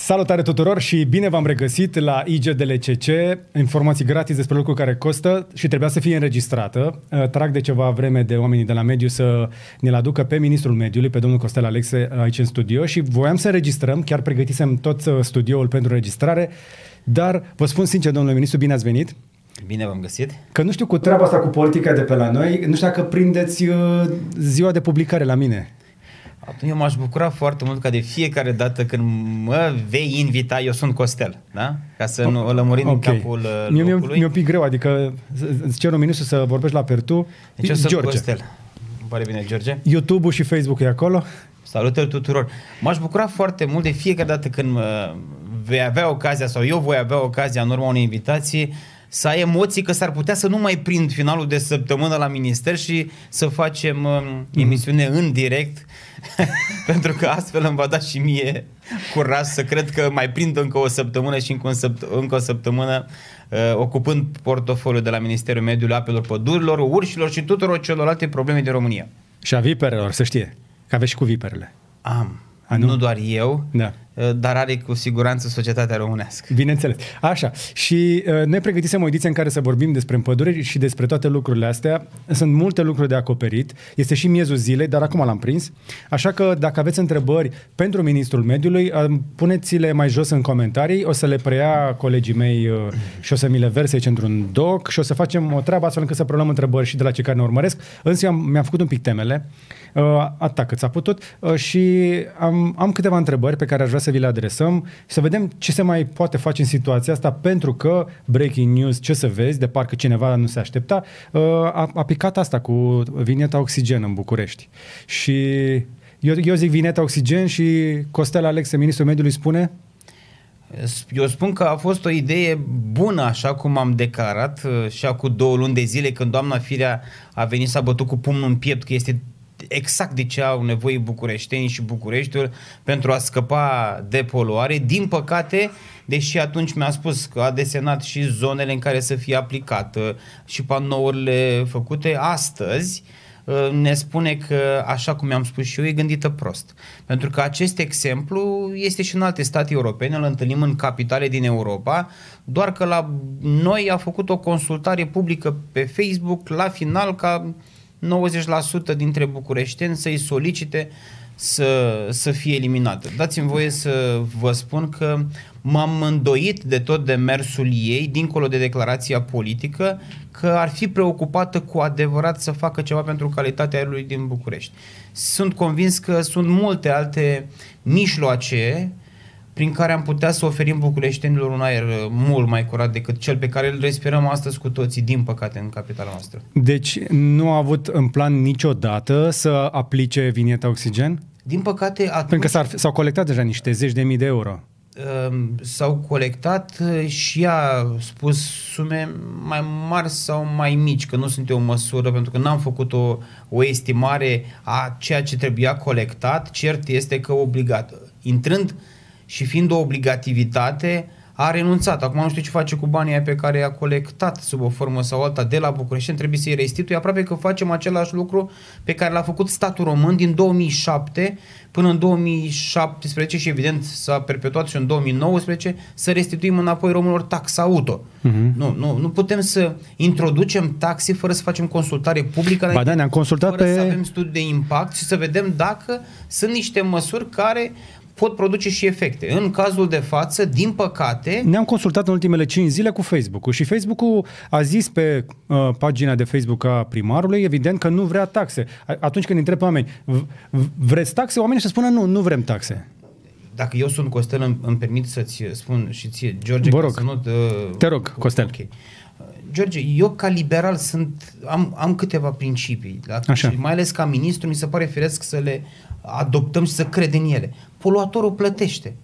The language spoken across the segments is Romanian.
Salutare tuturor și bine v-am regăsit la IGDLCC, informații gratis despre lucruri care costă și trebuia să fie înregistrată. Uh, trag de ceva vreme de oamenii de la mediu să ne-l aducă pe ministrul mediului, pe domnul Costel Alexe aici în studio și voiam să înregistrăm, chiar pregătisem tot uh, studioul pentru registrare, dar vă spun sincer, domnule ministru, bine ați venit. Bine v-am găsit. Că nu știu cu treaba asta cu politica de pe la noi, nu știu dacă prindeți uh, ziua de publicare la mine. Atunci eu m-aș bucura foarte mult ca de fiecare dată când mă vei invita, eu sunt Costel, da? Ca să nu o lămurim okay. în capul uh, Mie mi-e, mi-e un pic greu, adică îți cer un minut să vorbești la Pertu. Deci eu sunt George. Costel. Îmi pare bine, George. YouTube-ul și Facebook e acolo? Salutări tuturor! M-aș bucura foarte mult de fiecare dată când uh, vei avea ocazia sau eu voi avea ocazia în urma unei invitații să ai emoții că s-ar putea să nu mai prind finalul de săptămână la minister și să facem mm. emisiune în direct pentru că astfel îmi va da și mie curaj să cred că mai prind încă o săptămână și încă, un săpt- încă o săptămână uh, ocupând portofoliul de la Ministerul Mediului, Apelor, Pădurilor, Urșilor și tuturor celorlalte probleme din România. Și a viperelor, să știe, că aveți și cu viperele. Am. A, nu? nu doar eu, da. Uh, dar are cu siguranță societatea românească. Bineînțeles. Așa. Și uh, noi pregătisem o ediție în care să vorbim despre împăduriri și despre toate lucrurile astea. Sunt multe lucruri de acoperit. Este și miezul zilei, dar acum l-am prins. Așa că dacă aveți întrebări pentru Ministrul Mediului, uh, puneți-le mai jos în comentarii. O să le preia colegii mei uh, și o să mi le verse aici într-un doc și o să facem o treabă astfel încât să preluăm întrebări și de la cei care ne urmăresc. Însă am, mi-am făcut un pic temele. Uh, atâta cât s-a putut uh, și am, am câteva întrebări pe care aș vrea să vi le adresăm și să vedem ce se mai poate face în situația asta, pentru că breaking news, ce să vezi, de parcă cineva nu se aștepta, uh, a, a picat asta cu vineta oxigen în București. Și eu, eu zic vineta oxigen și Costel Alexe, ministrul mediului, spune eu spun că a fost o idee bună, așa cum am declarat și acum două luni de zile, când doamna Firea a venit să a bătut cu pumnul în piept, că este exact de ce au nevoie bucureștenii și Bucureștiul pentru a scăpa de poluare. Din păcate, deși atunci mi-a spus că a desenat și zonele în care să fie aplicată și panourile făcute, astăzi uh, ne spune că, așa cum mi-am spus și eu, e gândită prost. Pentru că acest exemplu este și în alte state europene, îl întâlnim în capitale din Europa, doar că la noi a făcut o consultare publică pe Facebook, la final ca 90% dintre bucureșteni să-i solicite să, să fie eliminată. Dați-mi voie să vă spun că m-am îndoit de tot demersul ei, dincolo de declarația politică, că ar fi preocupată cu adevărat să facă ceva pentru calitatea aerului din București. Sunt convins că sunt multe alte mijloace uh, prin care am putea să oferim bucureștenilor un aer uh, mult mai curat decât cel pe care îl respirăm astăzi cu toții, din păcate, în capitala noastră. Deci nu a avut în plan niciodată să aplice vinieta oxigen? Din păcate... Atunci... Pentru că s s-au colectat deja niște zeci de mii de euro. Um, s-au colectat uh, și a spus sume mai mari sau mai mici, că nu sunt eu o măsură, pentru că n-am făcut o, o estimare a ceea ce trebuia colectat. Cert este că obligat. Intrând uh, și fiind o obligativitate, a renunțat. Acum nu știu ce face cu banii pe care i-a colectat sub o formă sau alta de la București, trebuie să-i restituie. Aproape că facem același lucru pe care l-a făcut statul român din 2007 până în 2017 și evident s-a perpetuat și în 2019 să restituim înapoi românilor taxa auto. Uh-huh. Nu, nu, nu putem să introducem taxe fără să facem consultare publică, ba da, ne-am consultat fără pe... să avem studiu de impact și să vedem dacă sunt niște măsuri care pot produce și efecte. În cazul de față, din păcate... Ne-am consultat în ultimele 5 zile cu Facebook-ul și Facebook-ul a zis pe uh, pagina de Facebook a primarului, evident că nu vrea taxe. Atunci când întreb oameni, vreți taxe? Oamenii să spună nu, nu vrem taxe. Dacă eu sunt Costel, îmi, îmi permit să-ți spun și ție, George, Vă rog. să nu... Uh, Te rog, Costel. Okay. George, eu ca liberal sunt, am, am câteva principii, da? Așa. și mai ales ca ministru mi se pare firesc să le adoptăm și să credem în ele. Poluatorul plătește.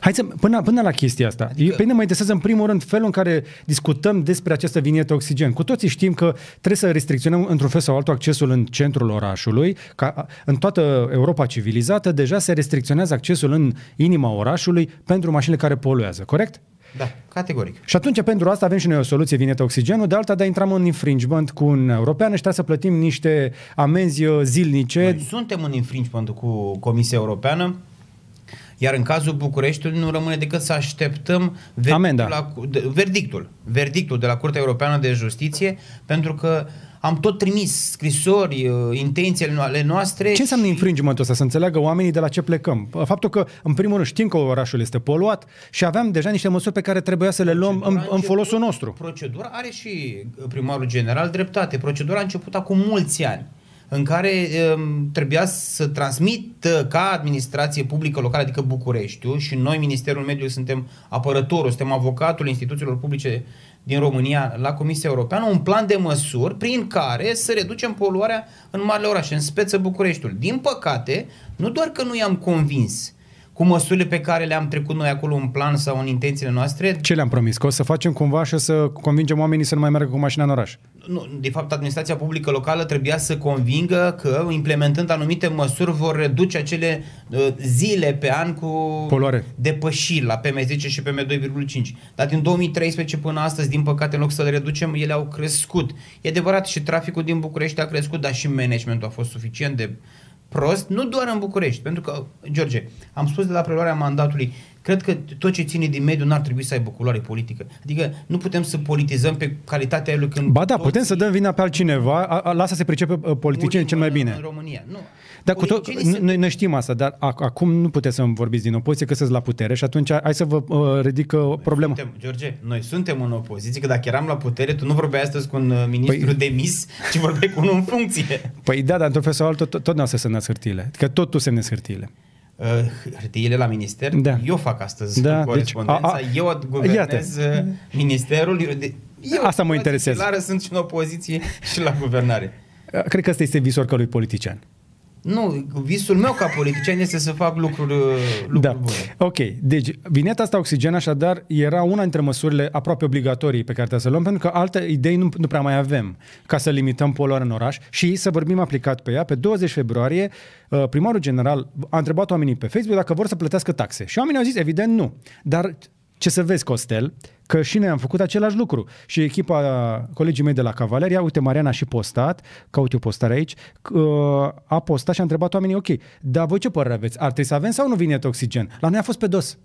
Hai să, până, până la chestia asta. Adică... Pe mine mă interesează în primul rând felul în care discutăm despre această vinietă oxigen. Cu toții știm că trebuie să restricționăm într-un fel sau altul accesul în centrul orașului, ca în toată Europa civilizată deja se restricționează accesul în inima orașului pentru mașinile care poluează, corect? Da, categoric. Și atunci pentru asta avem și noi o soluție, vinietă oxigenul, de alta de intrăm în infringement cu un european și trebuie să plătim niște amenzi uh, zilnice. Noi suntem în infringement cu Comisia Europeană. Iar în cazul Bucureștiului nu rămâne decât să așteptăm verdictul, Amenda. la, de- verdictul, verdictul de la Curtea Europeană de Justiție, pentru că am tot trimis scrisori, uh, intențiile no- ale noastre. Ce înseamnă infringementul ăsta? Să înțeleagă oamenii de la ce plecăm. Faptul că, în primul rând, știm că orașul este poluat și aveam deja niște măsuri pe care trebuia să le luăm în, Procedura a în folosul început- nostru. Procedura are și primarul general dreptate. Procedura a început acum mulți ani în care um, trebuia să transmită ca administrație publică locală, adică Bucureștiu, și noi, Ministerul Mediului, suntem apărătorul, suntem avocatul instituțiilor publice din România la Comisia Europeană, un plan de măsuri prin care să reducem poluarea în marile orașe, în speță Bucureștiul. Din păcate, nu doar că nu i-am convins cu măsurile pe care le-am trecut noi acolo în plan sau în intențiile noastre, Ce le-am promis? Că o să facem cumva și să convingem oamenii să nu mai meargă cu mașina în oraș. nu, de fapt, administrația publică locală trebuia să convingă că, implementând anumite măsuri, vor reduce acele uh, zile pe an cu Poluare. depășiri la PM10 și PM2,5. Dar din 2013 până astăzi, din păcate, în loc să le reducem, ele au crescut. E adevărat, și traficul din București a crescut, dar și managementul a fost suficient de prost, nu doar în București, pentru că, George, am spus de la preluarea mandatului, cred că tot ce ține din mediu n-ar trebui să aibă culoare politică. Adică nu putem să politizăm pe calitatea lui când Ba da, toți putem să dăm vina pe altcineva, a, a, lasă să se pricepe uh, politicienii cel mai murim bine. În România. Nu. Dar cu tot, Politicienii se- noi, noi știm asta, dar ac- acum nu puteți să-mi vorbiți din opoziție că sunteți la putere și atunci hai să vă uh, ridic uh, problema. Suntem, George, noi suntem în opoziție, că dacă eram la putere, tu nu vorbeai astăzi cu un uh, ministru Păi- demis, ci vorbeai cu unul în funcție. Păi da, dar într-un fel sau altul tot, tot nu o să semnați hârtiile. Că tot tu semnezi hârtiile. Uh, hârtiile la minister, Da. eu fac astăzi Da, da, deci, corespondența, a- a- eu guvernez uh, ministerul. Eu, de, eu, Asta mă interesează. Clară, sunt și în opoziție și la guvernare. Uh, Cred că ăsta este visul oricărui politician. Nu, visul meu ca politician este să fac lucruri, uh, lucruri Da. bune. Ok. Deci, vineta asta oxigen, așadar, era una dintre măsurile aproape obligatorii pe care trebuie să le luăm, pentru că alte idei nu, nu prea mai avem ca să limităm poluarea în oraș și să vorbim aplicat pe ea. Pe 20 februarie, uh, primarul general a întrebat oamenii pe Facebook dacă vor să plătească taxe. Și oamenii au zis, evident, nu. Dar ce să vezi, Costel, că și noi am făcut același lucru. Și echipa, colegii mei de la Cavaleria, uite, Mariana a și postat, caut eu postare aici, uh, a postat și a întrebat oamenii, ok, dar voi ce părere aveți? Ar trebui să avem sau nu vinetă oxigen? La noi a fost pe dos.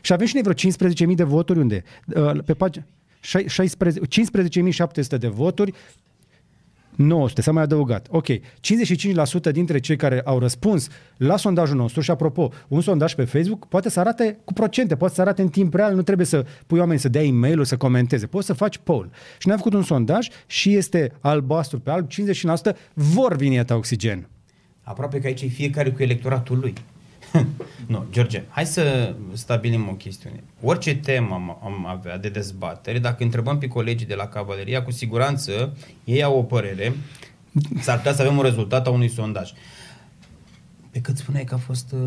Și avem și noi vreo 15.000 de voturi unde? Uh, Pe pagina 16 15.700 de voturi, 900, s-a mai adăugat. Ok, 55% dintre cei care au răspuns la sondajul nostru și apropo, un sondaj pe Facebook poate să arate cu procente, poate să arate în timp real, nu trebuie să pui oameni să dea e mail să comenteze, poți să faci poll. Și noi am făcut un sondaj și este albastru pe alb, 50% vor vinieta oxigen. Aproape că aici e fiecare cu electoratul lui. nu, George, hai să stabilim o chestiune. Orice temă am, am avea de dezbatere, dacă întrebăm pe colegii de la Cavaleria, cu siguranță ei au o părere, s-ar putea să avem un rezultat a unui sondaj. Pe cât spuneai că a fost uh,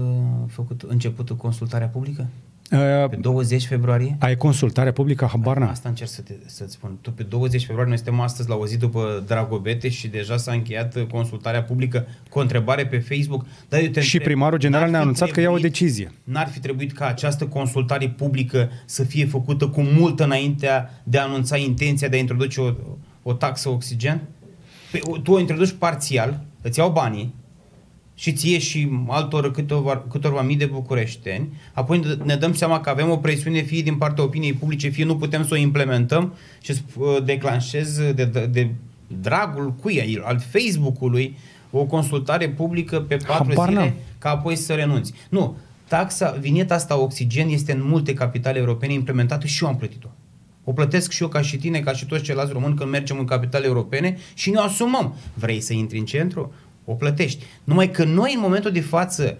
făcut începutul consultarea publică? Uh, Pe 20 februarie? ai consultare publică, habar n-am. Asta încerc să te, să-ți spun. Tu pe 20 februarie, noi suntem astăzi la o zi după Dragobete și deja s-a încheiat uh, consultarea publică cu o întrebare pe Facebook. Dar eu te Și întreb, primarul general n-ar ne-a fi anunțat că ia o trebuit- decizie. N-ar fi trebuit ca această consultare publică să fie făcută cu mult înainte de a anunța intenția de a introduce o, o taxă oxigen? Pe, o- tu o introduci parțial, îți iau banii, și ție și altor câteva, câteva mii de bucureșteni, apoi ne dăm seama că avem o presiune fie din partea opiniei publice, fie nu putem să o implementăm și să uh, declanșez de, de, de dragul cui, al Facebook-ului, o consultare publică pe patru Habar zile n-am. ca apoi să renunți. Nu, taxa, vineta asta oxigen este în multe capitale europene implementată și eu am plătit-o. O plătesc și eu ca și tine, ca și toți ceilalți români când mergem în capitale europene și ne asumăm. Vrei să intri în centru? O plătești. Numai că noi în momentul de față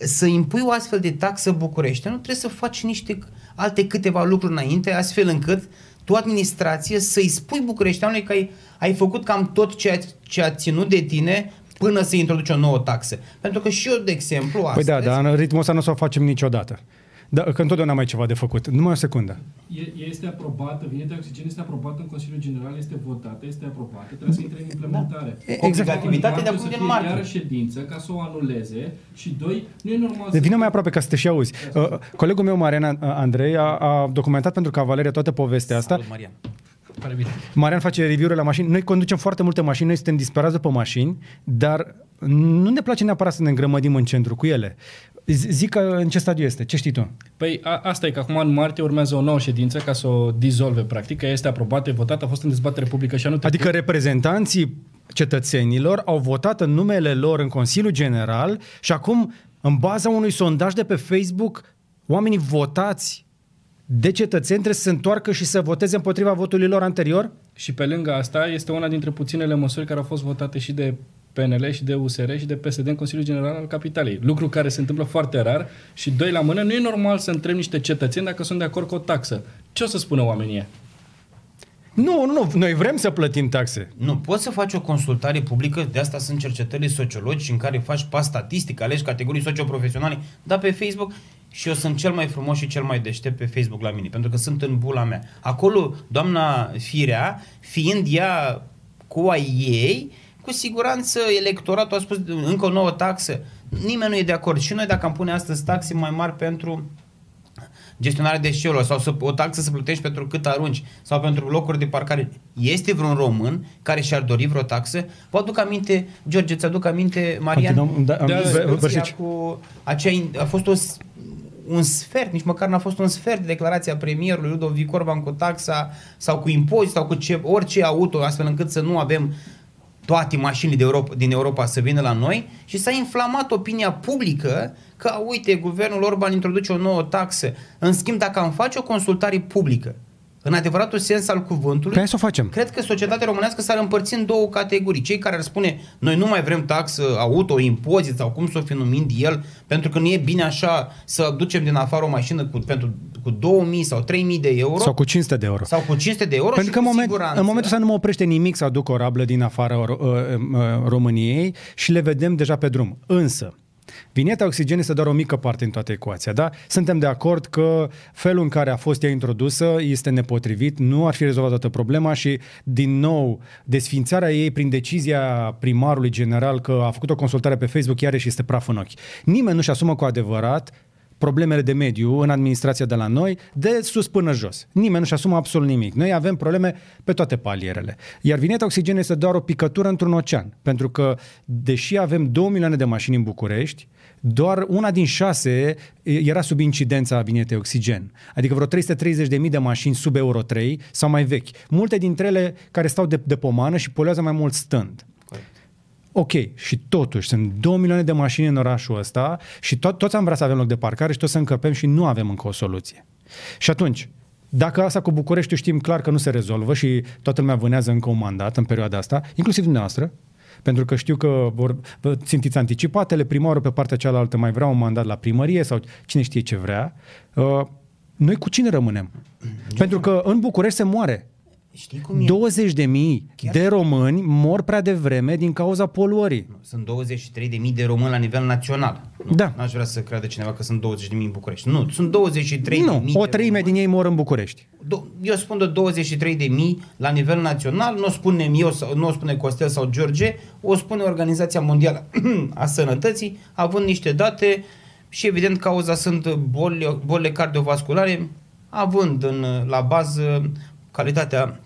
să impui o astfel de taxă București, nu trebuie să faci niște alte câteva lucruri înainte, astfel încât tu, administrație, să-i spui bucureșteanului că ai, ai făcut cam tot ceea ce a ținut de tine până să introduci o nouă taxă. Pentru că și eu, de exemplu, Păi astăzi... da, dar în ritmul ăsta nu o să o facem niciodată. Da, că întotdeauna mai e ceva de făcut. Numai o secundă. E- Ea este aprobată, vineta oxigen este aprobată în Consiliul General, este votată, este aprobată, trebuie să intre în implementare. E- Cu exact. obligativitatea de a Să pune în fie martie. iară ședință ca să o anuleze și doi, nu e normal De să... vină mai aproape ca să te și auzi. Uh, colegul meu, Marian uh, Andrei, a, a documentat pentru Cavaleria toată povestea asta. Salut, Marian. Pare bine. Marian face review la mașini. Noi conducem foarte multe mașini, noi suntem disperați după mașini, dar nu ne place neapărat să ne îngrămădim în centru cu ele. Zic că în ce stadiu este, ce știi tu? Păi a, asta e că acum în martie urmează o nouă ședință ca să o dizolve practic, că este aprobată, votată, a fost în dezbatere publică și anul trecut. Adică reprezentanții cetățenilor au votat în numele lor în Consiliul General și acum, în baza unui sondaj de pe Facebook, oamenii votați de cetățeni trebuie să se întoarcă și să voteze împotriva votului lor anterior? Și pe lângă asta este una dintre puținele măsuri care au fost votate și de PNL și de USR și de PSD în Consiliul General al Capitalei. Lucru care se întâmplă foarte rar și doi la mână, nu e normal să întreb niște cetățeni dacă sunt de acord cu o taxă. Ce o să spună oamenii? Nu, nu, nu, noi vrem să plătim taxe. Nu, poți să faci o consultare publică, de asta sunt cercetările sociologici în care faci pas statistic, alegi categorii socioprofesionale, dar pe Facebook și eu sunt cel mai frumos și cel mai deștept pe Facebook la mine, pentru că sunt în bula mea. Acolo, doamna Firea, fiind ea cu a ei, cu siguranță electoratul a spus încă o nouă taxă. Nimeni nu e de acord. Și noi dacă am pune astăzi taxe mai mari pentru gestionarea deșeurilor sau să, o taxă să plătești pentru cât arunci sau pentru locuri de parcare. Este vreun român care și-ar dori vreo taxă? Vă aduc aminte, George, ți-aduc aminte, Marian, da, da, da, cu acea, a fost o un sfert, nici măcar n-a fost un sfert de declarația premierului Ludovic Orban cu taxa sau cu impozit sau cu ce, orice auto, astfel încât să nu avem toate mașinile de Europa, din Europa să vină la noi și s-a inflamat opinia publică că, uite, guvernul Orban introduce o nouă taxă. În schimb, dacă am face o consultare publică în adevăratul sens al cuvântului, Hai să o facem. cred că societatea românească s-ar împărți în două categorii. Cei care ar spune, noi nu mai vrem taxă auto, impozit sau cum să o fi numind el, pentru că nu e bine așa să ducem din afară o mașină cu, pentru, cu 2000 sau 3000 de euro. Sau cu 500 de euro. Sau cu 500 de euro Pentru că în, moment, siguranță, în momentul ăsta nu mă oprește nimic să aduc o rablă din afara uh, uh, României și le vedem deja pe drum. Însă, Vineta oxigen este doar o mică parte în toată ecuația, da? Suntem de acord că felul în care a fost ea introdusă este nepotrivit, nu ar fi rezolvat toată problema și, din nou, desfințarea ei prin decizia primarului general că a făcut o consultare pe Facebook iarăși este praf în ochi. Nimeni nu-și asumă cu adevărat problemele de mediu în administrația de la noi, de sus până jos. Nimeni nu-și asumă absolut nimic. Noi avem probleme pe toate palierele. Iar vineta oxigen este doar o picătură într-un ocean. Pentru că, deși avem 2 milioane de mașini în București, doar una din șase era sub incidența vinetei oxigen. Adică vreo 330.000 de mașini sub Euro 3 sau mai vechi. Multe dintre ele care stau de, de pomană și poluează mai mult stând. Ok, și totuși sunt 2 milioane de mașini în orașul ăsta și tot, toți am vrea să avem loc de parcare și toți să încăpem și nu avem încă o soluție. Și atunci, dacă asta cu București știm clar că nu se rezolvă și toată lumea vânează încă un mandat în perioada asta, inclusiv dumneavoastră, pentru că știu că vor, țintiți anticipatele, primarul pe partea cealaltă mai vrea un mandat la primărie sau cine știe ce vrea. Uh, noi cu cine rămânem? Pentru că în București se moare. Știi cum e? 20 de mii de români mor prea devreme din cauza poluării. Sunt 23 de mii de români la nivel național. Nu, Da. N-aș vrea să creadă cineva că sunt 20 de mii în București. Nu, sunt 23 de Nu, mii o de treime români. din ei mor în București. Do- eu spun de 23 de mii la nivel național, nu o spunem eu, sau, nu o spune Costel sau George, o spune Organizația Mondială a Sănătății, având niște date și evident cauza sunt boli, bolile cardiovasculare, având în, la bază calitatea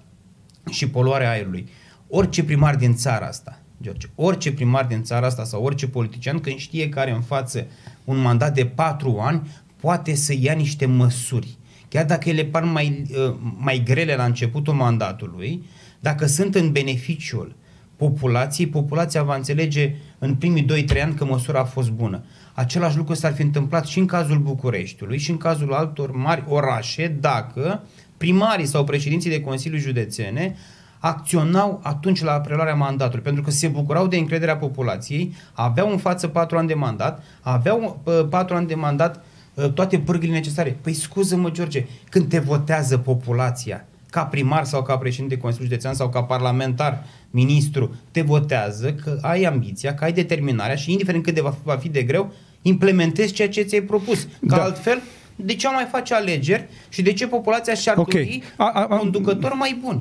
și poluarea aerului. Orice primar din țara asta, George, orice primar din țara asta sau orice politician, când știe că are în față un mandat de patru ani, poate să ia niște măsuri. Chiar dacă ele par mai, uh, mai grele la începutul mandatului, dacă sunt în beneficiul populației, populația va înțelege în primii 2-3 ani că măsura a fost bună. Același lucru s-ar fi întâmplat și în cazul Bucureștiului și în cazul altor mari orașe dacă primarii sau președinții de Consiliu Județene acționau atunci la preluarea mandatului, pentru că se bucurau de încrederea populației, aveau în față patru ani de mandat, aveau uh, patru ani de mandat uh, toate pârghile necesare. Păi scuză-mă, George, când te votează populația, ca primar sau ca președinte de Consiliu Județean sau ca parlamentar, ministru, te votează că ai ambiția, că ai determinarea și indiferent cât de va, va fi de greu, implementezi ceea ce ți-ai propus. Că Da. altfel, de ce am mai face alegeri și de ce populația și-ar Ok. dori A- a- a- conducător mai bun?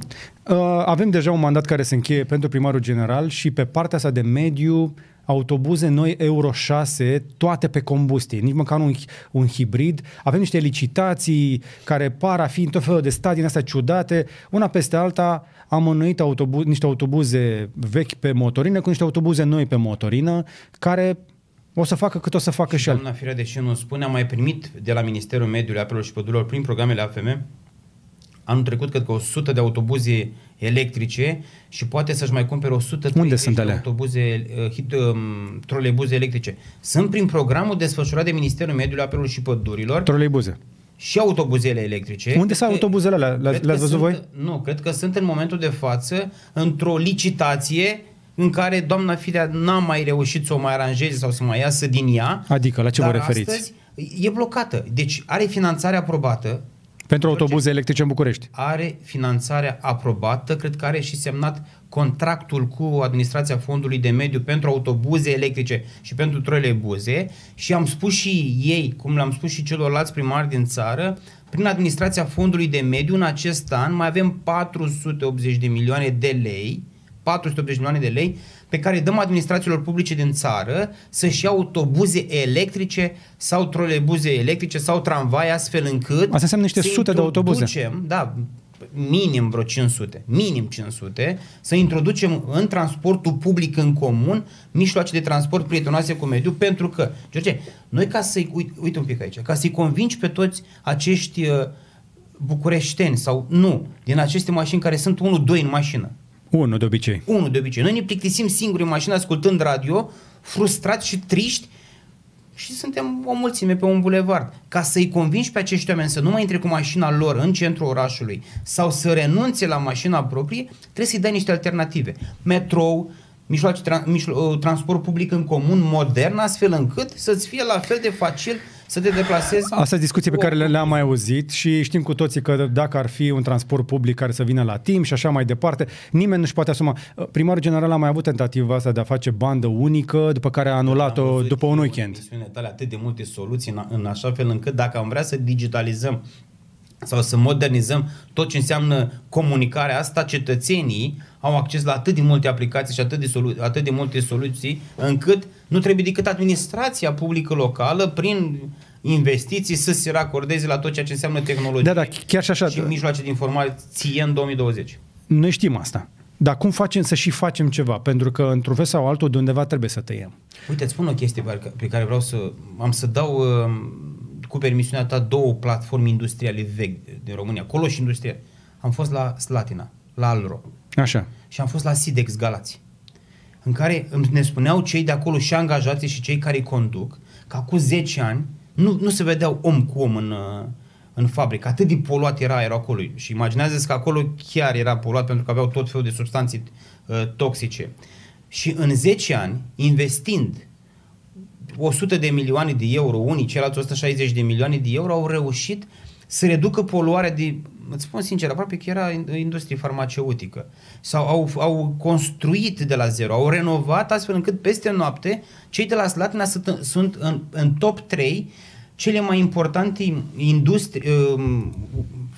Uh, avem deja un mandat care se încheie pentru primarul general și pe partea asta de mediu autobuze noi Euro 6, toate pe combustie, nici măcar un, un hibrid. Avem niște licitații care par a fi în tot felul de stadii astea ciudate. Una peste alta am înnoit autobu- niște autobuze vechi pe motorină cu niște autobuze noi pe motorină, care o să facă cât o să facă și, și Doamna Firea, deși nu spune, am mai primit de la Ministerul Mediului, Apelor și Pădurilor, prin programele AFM, anul trecut, cred că 100 de autobuze electrice și poate să-și mai cumpere 100 Unde sunt alea? autobuze, uh, hit, um, troleibuze electrice. Sunt prin programul desfășurat de Ministerul Mediului, Apelor și Pădurilor Troleibuze. și autobuzele electrice. Unde sunt autobuzele alea? Le- Cred că le-ați văzut sunt, voi? Nu, cred că sunt în momentul de față într-o licitație în care doamna Firea n-a mai reușit să o mai aranjeze sau să mai iasă din ea. Adică, la ce vă dar referiți? Astăzi e blocată. Deci are finanțare aprobată, Pentru autobuze electrice în București. are finanțarea aprobată, cred că are și semnat contractul cu administrația fondului de mediu pentru autobuze electrice și pentru troleibuze și am spus și ei, cum le-am spus și celorlalți primari din țară, prin administrația fondului de mediu în acest an mai avem 480 de milioane de lei 480 de milioane de lei pe care îi dăm administrațiilor publice din țară să-și ia autobuze electrice sau troleibuze electrice sau tramvai astfel încât Asta înseamnă niște să sute de autobuze. introducem, Da, minim vreo 500, minim 500, să introducem în transportul public în comun mijloace de transport prietenoase cu mediul, pentru că, George, noi ca să-i, uite, uite un pic aici, ca să-i convingi pe toți acești uh, bucureșteni sau nu, din aceste mașini care sunt 1-2 în mașină, Unul de obicei. unul de obicei. Noi ne plictisim singuri în mașină ascultând radio, frustrați și triști și suntem o mulțime pe un bulevard. Ca să-i convingi pe acești oameni să nu mai intre cu mașina lor în centrul orașului sau să renunțe la mașina proprie, trebuie să-i dai niște alternative. Metrou, mijloace, tra- mijlo- transport public în comun, modern, astfel încât să-ți fie la fel de facil să te deplasezi. Asta sunt discuții pe cu care le- le-am autobuz. mai auzit și știm cu toții că dacă ar fi un transport public care să vină la timp și așa mai departe, nimeni nu-și poate asuma. Primarul general a mai avut tentativa asta de a face bandă unică, după care a Am anulat-o văzut după un eu weekend. În emisiunile tale atât de multe soluții în, în așa fel încât dacă am vrea să digitalizăm sau să modernizăm tot ce înseamnă comunicarea asta, cetățenii au acces la atât de multe aplicații și atât de, solu- atât de multe soluții, încât nu trebuie decât administrația publică locală, prin investiții, să se racordeze la tot ceea ce înseamnă tehnologie Da, da, chiar și așa. și mijloace de informație în 2020. Noi știm asta. Dar cum facem să și facem ceva? Pentru că, într-un fel sau altul, de undeva trebuie să tăiem. Uite, îți spun o chestie pe care- pe care vreau să... Am să dau uh, cu permisiunea ta două platforme industriale vechi din România, Coloș Industrial. Am fost la Slatina, la Alro Așa. și am fost la Sidex Galați, în care îmi- ne spuneau cei de acolo și angajații și cei care îi conduc că acum 10 ani nu, nu se vedeau om cu om în, uh, în fabrică. Atât de poluat era aerul acolo. Și imaginează că acolo chiar era poluat pentru că aveau tot felul de substanțe uh, toxice. Și în 10 ani, investind 100 de milioane de euro, unii, ceilalți 160 de milioane de euro, au reușit să reducă poluarea de, îți spun sincer, aproape că era industrie farmaceutică. Sau au, au construit de la zero, au renovat astfel încât peste noapte cei de la Slatina sunt, sunt în, în top 3 cele mai importante industrie, um,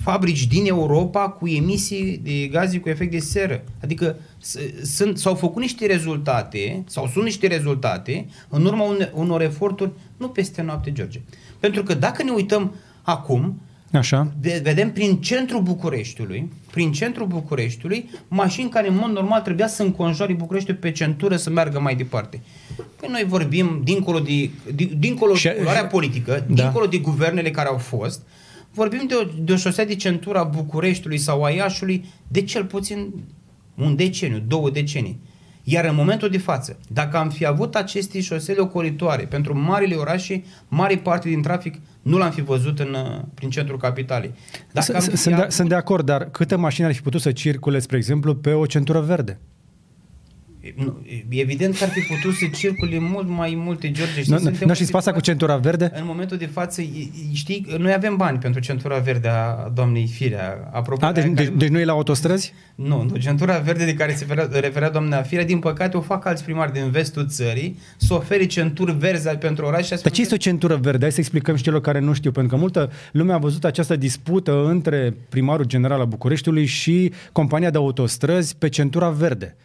fabrici din Europa cu emisii de gaze cu efect de seră. Adică s- sunt, s-au făcut niște rezultate, sau sunt niște rezultate, în urma une, unor eforturi, nu peste noapte, George. Pentru că dacă ne uităm acum, Așa. de, vedem prin centrul Bucureștiului, prin centrul Bucureștiului, mașini care în mod normal trebuia să înconjoare Bucureștiul pe centură să meargă mai departe. Păi noi vorbim dincolo de, de dincolo Și- de culoarea politică, Da. dincolo de guvernele care au fost, vorbim de o, de o șosea de centură a Bucureștiului sau a Iașului de cel puțin un deceniu, două decenii. Iar în momentul de față, dacă am fi avut aceste șosele ocolitoare pentru marile orașe, mare parte din trafic nu l-am fi văzut în, uh, prin centrul capitalei. Dacă am S- fi Sunt de, avut- sunt de acord, dar câte mașini ar fi putut să circule, spre exemplu, pe o centură verde? Nu, Evident că ar fi putut să circule mult mai multe, George. știi, Nu suntem nu în știți pe asta cu situație- centura verde? În momentul de față, e- e- știi, noi avem bani pentru centura verde a doamnei Firea. Apropo A, de deci, aia deci, care- deci nu e la autostrăzi? Nu, nu, centura verde de care se referea, referea doamna Firea, din păcate o fac alți primari din vestul țării, să ofere centuri verzi pentru oraș. Dar ce este o centură verde? Hai să explicăm și celor care nu știu, pentru că multă lume a văzut această dispută între primarul general al Bucureștiului și compania de autostrăzi pe centura verde.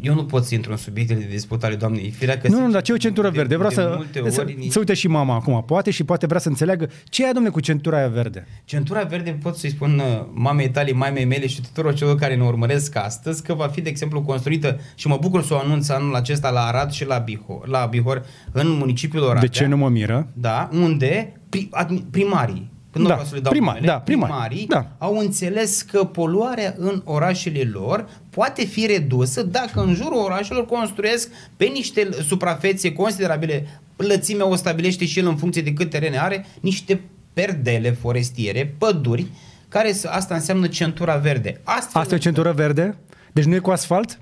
Eu nu pot să intru în subiectele de dispută ale doamnei Firea. Că Nu, nu, dar ce e o centură de- verde? Vreau de să, multe să, ori nici- să uite și mama acum, poate și poate vrea să înțeleagă ce e, domnule, cu centura aia verde. Centura verde pot să-i spun uh, mamei tale, mamei mele și tuturor celor care ne urmăresc astăzi că va fi, de exemplu, construită și mă bucur să o anunț anul acesta la Arad și la Bihor, la Bihor în municipiul Oradea. De ce nu mă miră? Da, unde pri, admi- primarii, când Da, nu vreau să le dau primari, numele, da, primari, primarii da. au înțeles că poluarea în orașele lor poate fi redusă dacă în jurul orașelor construiesc pe niște suprafețe considerabile, lățimea o stabilește și el în funcție de cât teren are, niște perdele forestiere, păduri, care s- asta înseamnă centura verde. Astfel Asta e o centură verde? Deci nu e cu asfalt?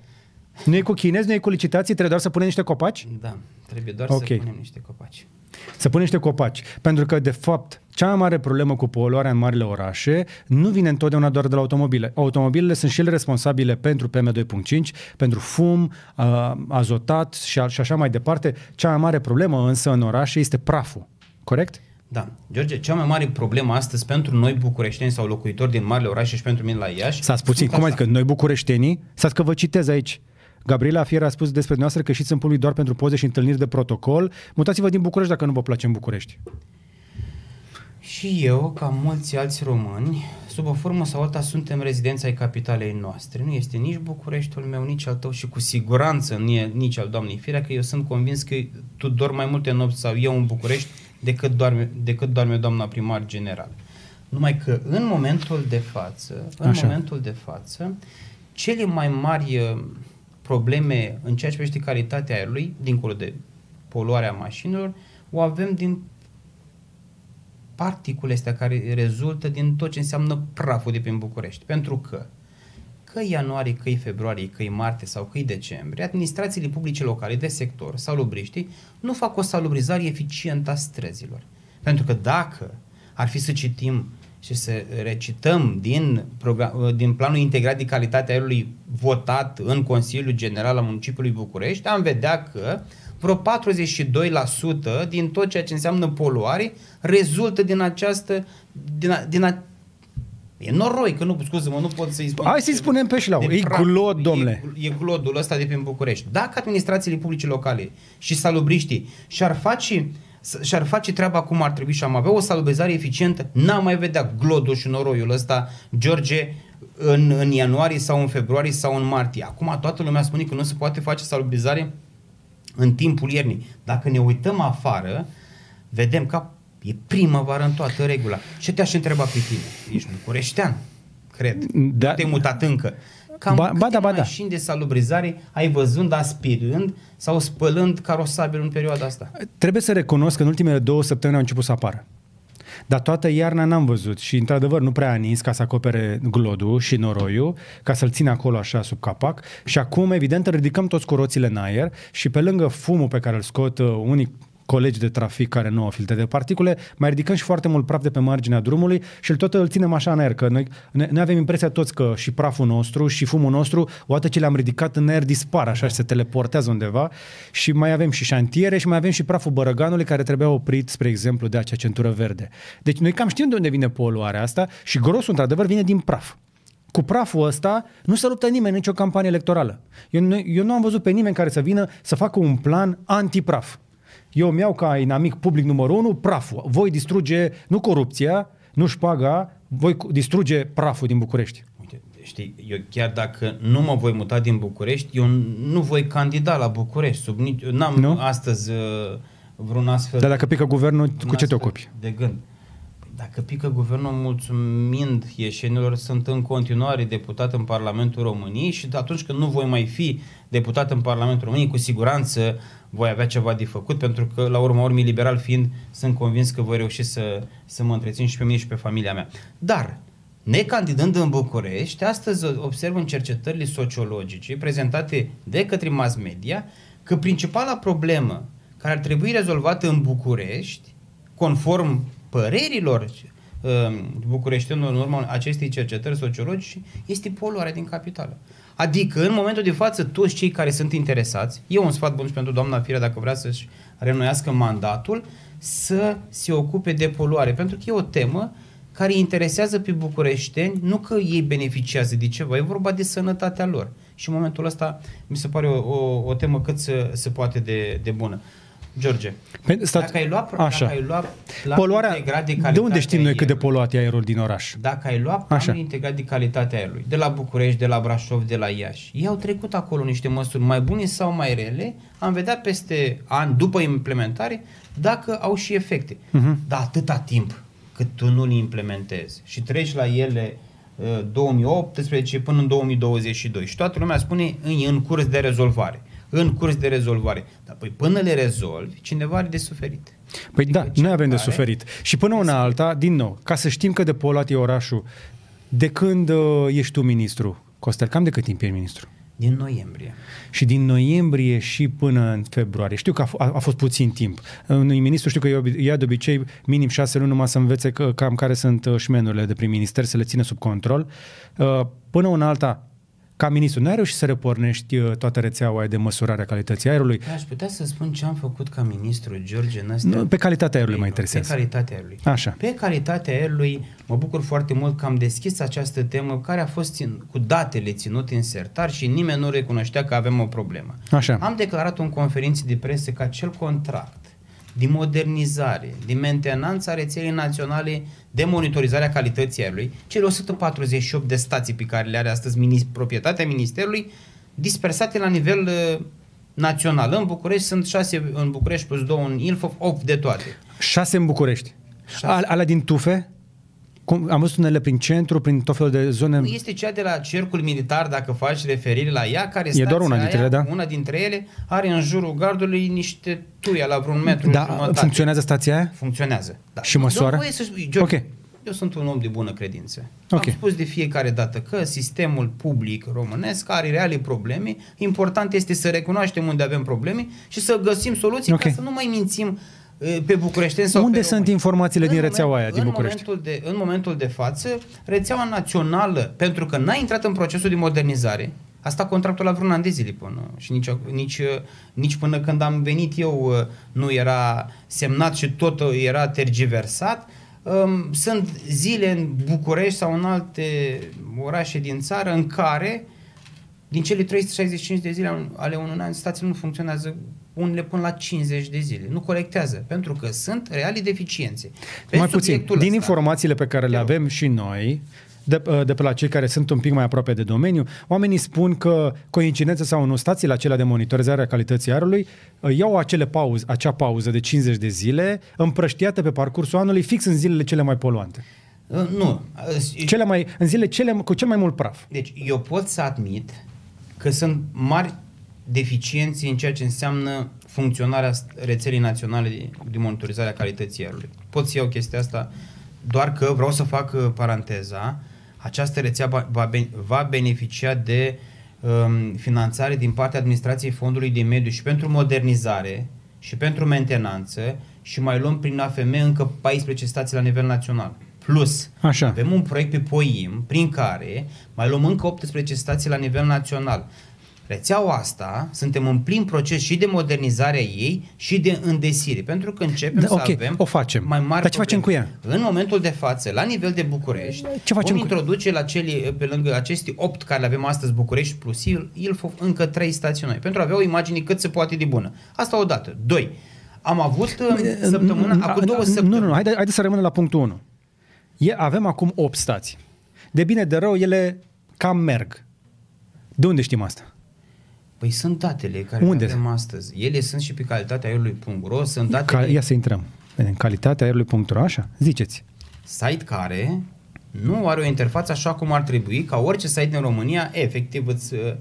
Nu e cu chinezi, nu e cu licitații, trebuie doar să punem niște copaci? Da, trebuie doar Ok. să punem niște copaci. Să punem niște copaci. Pentru că, de fapt, cea mai mare problemă cu poluarea în marile orașe nu vine întotdeauna doar de la automobile. Automobilele sunt și ele responsabile pentru PM2.5, pentru fum, uh, azotat și, a- și așa mai departe. Cea mai mare problemă însă în orașe este praful. Corect? Da. George, cea mai mare problemă astăzi pentru noi bucureșteni sau locuitori din marile orașe și pentru mine la Iași... S-a puțin. sunt Cum așa. adică noi bucureștenii? Stați că vă citez aici. Gabriela Fier a spus despre noastră că știți în public doar pentru poze și întâlniri de protocol. Mutați-vă din București dacă nu vă place în București. Și eu, ca mulți alți români, sub o formă sau alta suntem rezidenți ai capitalei noastre. Nu este nici Bucureștiul meu, nici al tău și cu siguranță nu e nici al doamnei Firea, că eu sunt convins că tu dormi mai multe nopți sau eu în București decât doarme, decât doarme doamna primar general. Numai că în momentul de față, în Așa. momentul de față, cele mai mari uh, probleme în ceea ce privește calitatea aerului, dincolo de poluarea mașinilor, o avem din particule astea care rezultă din tot ce înseamnă praful de prin București. Pentru că că ianuarie, că februarie, că martie sau că decembrie, administrațiile publice locale de sector, salubriștii, nu fac o salubrizare eficientă a străzilor. Pentru că dacă ar fi să citim și să recităm din, program, din planul integrat de calitate a aerului votat în Consiliul General al Municipiului București, am vedea că vreo 42% din tot ceea ce înseamnă poluare rezultă din această din, a, din a, E noroi, că nu, scuze-mă, nu pot să-i spun. Hai să-i spunem pe șleau. de E praf. glod, domnule. E, e glodul ăsta de prin București. Dacă administrațiile publice locale și salubriștii și-ar face și-ar face treaba cum ar trebui și am avea o salubrizare eficientă, n-am mai vedea glodul și noroiul ăsta, George, în, în ianuarie sau în februarie sau în martie. Acum toată lumea spune că nu se poate face salubrizare în timpul iernii. Dacă ne uităm afară, vedem că e primăvară în toată regula. Și te-aș întreba pe tine. Ești bucureștean, cred. Da. Nu te-ai mutat încă. Cam Ba- câte ba da, ba da. mașini de salubrizare ai văzând aspirând sau spălând carosabil în perioada asta? Trebuie să recunosc că în ultimele două săptămâni au început să apară. Dar toată iarna n-am văzut și, într-adevăr, nu prea a nins ca să acopere glodul și noroiul, ca să-l țină acolo așa sub capac. Și acum, evident, ridicăm toți cu roțile în aer și pe lângă fumul pe care îl scot uh, unii colegi de trafic care nu au filtre de particule, mai ridicăm și foarte mult praf de pe marginea drumului și îl tot îl ținem așa în aer, că noi, noi, noi avem impresia toți că și praful nostru și fumul nostru, odată ce le-am ridicat în aer, dispar așa și se teleportează undeva și mai avem și șantiere și mai avem și praful bărăganului care trebuia oprit, spre exemplu, de acea centură verde. Deci noi cam știm de unde vine poluarea asta și grosul, într-adevăr, vine din praf. Cu praful ăsta nu se luptă nimeni în nicio campanie electorală. Eu nu, eu nu am văzut pe nimeni care să vină să facă un plan anti-praf. Eu mi iau ca inamic public numărul unu praful. Voi distruge, nu corupția, nu șpaga, voi cu- distruge praful din București. Uite, știi, eu chiar dacă nu mă voi muta din București, eu nu voi candida la București. Sub nici, n-am Nu? astăzi uh, vreun astfel Dar dacă pică guvernul, un cu ce te astfel ocupi? De gând. Păi Dacă pică guvernul mulțumind ieșenilor, sunt în continuare deputat în Parlamentul României și atunci când nu voi mai fi deputat în Parlamentul României, cu siguranță voi avea ceva de făcut, pentru că, la urma urmei, liberal fiind, sunt convins că voi reuși să, să mă întrețin și pe mine și pe familia mea. Dar, necandidând în București, astăzi observ în cercetările sociologice prezentate de către mass media că principala problemă care ar trebui rezolvată în București, conform părerilor uh, bucureștenilor în urma acestei cercetări sociologice, este poluarea din capitală. Adică, în momentul de față, toți cei care sunt interesați, eu un sfat bun și pentru doamna Firea, dacă vrea să-și renoiască mandatul, să se ocupe de poluare, pentru că e o temă care îi interesează pe bucureșteni, nu că ei beneficiază de ceva, e vorba de sănătatea lor. Și în momentul ăsta mi se pare o, o, o temă cât se, se poate de, de bună. George, Pe- stat- dacă ai luat, Așa. dacă ai luat planul Poluarea, integrat de de calitate unde știm noi cât de aerului, poluat e aerul din oraș? dacă ai luat planul Așa. integrat de calitatea aerului, de la București, de la Brașov, de la Iași, ei au trecut acolo niște măsuri mai bune sau mai rele, am vedea peste ani, după implementare, dacă au și efecte. Mhm. Dar atâta timp cât tu nu le implementezi și treci la ele uh, 2018 până în 2022 și toată lumea spune e în curs de rezolvare, în curs de rezolvare. Dar păi până le rezolvi, cineva are de suferit. Păi da, Adică noi avem de cel care- suferit. Și până una alta, din nou, ca să știm cât de poluat e orașul, de când uh, ești tu ministru, Costel, cam de cât timp ești ministru? Din noiembrie. Și din noiembrie și până în februarie. Știu că a, f- a, a fost puțin timp. Unui ministru știu că ia obi- ia de obicei minim șase luni numai să învețe că, cam care sunt uh, șmenurile de prin minister, să le țină sub control. Uh, Până una alta, ca ministru, n-ai reușit să repornești uh, toată rețeaua aia de măsurare a calității aerului? Aș putea să spun ce am făcut ca ministru, George, în astea. Nu, pe calitatea aerului mă Pe interesează. calitatea aerului. Așa. Pe calitatea aerului mă bucur foarte mult că am deschis această temă care a fost țin, cu datele ținute în sertar și nimeni nu recunoștea că avem o problemă. Așa. Am declarat în conferință de presă că acel contract de modernizare, de mentenanță a rețelei naționale de monitorizare a calității aerului, cele 148 de stații pe care le are astăzi minis- proprietatea Ministerului, dispersate la nivel uh, național. În București sunt 6 în București plus 2 în Ilfov, 8 de toate. Șase în București. Șase. Al, alea din tufe? Cum, am văzut unele prin centru, prin tot felul de zone. Nu este cea de la cercul militar, dacă faci referire la ea, care E doar una stația dintre aia, ele, da? Una dintre ele are în jurul gardului niște tuia la vreun metru Da, jumătate. funcționează stația aia? Funcționează. Da. Și măsoară? Dă voie să spui, George, Ok. Eu sunt un om de bună credință. Ok. Am spus de fiecare dată că sistemul public românesc are reale probleme. Important este să recunoaștem unde avem probleme și să găsim soluții Ok. ca să nu mai mințim eh, pe bucureșteni sau Unde pe sunt români. informațiile În din rețeaua aia din în București? Momentul de, în momentul de față, rețeaua națională, pentru că n-a intrat în procesul de modernizare, a stat contractul la vreun an de zile până și nici, nici, nici până când am venit eu uh, nu era semnat și tot era tergiversat. Um, Sunt zile în București sau în alte orașe din țară în care din cele 365 de zile ale unui an, stațiile nu funcționează unele până la 50 de zile. Nu colectează, pentru că sunt reale deficiențe. Pe Mai puțin. subiectul Din ăsta- informațiile pe care le Te rog. avem și noi, de, de pe la cei care sunt un pic mai aproape de domeniu, oamenii spun că coincidență sau nu, stațiile acelea de monitorizare a calității aerului uh, iau acele pauze, acea pauză de 50 de zile împrăștiată pe parcursul anului fix în zilele cele mai poluante. Uh, Nu. Uh, Cele mai, în zile cele, cu cel mai mult praf. Deci eu pot să admit că sunt mari deficiențe în ceea ce înseamnă funcționarea rețelei naționale de, de monitorizare a calității aerului. Pot să iau chestia asta, doar că vreau să fac uh, paranteza, această rețea va, va, ben- va beneficia de um, finanțare din partea administrației Fondului de Mediu și pentru modernizare și pentru mentenanță și mai luăm prin AFM încă 14 stații la nivel național. Plus, Așa. avem un proiect pe POIM prin care mai luăm încă 18 stații la nivel național. Rețeaua asta, suntem în plin proces și de modernizare a ei și de îndesire, pentru că începem Da, să ok, avem o facem. mai mari Dar ce facem probleme. cu ea? În momentul de față, la nivel de București, Ce facem vom cu- introduce la cele, pe lângă aceste 8 care le avem astăzi București plus Il- Ilfov încă 3 stații noi, pentru a avea o imagine cât se poate de bună. Asta odată. Doi, am avut uh, săptămâna, acum două săptămâni. Nu, nu, nu, haide, haide să rămânem la punctul 1. E, avem acum 8 stații. De bine de rău, ele cam merg. De unde știm asta? Păi sunt datele care Unde? le avem astăzi. Ele sunt și pe calitatea aerului.ro, sunt datele Ca, ia să intrăm. Vedem, calitatea aerului.ro, așa? Ziceți. site care nu are o interfață așa cum ar trebui, ca orice site din România, efectiv îți... uh,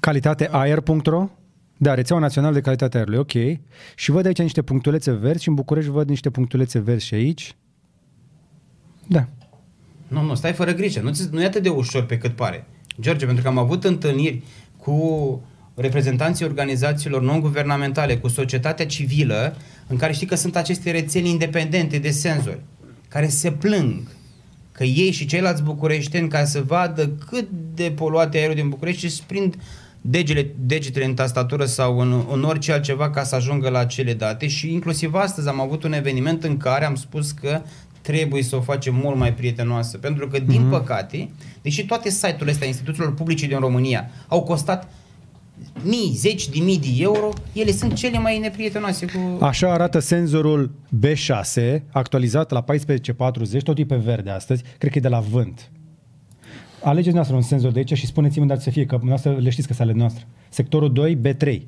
Calitateaer.ro da, rețeaua națională de calitate a aerului, ok. Și văd aici niște punctulețe verzi și în București văd niște punctulețe verzi și aici. Da. Nu, nu, stai fără grijă, nu, ți- nu e atât de ușor pe cât pare. George, pentru că am avut întâlniri cu reprezentanții organizațiilor non-guvernamentale, cu societatea civilă, în care știi că sunt aceste rețele independente de senzori, care se plâng că ei și ceilalți bucureșteni, ca să vadă cât de poluat e aerul din București, își prind degele, degetele în tastatură sau în, în orice altceva ca să ajungă la acele date și inclusiv astăzi am avut un eveniment în care am spus că trebuie să o facem mult mai prietenoasă, pentru că, din Mhm. păcate, deși toate site-urile astea instituțiilor publice din România au costat mii, zeci de mii de euro, ele sunt cele mai neprietenoase cu... Așa arată senzorul B6, actualizat la 1440, tot e pe verde astăzi, cred că e de la vânt. Alegeți noastră un senzor de aici și spuneți-mi unde ar să fie, că noastră le știți că sunt ale noastre. Sectorul 2, B3.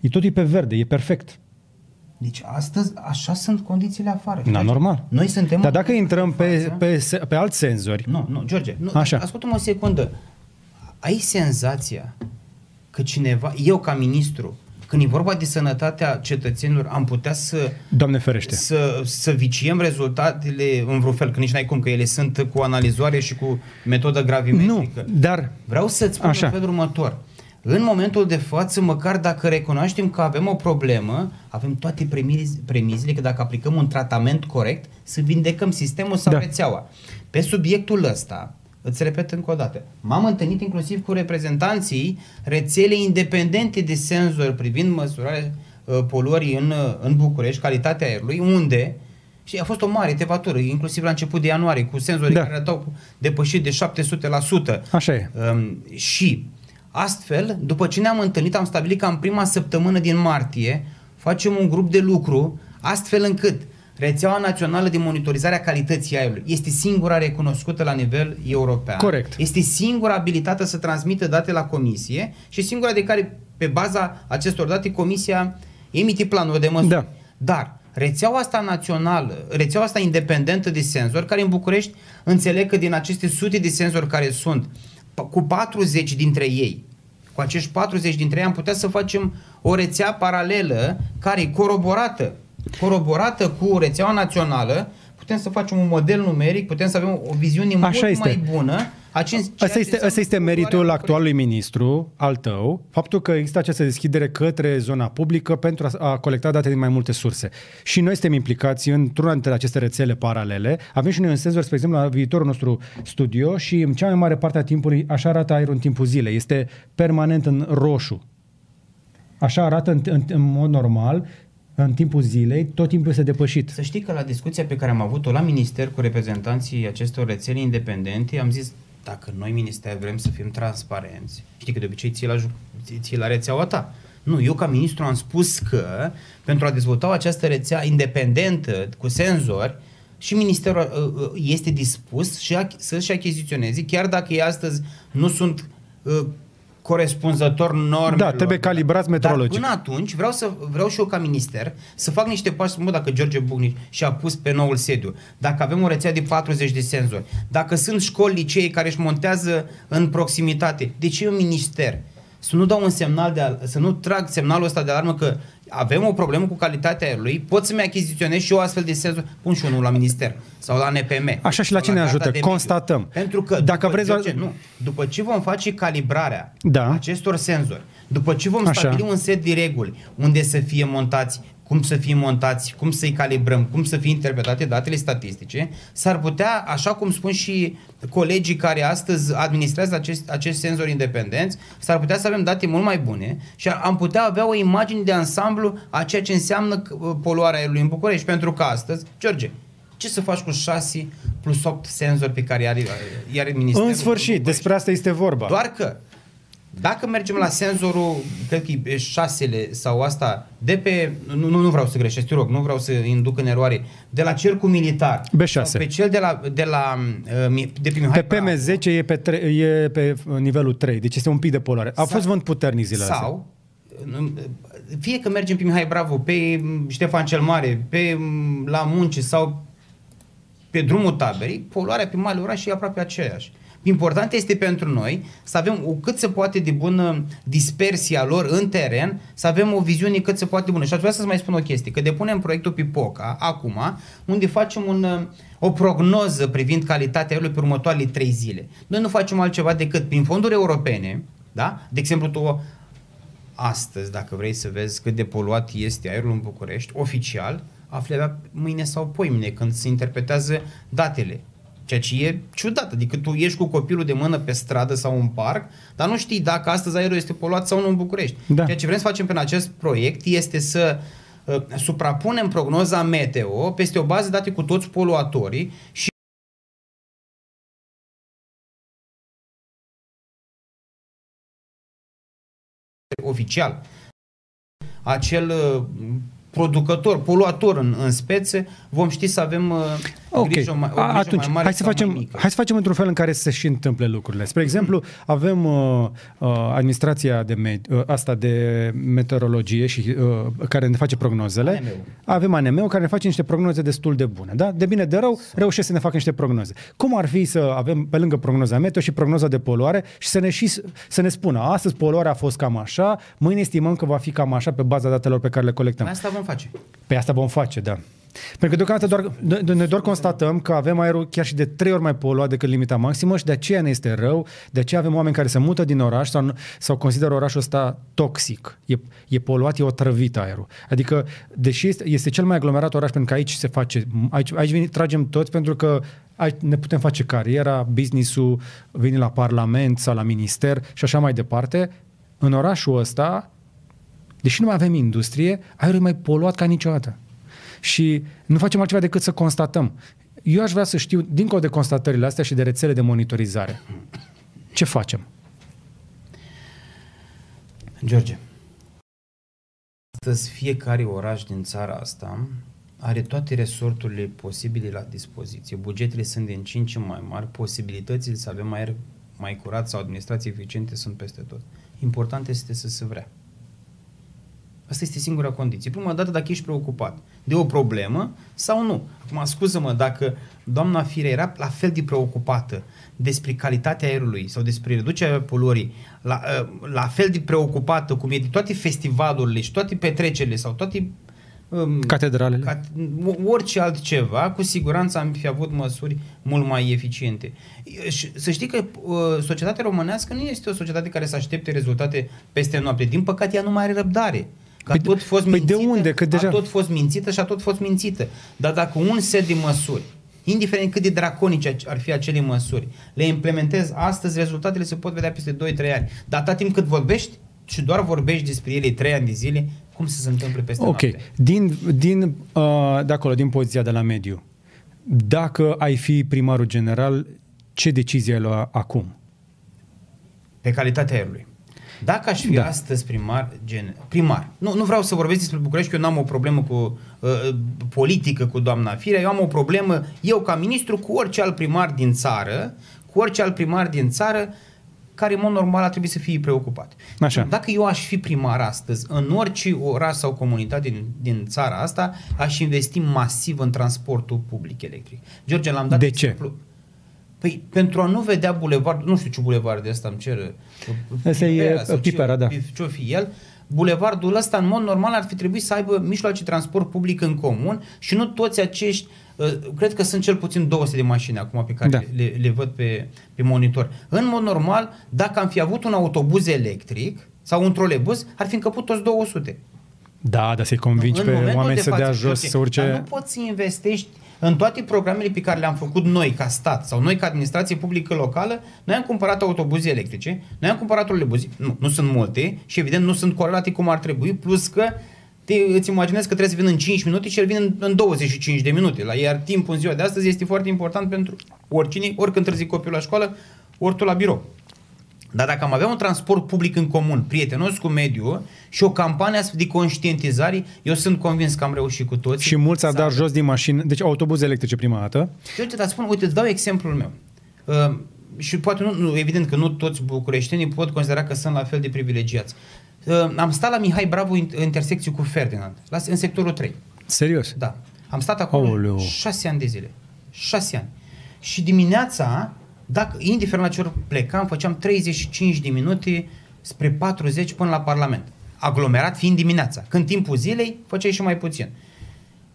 E tot e pe verde, e perfect. Deci astăzi așa sunt condițiile afară. Na, George. normal. Noi suntem... Dar în dacă intrăm pe, față. pe, se- pe alți senzori, Nu, nu, George, nu, Așa. ascultă-mă o secundă. Ai senzația că cineva, eu ca ministru, când e vorba de sănătatea cetățenilor, am putea să, Doamne ferește. să, să viciem rezultatele în vreun fel, că nici n-ai cum, că ele sunt cu analizoare și cu metodă Nu, gravimetrică. dar Vreau să-ți spun Așa. în felul următor. În momentul de față, măcar dacă recunoaștem că avem o problemă, avem toate premiz- premizele că dacă aplicăm un tratament corect, să vindecăm sistemul sau Da. rețeaua. Pe subiectul ăsta, îți repet încă o dată, m-am întâlnit inclusiv cu reprezentanții rețelei independente de senzori privind măsurarea uh, poluării în, uh, în București, calitatea aerului, unde și a fost o mare tevatură, inclusiv la început de ianuarie, cu senzorii Da. care arătau depășit de 700%. așa e. Um, și astfel, după ce ne-am întâlnit, am stabilit că în prima săptămână din martie facem un grup de lucru astfel încât rețeaua națională de monitorizare a calității aerului este singura recunoscută la nivel european. Corect. Este singura abilitată să transmită date la comisie și singura de care, pe baza acestor date, comisia emite planuri de măsuri. Da. Dar rețeaua asta națională, rețeaua asta independentă de senzori, care în București înțeleg că din aceste sute de senzori care sunt, p- cu 40 dintre ei, cu acești 40 dintre ei am putea să facem o rețea paralelă care e coroborată, coroborată cu rețeaua națională, putem să facem un model numeric, putem să avem o viziune Așa mult este. mai bună. A ceea ce Asta este, înseamnă asta este poluarea meritul București. actualului ministru, al tău, faptul că există această deschidere către zona publică pentru a, a colecta date din mai multe surse. Și noi suntem implicați într-una dintre aceste rețele paralele. Avem și noi un senzor, spre exemplu, la viitorul nostru studio și în cea mai mare parte a timpului așa arată aerul în timpul zilei. Este permanent în roșu. Așa arată în, în, în mod normal, în timpul zilei, tot timpul este depășit. Să știi că la discuția pe care am avut-o la minister cu reprezentanții acestor rețele independente, am zis, dacă noi minister vrem să fim transparenți, știi că de obicei ții la, ju- ții- ții la rețeaua ta. Nu, eu ca ministru am spus că pentru a dezvolta această rețea independentă cu senzori, și ministerul uh, uh, este dispus și a, să-și achiziționeze, chiar dacă ei astăzi nu sunt uh, corespunzător normelor. Da, trebuie calibrați metrologic. Dar până atunci vreau, să, vreau și eu ca minister să fac niște pași, să mă, dacă George Bucnici și-a pus pe noul sediu, dacă avem o rețea de 40 de senzori, dacă sunt școli, licee care își montează în proximitate, de ce eu minister? Să nu dau un semnal de al- să nu trag semnalul ăsta de alarmă că avem o problemă cu calitatea aerului, pot să-mi achiziționez și eu astfel de senzori, pun și unul la minister sau la NPM. Așa și la sau cine Garda ajută? de Mediu. Constatăm. Pentru că Dacă după, vreți- George, nu, după ce vom face calibrarea Da. acestor senzori, după ce vom Așa. stabili un set de reguli unde să fie montați, cum să fie montați, cum să-i calibrăm, cum să fie interpretate datele statistice, s-ar putea, așa cum spun și colegii care astăzi administrează acest, acest senzor independenți, s-ar putea să avem date mult mai bune și am putea avea o imagine de ansamblu a ceea ce înseamnă uh, poluarea aerului în București, pentru că astăzi, George, ce să faci cu 6 plus 8 senzori pe care are, are Ministerul În sfârșit, București? despre asta este vorba. Doar că dacă mergem la senzorul, cred că e șasele sau asta, de pe, nu, nu, nu vreau să greșesc, te rog, nu vreau să induc în eroare, de la cercul militar, B6. sau pe cel de la, de la uh, mi- de pe Mihai Pe Bravo, PM10 e pe, tre- e pe nivelul 3, deci este un pic de poluare. A Sau- fost vânt puternic zilele astea. sau, uh, fie că mergem pe Mihai Bravo, pe mm, Ștefan cel Mare, pe mm, la munci sau pe drumul taberii, poluarea pe malul oraș e aproape aceeași. Important este pentru noi să avem o cât se poate de bună dispersia lor în teren, să avem o viziune cât se poate de bună. Și aș vrea să-ți mai spun o chestie, că depunem proiectul Pipoca acum, unde facem un, uh, o prognoză privind calitatea aerului pe următoarele trei zile. Noi nu facem altceva decât prin fonduri europene, da? De exemplu, tu astăzi, dacă vrei să vezi cât de poluat este aerul în București, oficial, afli abia mâine sau poimine, când se interpretează datele. Ceea ce e ciudat, adică tu ieși cu copilul de mână pe stradă sau în parc, dar nu știi dacă astăzi aerul este poluat sau nu în București. Da. Ceea ce vrem să facem prin acest proiect este să uh, suprapunem prognoza meteo peste o bază de date cu toți poluatorii și oficial acel uh, producător, poluator în, în spețe, vom ști să avem uh, Ok, grijă, mai, o grijă atunci mai mare hai să, sau mai facem, mică. hai să facem într-un fel în care să se și întâmple lucrurile. Spre exemplu, avem uh, uh, administrația de med- uh, asta de meteorologie și uh, care ne face prognozele. ANM-ul. Avem ANM-ul care ne face niște prognoze destul de bune. Da? De bine de rău, reușesc să ne facă niște prognoze. Cum ar fi să avem pe lângă prognoza meteo și prognoza de poluare și să ne, și, să ne spună astăzi poluarea a fost cam așa, mâine estimăm că va fi cam așa pe baza datelor pe care le colectăm. Asta vom face. Pe asta vom face, da. Pentru că deocamdată doar, noi- noi doar constatăm că avem aerul chiar și de trei ori mai poluat decât limita maximă și de aceea ne este rău, de aceea avem oameni care se mută din oraș sau, sau consideră orașul ăsta toxic. E, e poluat, e otrăvit aerul. Adică, deși este, este cel mai aglomerat oraș, pentru că aici se face, aici, aici veni, tragem toți pentru că aici ne putem face cariera, business-ul, veni la parlament sau la minister și așa mai departe, în orașul ăsta, deși nu mai avem industrie, aerul e mai poluat ca niciodată. Și nu facem altceva decât să constatăm. Eu aș vrea să știu, dincolo de constatările astea și de rețele de monitorizare, ce facem? George, astăzi fiecare oraș din țara asta are toate resorturile posibile la dispoziție. Bugetele sunt din ce în ce mai mari, posibilitățile să avem aer mai curat sau administrații eficiente sunt peste tot. Important este să se vrea. Asta este singura condiție. Prima dată dacă ești preocupat de o problemă sau nu. Acum, scuză-mă, dacă doamna Fire era la fel de preocupată despre calitatea aerului sau despre reducerea poluării, la, uh, la fel de preocupată cum e de toate festivalurile și toate petrecerile sau toate um, Catedralele? ca, orice altceva, cu siguranță am fi avut măsuri mult mai eficiente. Și să știi că uh, societatea românească nu este o societate care să aștepte rezultate peste noapte. Din păcate, ea nu mai are răbdare. Că a Păi- tot fost păi de mințită, unde? Că deja- A tot fost mințită și a tot fost mințită. Dar dacă un set de măsuri, indiferent cât de draconice ar fi acele măsuri, le implementezi astăzi, rezultatele se pot vedea peste 2-3 ani. Dar atât timp cât vorbești și doar vorbești despre ele 3 ani de zile, cum să se întâmple peste Ok. noapte? Din, din, uh, de acolo, din poziția de la mediu, dacă ai fi primarul general, ce decizie ai lua acum? Pe calitatea aerului. Dacă aș fi Da. da. astăzi primar, gen, primar, nu, nu vreau să vorbesc despre București, că eu nu am o problemă cu uh, politică cu doamna Firea, eu am o problemă, eu ca ministru, cu orice alt primar din țară, cu orice alt primar din țară, care în mod normal ar trebui să fie preocupat. Așa. Dacă eu aș fi primar astăzi, în orice oraș sau comunitate din, din țara asta, aș investi masiv în transportul public electric. George, l-am dat De ce? Exemplu. Păi pentru a nu vedea bulevard, nu știu ce bulevard de ăsta îmi cer. Ăsta e, Pipera sau ce- Pipera, da. Ce-o fi el. Bulevardul ăsta, în mod normal, ar fi trebuit să aibă mijloace de transport public în comun și nu toți acești, uh, cred că sunt cel puțin 200 de mașini acum pe care Da. da. le, le văd pe, pe monitor. În mod normal, dacă am fi avut un autobuz electric sau un trolebuz, ar fi încăput toți 200. Da, dar să-i convingi În pe momentul oameni de să dea față, jos, George, să urce... Dar nu poți să investești în toate programele pe care le-am făcut noi ca stat sau noi ca administrație publică locală, noi am cumpărat autobuze electrice, noi am cumpărat trolebuze, nu, nu sunt multe și evident nu sunt corelate cum ar trebui, plus că te, îți imaginezi că trebuie să vină în 5 minute și el vine în, în 25 de minute. La, iar timpul în ziua de astăzi este foarte important pentru oricine, oricând târzi copilul la școală, ori tu la birou. Dar dacă am avea un transport public în comun, prietenos cu mediul și o campanie astfel de conștientizare, eu sunt convins că am reușit cu toți. Și mulți ar da jos din mașină, deci autobuze electrice prima dată. George, dar spun, uite, îți dau exemplul meu. Uh, și poate nu, nu, evident că nu toți bucureștenii pot considera că sunt la fel de privilegiați. Uh, am stat la Mihai Bravo în intersecție cu Ferdinand, la, în sectorul 3. Serios? Da. Am stat acolo Aoleu. șase ani de zile. Șase ani. Și dimineața, dacă, indiferent la ce ori plecam, făceam 35 de minute spre 40 până la Parlament. Aglomerat fiind dimineața. Când timpul zilei, făceai și mai puțin.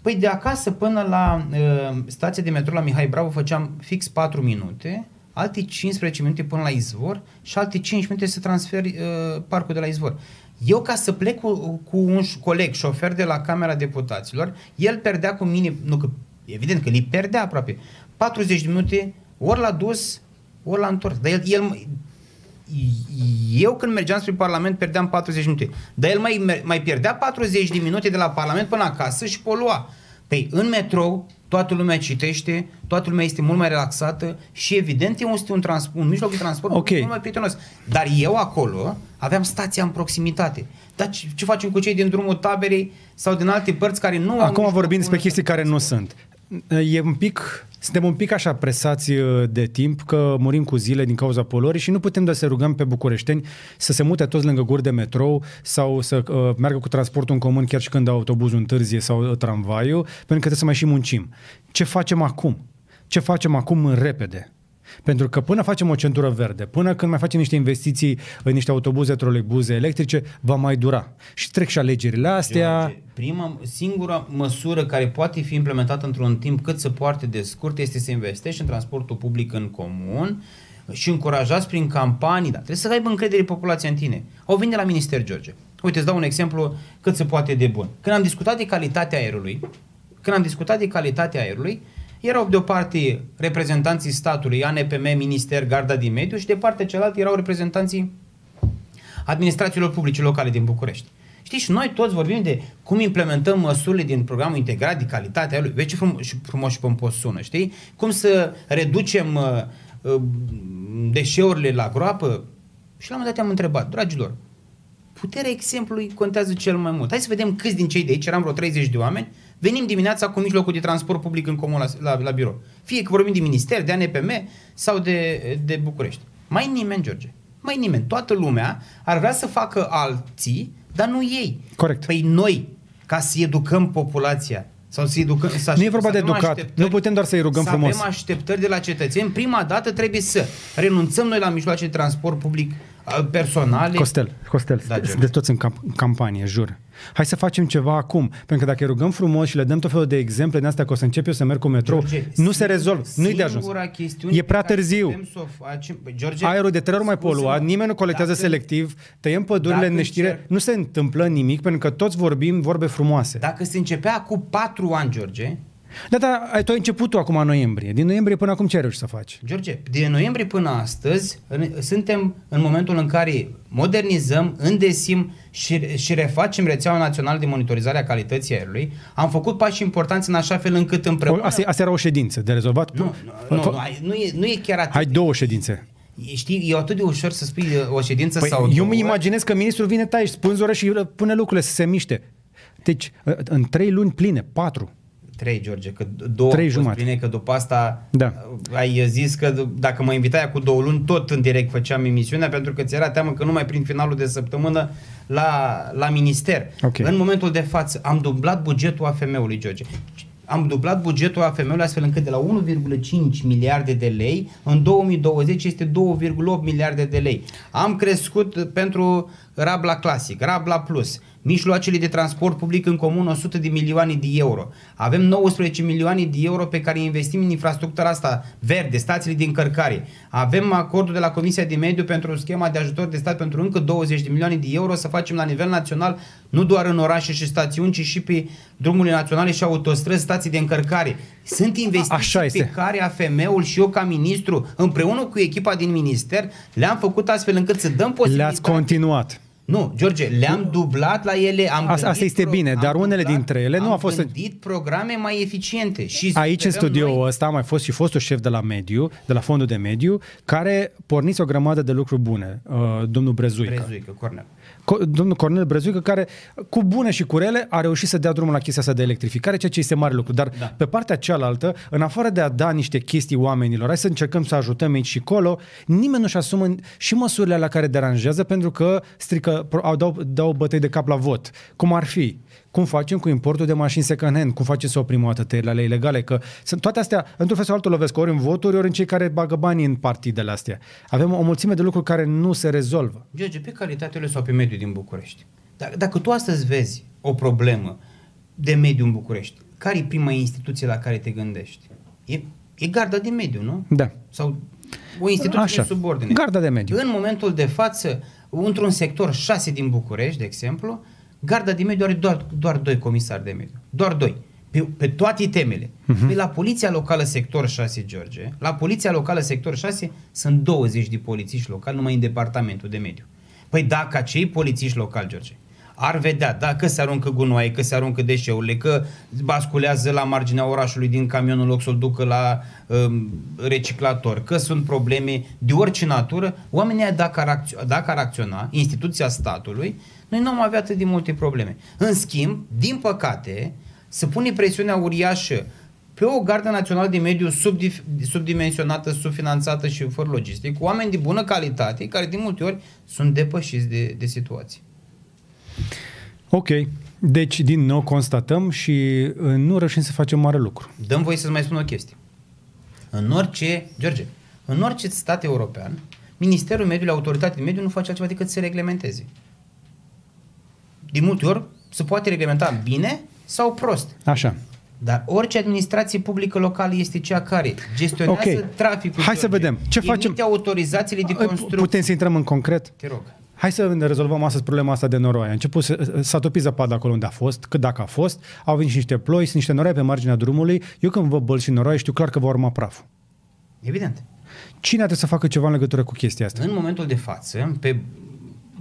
Păi de acasă până la uh, stația de metro la Mihai Bravo făceam fix 4 minute, alte 15 minute până la izvor și alte 5 minute să transferi uh, parcul de la izvor. Eu ca să plec cu, cu un ș- coleg, șofer de la Camera Deputaților, el perdea cu mine, nu că, evident că li perdea aproape, 40 de minute ori la dus, ori la întors. Dar el, el, eu când mergeam spre Parlament pierdeam 40 minute. Dar el mai, mai pierdea 40 de minute de la Parlament până acasă și polua. Păi în metrou toată lumea citește, toată lumea este mult mai relaxată și evident este un, trans- un mijloc de transport okay. mult mai prietenos. Dar eu acolo aveam stația în proximitate. Dar ce, ce facem cu cei din drumul taberei sau din alte părți care nu Acum vorbim despre chestii care nu sunt. E un pic suntem un pic așa presați uh, de timp că murim cu zile din cauza poluării și nu putem doar să rugăm pe bucureșteni să se mute toți lângă guri de metrou sau să uh, meargă cu transportul în comun chiar și când autobuzul întârzie sau uh, tramvaiul, pentru că trebuie să mai și muncim. Ce facem acum? Ce facem acum repede? Pentru că până facem o centură verde, până când mai facem niște investiții în niște autobuze, troleibuze electrice, va mai dura. Și trec și alegerile astea. George, prima, singura măsură care poate fi implementată într-un timp cât se poate de scurt este să investești în transportul public în comun și încurajați prin campanii, dar trebuie să aibă încredere populația în tine. Au venit de la Minister George. Uite, îți dau un exemplu cât se poate de bun. Când am discutat de calitatea aerului, când am discutat de calitatea aerului, erau de o parte reprezentanții statului, ANPM, Minister, Garda din Mediu și de partea cealaltă erau reprezentanții administrațiilor publice locale din București. Știți, și noi toți vorbim de cum implementăm măsurile din programul integrat de calitate a lui. Vezi ce frumos și, frumos și pompos sună, știi? Cum să reducem uh, uh, deșeurile la groapă. Și la un moment dat am întrebat, dragilor, puterea exemplului contează cel mai mult. Hai să vedem câți din cei de aici, eram vreo 30 de oameni, venim dimineața cu mijlocul de transport public în comun la, la, la birou. Fie că vorbim de minister, de ANPM sau de, de București. Mai nimeni, George. Mai nimeni. Toată lumea ar vrea să facă alții, dar nu ei. Corect. Păi noi, ca să educăm populația, sau să educăm, să nu e vorba de educat. Nu putem doar să-i rugăm să frumos. Să avem așteptări de la cetățeni. Prima dată trebuie să renunțăm noi la mijloace de transport public personale. Costel, Costel, da, de toți în camp- campanie, jur. Hai să facem ceva acum. Pentru că dacă îi rugăm frumos și le dăm tot felul de exemple din astea că o să încep eu să merg cu metrou, George, nu se rezolvă. Nu-i de ajuns. E prea târziu. Facem... George, Aerul de trei ori mai poluat, nimeni nu colectează dacă, selectiv, tăiem pădurile în neștire, încerc... nu se întâmplă nimic pentru că toți vorbim vorbe frumoase. Dacă se începea cu patru ani, George, da, da, ai tot începutul acum în noiembrie. Din noiembrie până acum ce ai reușit să faci? George, din noiembrie până astăzi în, suntem în momentul în care modernizăm, îndesim și, și refacem rețeaua națională de monitorizare a calității aerului. Am făcut pași importanți în așa fel încât împreună... Asta, asta era o ședință de rezolvat? Nu, nu, nu, nu, e, nu e chiar atât. Ai două ședințe. Știi, e atât de ușor să spui o ședință păi sau Eu îmi imaginez că ministrul vine, tai și spânzură și pune lucrurile să se miște. Deci, în trei luni pline, patru, Trei, George, că două Trei jumate. bine, că după asta da. ai zis că dacă mă invitai cu două luni, tot în direct făceam emisiunea, pentru că ți era teamă că numai prin finalul de săptămână la, la minister. Okay. În momentul de față am dublat bugetul AFM-ului, George. Am dublat bugetul AFM-ului astfel încât de la 1,5 miliarde de lei, în 2020 este 2,8 miliarde de lei. Am crescut pentru Rabla Classic, Rabla Plus, mijloacele de transport public în comun 100 de milioane de euro. Avem 19 milioane de euro pe care investim în infrastructura asta verde, stațiile de încărcare. Avem acordul de la Comisia de Mediu pentru schema de ajutor de stat pentru încă 20 de milioane de euro să facem la nivel național, nu doar în orașe și stațiuni, ci și pe drumurile naționale și autostrăzi, stații de încărcare. Sunt investiții Așa este. pe care AFM-ul și eu ca ministru, împreună cu echipa din minister, le-am făcut astfel încât să dăm posibilitatea... Le-ați continuat. Nu, George, le-am dublat la ele. Am asta, asta este pro- bine, dar unele dublat, dintre ele nu au fost... Am gândit programe mai eficiente. Și Aici în studioul noi... ăsta a mai fost și fostul șef de la mediu, de la fondul de mediu, care porniți o grămadă de lucruri bune, uh, domnul Brezuică. Brezuică, Cornel domnul Cornel Brezuică, care cu bune și cu rele a reușit să dea drumul la chestia asta de electrificare, ceea ce este mare lucru. Dar da. pe partea cealaltă, în afară de a da niște chestii oamenilor, hai să încercăm să ajutăm aici și acolo, nimeni nu-și asumă și măsurile la care deranjează pentru că strică, dau, dau bătăi de cap la vot. Cum ar fi? Cum facem cu importul de mașini second-hand? Cum facem să oprim o dată tăierile ilegale? Că sunt toate astea, într-un fel sau altul lovesc ori în voturi, ori în cei care bagă banii în partidele astea. Avem o mulțime de lucruri care nu se rezolvă. George, pe calitatele sau pe mediul din București. Dacă, dacă tu astăzi vezi o problemă de mediu în București, care e prima instituție la care te gândești? E, e garda de mediu, nu? Da. Sau o instituție Așa. de subordine. Garda de mediu. În momentul de față, într-un sector 6 din București, de exemplu, Garda de mediu are doar, doar doi comisari de mediu. Doar doi. pe, pe toate temele. Uh-huh. Păi la Poliția Locală Sector 6, George, la Poliția Locală Sector 6 sunt 20 de polițiști locali numai în departamentul de mediu. Păi dacă acei polițiști locali, George, ar vedea, da, că se aruncă gunoaie, că se aruncă deșeurile, că basculează la marginea orașului din camionul loc să-l ducă la um, reciclator, că sunt probleme de orice natură, oamenii dacă ar, acționa, dacă ar acționa, instituția statului, noi nu am avea atât de multe probleme. În schimb, din păcate, se pune presiunea uriașă pe o gardă națională de mediu subdimensionată, subfinanțată și fără logistic, cu oameni de bună calitate, care de multe ori sunt depășiți de, de situații. Ok. Deci, din nou, constatăm și uh, nu reușim să facem mare lucru. Dăm voie să-ți mai spun o chestie. În orice, George, în orice stat european, Ministerul Mediului, Autoritatea de Mediu nu face altceva decât să reglementeze. De multe ori se poate reglementa bine sau prost. Așa. Dar orice administrație publică locală este cea care gestionează okay. traficul. Hai să vedem. Ce facem? autorizațiile de construcție. Putem să intrăm în concret? Te rog. Hai să ne rezolvăm astăzi problema asta de noroi. A început să, s-a topit zăpada acolo unde a fost, cât dacă a fost, au venit și niște ploi, sunt niște noroi pe marginea drumului. Eu când văd băl și noroi știu clar că va urma praful. Evident. Cine trebuie să facă ceva în legătură cu chestia asta? În momentul de față, pe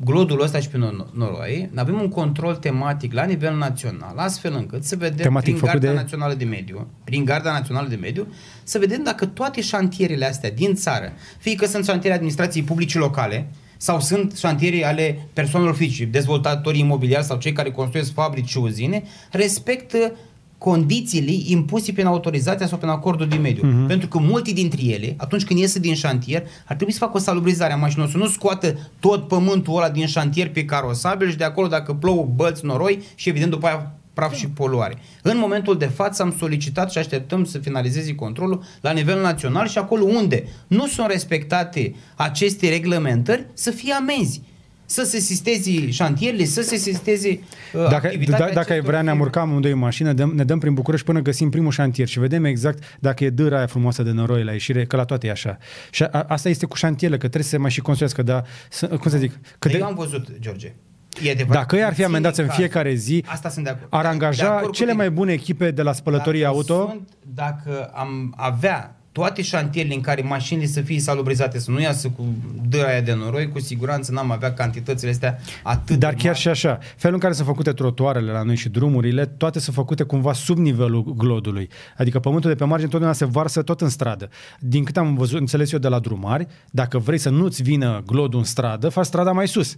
glodul ăsta și pe noroi, avem un control tematic la nivel național, astfel încât să vedem tematic prin Garda de... Națională de Mediu, prin Garda Națională de Mediu, să vedem dacă toate șantierele astea din țară, fie că sunt șantiere administrației publice locale, sau sunt șantierii ale persoanelor fizice, dezvoltatorii imobiliari sau cei care construiesc fabrici și uzine, respectă condițiile impuse prin autorizația sau prin acordul de mediu. Uh-huh. Pentru că multe dintre ele, atunci când iese din șantier, ar trebui să facă o salubrizare a mașinilor, să nu scoată tot pământul ăla din șantier pe carosabil și de acolo dacă plouă bălți noroi și evident după aia praf și poluare. În momentul de față am solicitat și așteptăm să finalizeze controlul la nivel național și acolo unde nu sunt respectate aceste reglementări să fie amenzi să se sisteze șantierele, să se sisteze uh, Dacă, da, dacă ai vrea, ne-am urcat amândoi în mașină, dăm, ne dăm prin București până găsim primul șantier și vedem exact dacă e dâra aia frumoasă de noroi la ieșire, că la toate e așa. Și a, asta este cu șantierele, că trebuie să se mai și construiască, dar, să, cum să zic... Că de... Eu am văzut, George, E Dacă ei ar fi amendați în fiecare zi, Asta sunt de acord. ar angaja cele mai bune echipe de la spălătorii dacă auto. Sunt, dacă am avea toate șantierele în care mașinile să fie salubrizate, să nu iasă cu dâra aia de noroi, cu siguranță n-am avea cantitățile astea atât Dar de chiar și așa, felul în care sunt făcute trotuarele la noi și drumurile, toate sunt făcute cumva sub nivelul glodului. Adică pământul de pe margine totdeauna se varsă tot în stradă. Din cât am văzut, înțeles eu de la drumari, dacă vrei să nu-ți vină glodul în stradă, faci strada mai sus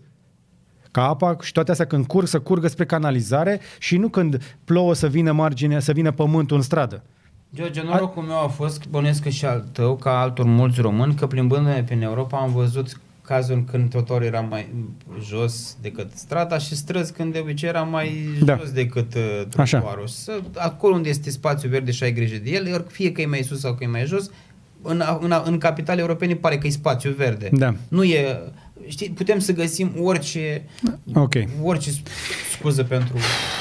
ca apa și toate astea când curg, să curgă spre canalizare și nu când plouă să vină margine, să vină pământul în stradă. George, norocul meu a fost, bănuiesc că și al tău, ca altor mulți români, că plimbându-ne prin Europa am văzut cazul când trotuarul era mai jos decât strada și străzi când de obicei era mai da. jos decât uh, trotuarul. Să, acolo unde este spațiu verde și ai grijă de el, fie că e mai sus sau că e mai jos, în, în, în capitale europene pare că e spațiu verde. Da. Nu e știi, putem să găsim orice, okay. orice scuză pentru...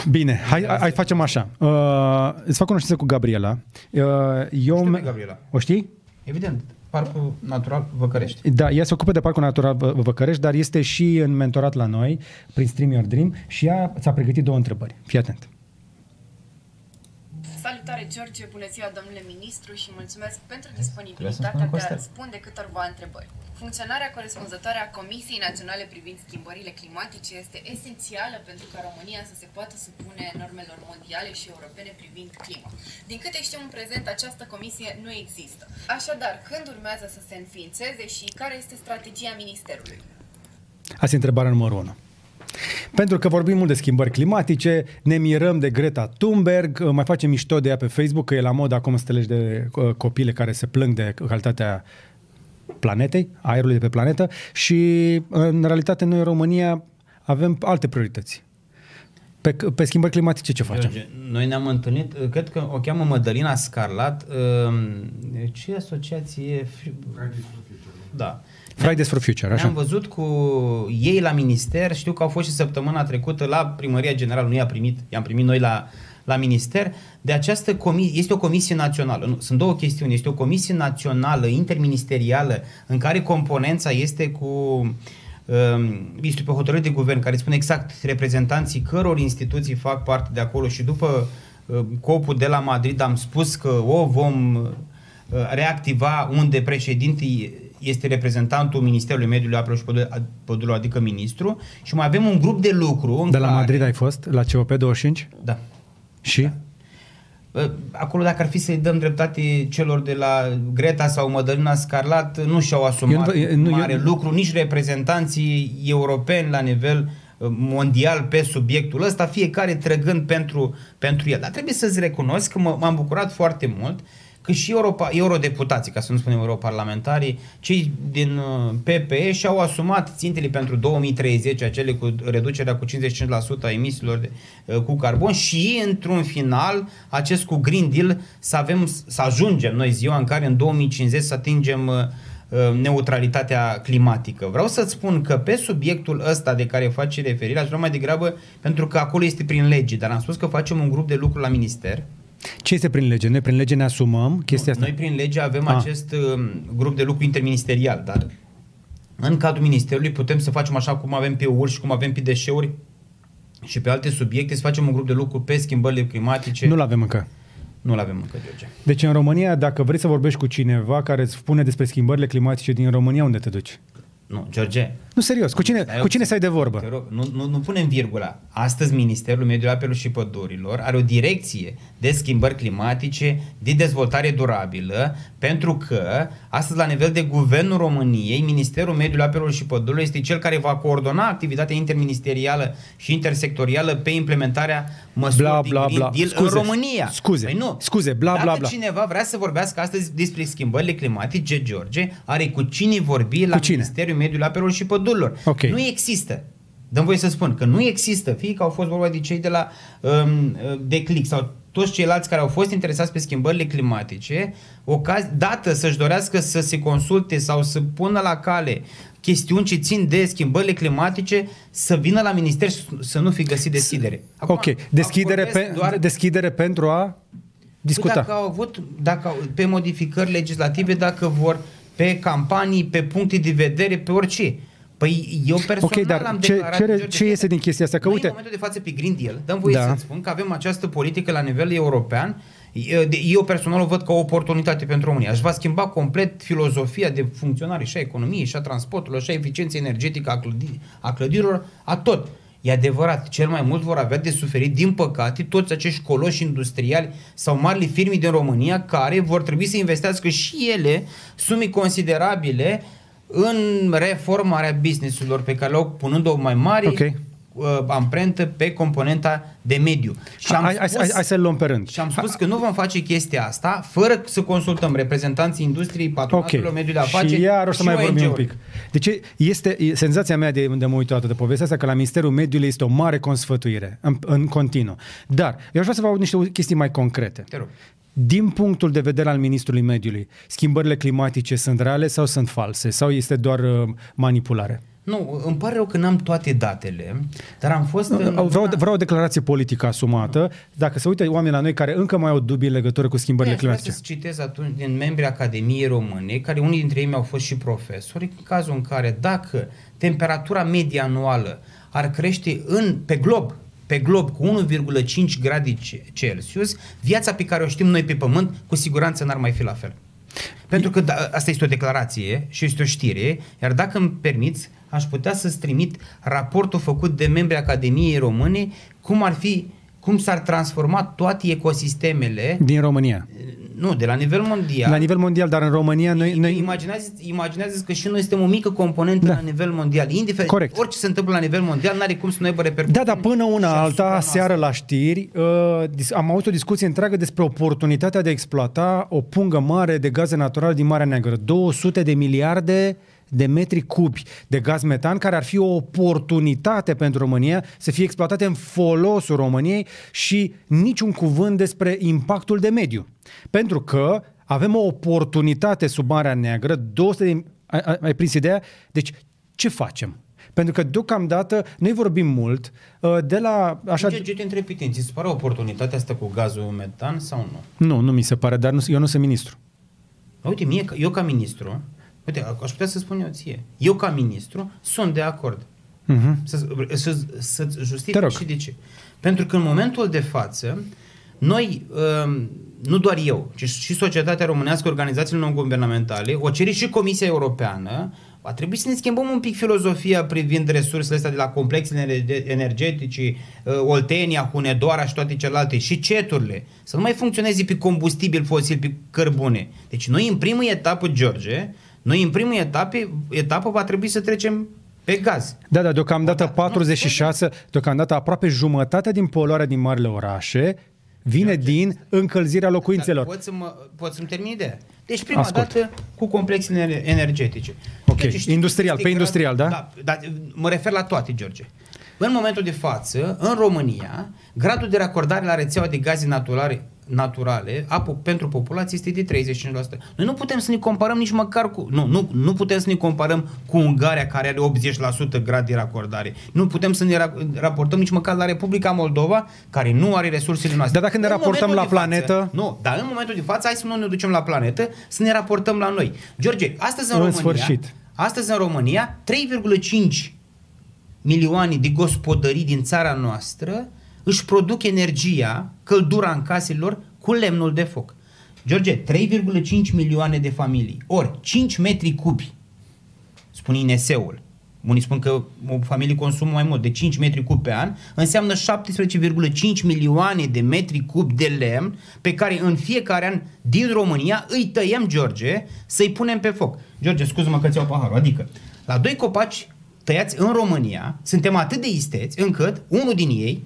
Bine, hai, hai facem așa. Uh, îți fac cunoștință cu Gabriela. Uh, eu știu pe Gabriela. O știi? Evident. Parcul Natural Văcărești. Da, ea se ocupă de Parcul Natural Văcărești, dar este și în mentorat la noi, prin Stream Your Dream, și ea ți-a pregătit două întrebări. Fii atent. Salutare, George, bună ziua, domnule ministru, și mulțumesc pentru disponibilitatea de a răspunde câtorva întrebări. Funcționarea corespunzătoare a Comisiei Naționale privind schimbările climatice este esențială pentru ca România să se poată supune normelor mondiale și europene privind clima. Din câte știu în prezent, această comisie nu există. Așadar, când urmează să se înființeze și care este strategia Ministerului? Asta e întrebarea numărul 1. Pentru că vorbim mult de schimbări climatice, ne mirăm de Greta Thunberg, mai facem mișto de ea pe Facebook, că e la mod acum să de uh, copile care se plâng de calitatea planetei, aerului de pe planetă și în realitate noi în România avem alte priorități. Pe, pe schimbări climatice ce facem? George, noi ne-am întâlnit, cred că o cheamă Mădălina Scarlat, uh, ce asociație? Fridays for Future. Da. Fridays for Future, așa. Am văzut cu ei la minister, știu că au fost și săptămâna trecută la Primăria Generală, nu i-a primit, i-am primit noi la la minister, de această comisie, este o comisie națională. Nu, sunt două chestiuni. Este o comisie națională, interministerială, în care componența este cu um, este pe hotărâre de guvern care spune exact reprezentanții căror instituții fac parte de acolo și după uh, copul de la Madrid am spus că o vom uh, reactiva unde președintii este reprezentantul Ministerului Mediului Apelor și Pădurilor, adică ministru, și mai avem un grup de lucru. De la care... Madrid ai fost? La COP25? Da. Și? Da. Acolo dacă ar fi să-i dăm dreptate celor de la Greta sau Mădălina Scarlat, nu și-au asumat eu, nu, mare eu, lucru, nici reprezentanții europeni la nivel uh, mondial pe subiectul ăsta, fiecare trăgând pentru, pentru el. Dar trebuie să-ți recunosc că m-am bucurat foarte mult uh, că și Europa, eurodeputații, ca să nu spunem europarlamentarii, cei din uh, PPE și-au asumat țintele pentru 2030, acele cu reducerea cu 55% a emisiilor de, uh, cu carbon și, într-un final, acest cu Green Deal să avem, să ajungem noi ziua în care în 2050 să atingem uh, neutralitatea climatică. Vreau să-ți spun că pe subiectul ăsta de care faci referire, aș vrea mai degrabă, pentru că acolo este prin lege, dar am spus că facem un grup de lucru la minister, ce este prin lege? Noi prin lege ne asumăm chestia nu, asta? Noi prin lege avem A. Ah. acest uh, grup de lucru interministerial, dar în cadrul ministerului putem să facem așa cum avem pe uri și cum avem pe deșeuri și pe alte subiecte, să facem un grup de lucru pe schimbările climatice. Nu-l avem încă. Nu-l avem încă, George. Deci în România, dacă vrei să vorbești cu cineva care îți spune despre schimbările climatice din România, unde te duci? Nu, George. Nu, serios. Cu cine, cu cine ai de vorbă? Te rog, nu, nu, nu punem virgula. Astăzi Ministerul Mediului Apelor și Pădurilor are o direcție de schimbări climatice, de dezvoltare durabilă, pentru că astăzi la nivel de Guvernul României, Ministerul Mediului Apelor și Pădurilor este cel care va coordona activitatea interministerială și intersectorială pe implementarea măsurilor bla, bla, bla. Deal scuze, în România. Scuze, păi nu. scuze, bla, Dacă bla, bla. cineva vrea să vorbească astăzi despre schimbările climatice, George, are cu cine vorbi la cine? Ministerul Mediului Apelor și Pădurilor. Okay. Nu există. Dăm voie să spun că nu există, fie că au fost vorba de cei de la um, de click sau toți ceilalți care au fost interesați pe schimbările climatice, ocaz, dată să-și dorească să se consulte sau să pună la cale chestiuni ce țin de schimbările climatice, să vină la minister și să nu fi găsit deschidere. Acum, ok, deschidere, pe, doar... deschidere pentru a discuta. Păi dacă au avut, dacă au, pe modificări legislative, dacă vor pe campanii, pe puncte de vedere, pe orice. Păi eu personal okay, dar am ce, declarat... Ce, ce iese din chestia asta? Că Noi uite... în momentul de față pe Green Deal, dăm voie da. să spun că avem această politică la nivel european eu personal o văd ca o oportunitate pentru România. Aș va schimba complet filozofia de funcționare și a economiei, și a transportului, și a eficienței energetică a, clădi, a clădirilor, a tot. E adevărat, cel mai mult vor avea de suferit, din păcate, toți acești coloși industriali sau marile firme din România care vor trebui să investească și ele sume considerabile în reformarea businessurilor pe care le-au punând-o mai mare okay. Uh, amprentă pe componenta de mediu. Și am hai, spus, hai, hai să luăm pe rând. Și am spus că nu vom face chestia asta fără să consultăm reprezentanții industriei, patronatelor, okay. mediului de afaceri și iar o să mai vorbim un pic. Deci este senzația mea de unde mă uit toată de povestea asta că la Ministerul Mediului este o mare consfătuire în, în continuu. Dar eu aș vrea să vă aud niște chestii mai concrete. Te rog. Din punctul de vedere al Ministrului Mediului, schimbările climatice sunt reale sau sunt false? Sau este doar uh, manipulare? Nu, îmi pare rău că n-am toate datele, dar am fost... În... Vreau, vreau o declarație politică asumată. Dacă se uită oameni la noi care încă mai au dubii în legătură cu schimbările Bine, climatice. să citez atunci din membrii Academiei Române, care unii dintre ei mi-au fost și profesori, în cazul în care dacă temperatura medie anuală ar crește în, pe glob pe glob cu 1,5 grade Celsius, viața pe care o știm noi pe Pământ cu siguranță n-ar mai fi la fel. Pentru că da, asta este o declarație și este o știre, iar dacă îmi permiți, aș putea să-ți trimit raportul făcut de membrii Academiei Române, cum ar fi cum s-ar transforma toate ecosistemele din România. Nu, de la nivel mondial. La nivel mondial, dar în România noi... noi... Imaginează, imaginează că și noi suntem o mică componentă da. la nivel mondial. Indiferent, Corect. orice se întâmplă la nivel mondial, n-are cum să nu aibă repercusiuni. Da, dar până una alta, seară la știri, uh, am avut o discuție întreagă despre oportunitatea de a exploata o pungă mare de gaze naturale din Marea Neagră. 200 de miliarde de metri cubi de gaz metan, care ar fi o oportunitate pentru România să fie exploatate în folosul României și niciun cuvânt despre impactul de mediu. Pentru că avem o oportunitate sub Marea Neagră, 200 de... Ai, ai prins ideea? Deci, ce facem? Pentru că deocamdată noi vorbim mult uh, de la... Așa... Ce, ce te întrebi, ți se pare oportunitatea asta cu gazul metan sau nu? Nu, nu mi se pare, dar nu, eu nu sunt ministru. Uite, mie, eu ca ministru, Uite, aș putea să spun eu ție. Eu, ca ministru, sunt de acord. Uh-huh. Să, să, să justific și de ce. Pentru că în momentul de față, noi, um, nu doar eu, ci și societatea românească, organizațiile non-guvernamentale, o cere și Comisia Europeană, va trebui să ne schimbăm un pic filozofia privind resursele astea de la complexele energetice, uh, Oltenia, Hunedoara și toate celelalte, și ceturile, să nu mai funcționeze pe combustibil fosil, pe cărbune. Deci noi în primă etapă, George, noi în primă etapă, etapă va trebui să trecem pe gaz. Da, da, deocamdată 46, deocamdată aproape jumătate din poluarea din marile orașe vine din încălzirea locuințelor. Dar pot, să mă, pot să-mi termin ideea. Deci prima Ascult. dată cu complexele energetice. Ok, deci, știi, industrial, pe industrial, da? Da, dar mă refer la toate, George. În momentul de față, în România, gradul de racordare la rețeaua de gaze naturale naturale apă pentru populație este de 35%. Noi nu putem să ne comparăm nici măcar cu... Nu, nu, nu putem să ne comparăm cu Ungaria care are 80% grad de racordare. Nu putem să ne ra- raportăm nici măcar la Republica Moldova care nu are resursele noastre. Dar dacă ne în raportăm la planetă... Față, nu, dar în momentul de față hai să nu ne ducem la planetă, să ne raportăm la noi. George, astăzi în, în România... Sfârșit. Astăzi în România 3,5 milioane de gospodării din țara noastră își produc energia, căldura în caselor, cu lemnul de foc. George, 3,5 milioane de familii, ori 5 metri cubi, spune INS-ul, unii spun că o familie consumă mai mult de 5 metri cub pe an, înseamnă 17,5 milioane de metri cub de lemn pe care în fiecare an din România îi tăiem, George, să-i punem pe foc. George, scuză-mă că ți-au paharul. Adică, la doi copaci tăiați în România, suntem atât de isteți încât unul din ei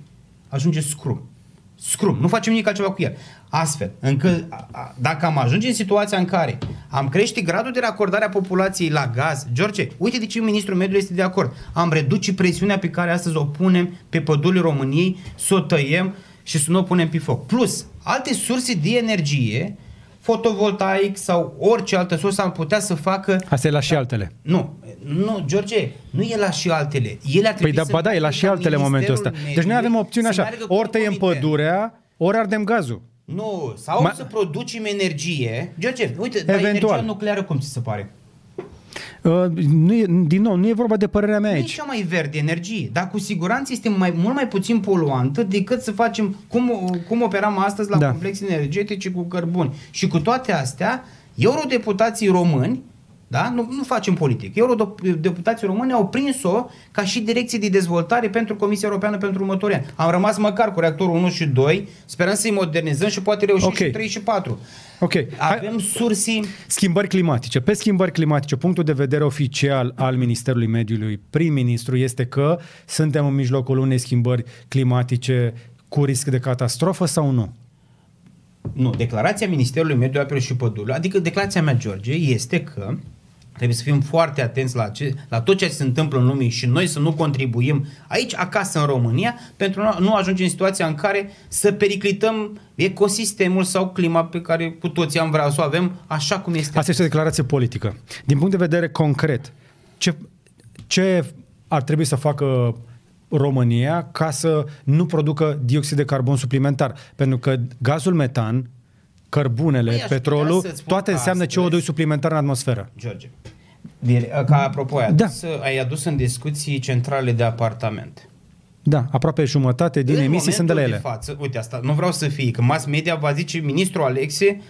ajunge scrum. Scrum. Nu facem nimic altceva cu el. Astfel, încă, dacă am ajunge în situația în care am crește gradul de racordare a populației la gaz, George, uite de ce ministrul mediului este de acord. Am reduce presiunea pe care astăzi o punem pe pădurile României, să o tăiem și să nu o punem pe foc. Plus, alte surse de energie fotovoltaic sau orice altă sursă am putea să facă... Asta e la și altele. Nu, nu, George, nu e la și altele. Ele ar păi da, ba da, e la și altele în momentul ăsta. Deci noi avem opțiunea așa, ori tăiem pădurea, ori ardem gazul. Nu, sau Ma... să producem energie. George, uite, Eventual. dar energia nucleară cum ți se pare? Uh, nu e, din nou, nu e vorba de părerea mea nu aici. E cea mai verde energie, dar cu siguranță este mai, mult mai puțin poluantă decât să facem cum, cum operam astăzi la da. complexe energetice cu cărbuni. Și cu toate astea, eurodeputații români da? Nu, nu facem politic. Eurodeputații români au prins-o ca și direcție de dezvoltare pentru Comisia Europeană pentru următorii ani. Am rămas măcar cu reactorul 1 și 2, sperăm să-i modernizăm și poate reușim okay. și 3 și 4. Ok. Avem sursi... Schimbări climatice. Pe schimbări climatice, punctul de vedere oficial al Ministerului Mediului, prim-ministru, este că suntem în mijlocul unei schimbări climatice cu risc de catastrofă sau nu? Nu, declarația Ministerului Mediului, Apelor și Pădurilor, adică declarația mea, George, este că Trebuie să fim foarte atenți la, ce, la tot ce se întâmplă în lume și noi să nu contribuim aici, acasă, în România, pentru a nu ajunge în situația în care să periclităm ecosistemul sau clima pe care cu toții am vrea să o avem așa cum este. Asta este o declarație politică. Din punct de vedere concret, ce, ce ar trebui să facă România ca să nu producă dioxid de carbon suplimentar? Pentru că gazul metan cărbunele, păi, petrolul, toate înseamnă CO2 suplimentar în atmosferă. George, ca apropo, ai da. adus, da. ai adus în discuții centrale de apartament. Da, aproape jumătate din în emisii sunt de la ele. De față, uite asta, nu vreau să fie, că mass media va zice ministrul Alexe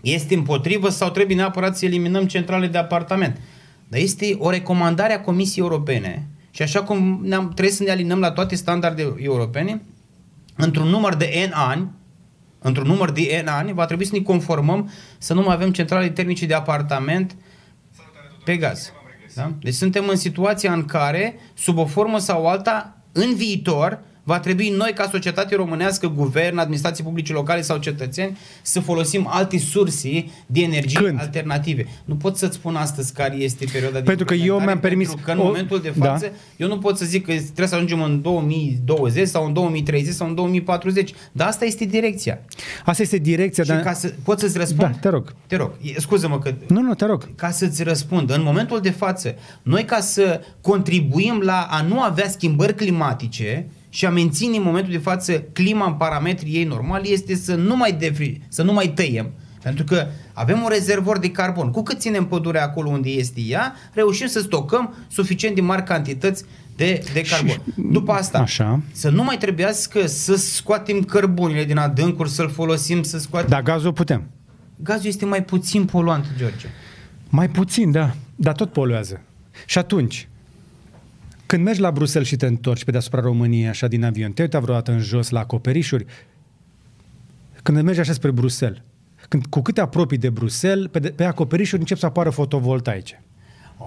este împotrivă sau trebuie neapărat să eliminăm centrale de apartament. Dar este o recomandare a Comisiei Europene și așa cum ne-am, trebuie să ne alinăm la toate standardele europene, într-un număr de N ani, într-un număr de N ani, va trebui să ne conformăm să nu mai avem centrale termice de apartament pe gaz. Da? Deci suntem în situația în care, sub o formă sau alta, în viitor, va trebui noi, ca societate românească, guvern, administrații publice locale sau cetățeni, să folosim alte surse de energie Când? alternative. Nu pot să-ți spun astăzi care este perioada de Pentru că eu mi-am permis... Pentru că în o... momentul de față, da. eu nu pot să zic că trebuie să ajungem în 2020 sau în 2030 sau în 2040. Dar asta este direcția. Asta este direcția. Și dar... ca să pot să-ți răspund. Da, te rog. Te rog. Scuză-mă că... Nu, nu, te rog. Ca să-ți răspund. În momentul de față, noi ca să contribuim la a nu avea schimbări climatice, și a menține în momentul de față clima în parametrii ei normali este să nu mai, defri, să nu mai tăiem. Pentru că avem un rezervor de carbon. Cu cât ținem pădurea acolo unde este ea, reușim să stocăm suficient de mari cantități de, de carbon. Și, După asta, așa. să nu mai trebuiască să scoatem cărbunile din adâncuri, să-l folosim, să scoatem... Dar gazul putem. Gazul este mai puțin poluant, George. Mai puțin, da. Dar tot poluează. Și atunci, când mergi la Bruxelles și te întorci pe deasupra României, așa din avion, te uita vreodată în jos la acoperișuri, când mergi așa spre Bruxelles, când, cu cât te apropii de Bruxelles, pe, de, pe acoperișuri încep să apară fotovoltaice.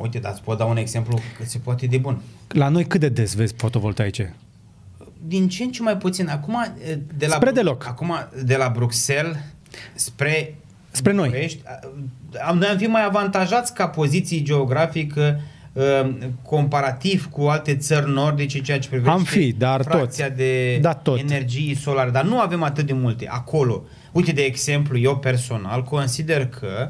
Uite, dar îți pot da un exemplu că se poate de bun. La noi cât de des vezi fotovoltaice? Din ce în ce mai puțin. Acum, de la, spre deloc. Acum, de la Bruxelles spre Spre noi. București, am, noi am fi mai avantajați ca poziții geografică comparativ cu alte țări nordice, ceea ce privește am fi, dar fracția tot. de da, tot. energii solare. Dar nu avem atât de multe acolo. Uite, de exemplu, eu personal consider că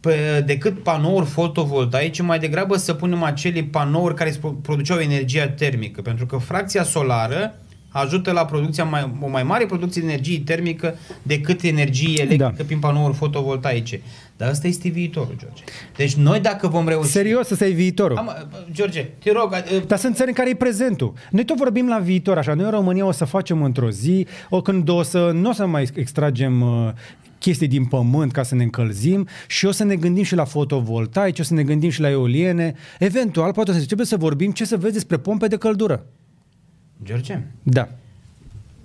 pe, decât panouri fotovoltaice, mai degrabă să punem acele panouri care produceau energia termică, pentru că fracția solară ajută la producția mai, o mai mare producție de energie termică decât energie electrică da. prin panouri fotovoltaice. Dar asta este viitorul, George. Deci noi dacă vom reuși... Serios, să e viitorul. Am, George, te rog... Uh... Dar sunt țări în care e prezentul. Noi tot vorbim la viitor, așa. Noi în România o să facem într-o zi, o când o să, nu o să mai extragem uh, chestii din pământ ca să ne încălzim și o să ne gândim și la fotovoltaice, o să ne gândim și la eoliene. Eventual, poate să începem să vorbim ce să vezi despre pompe de căldură. George? Da.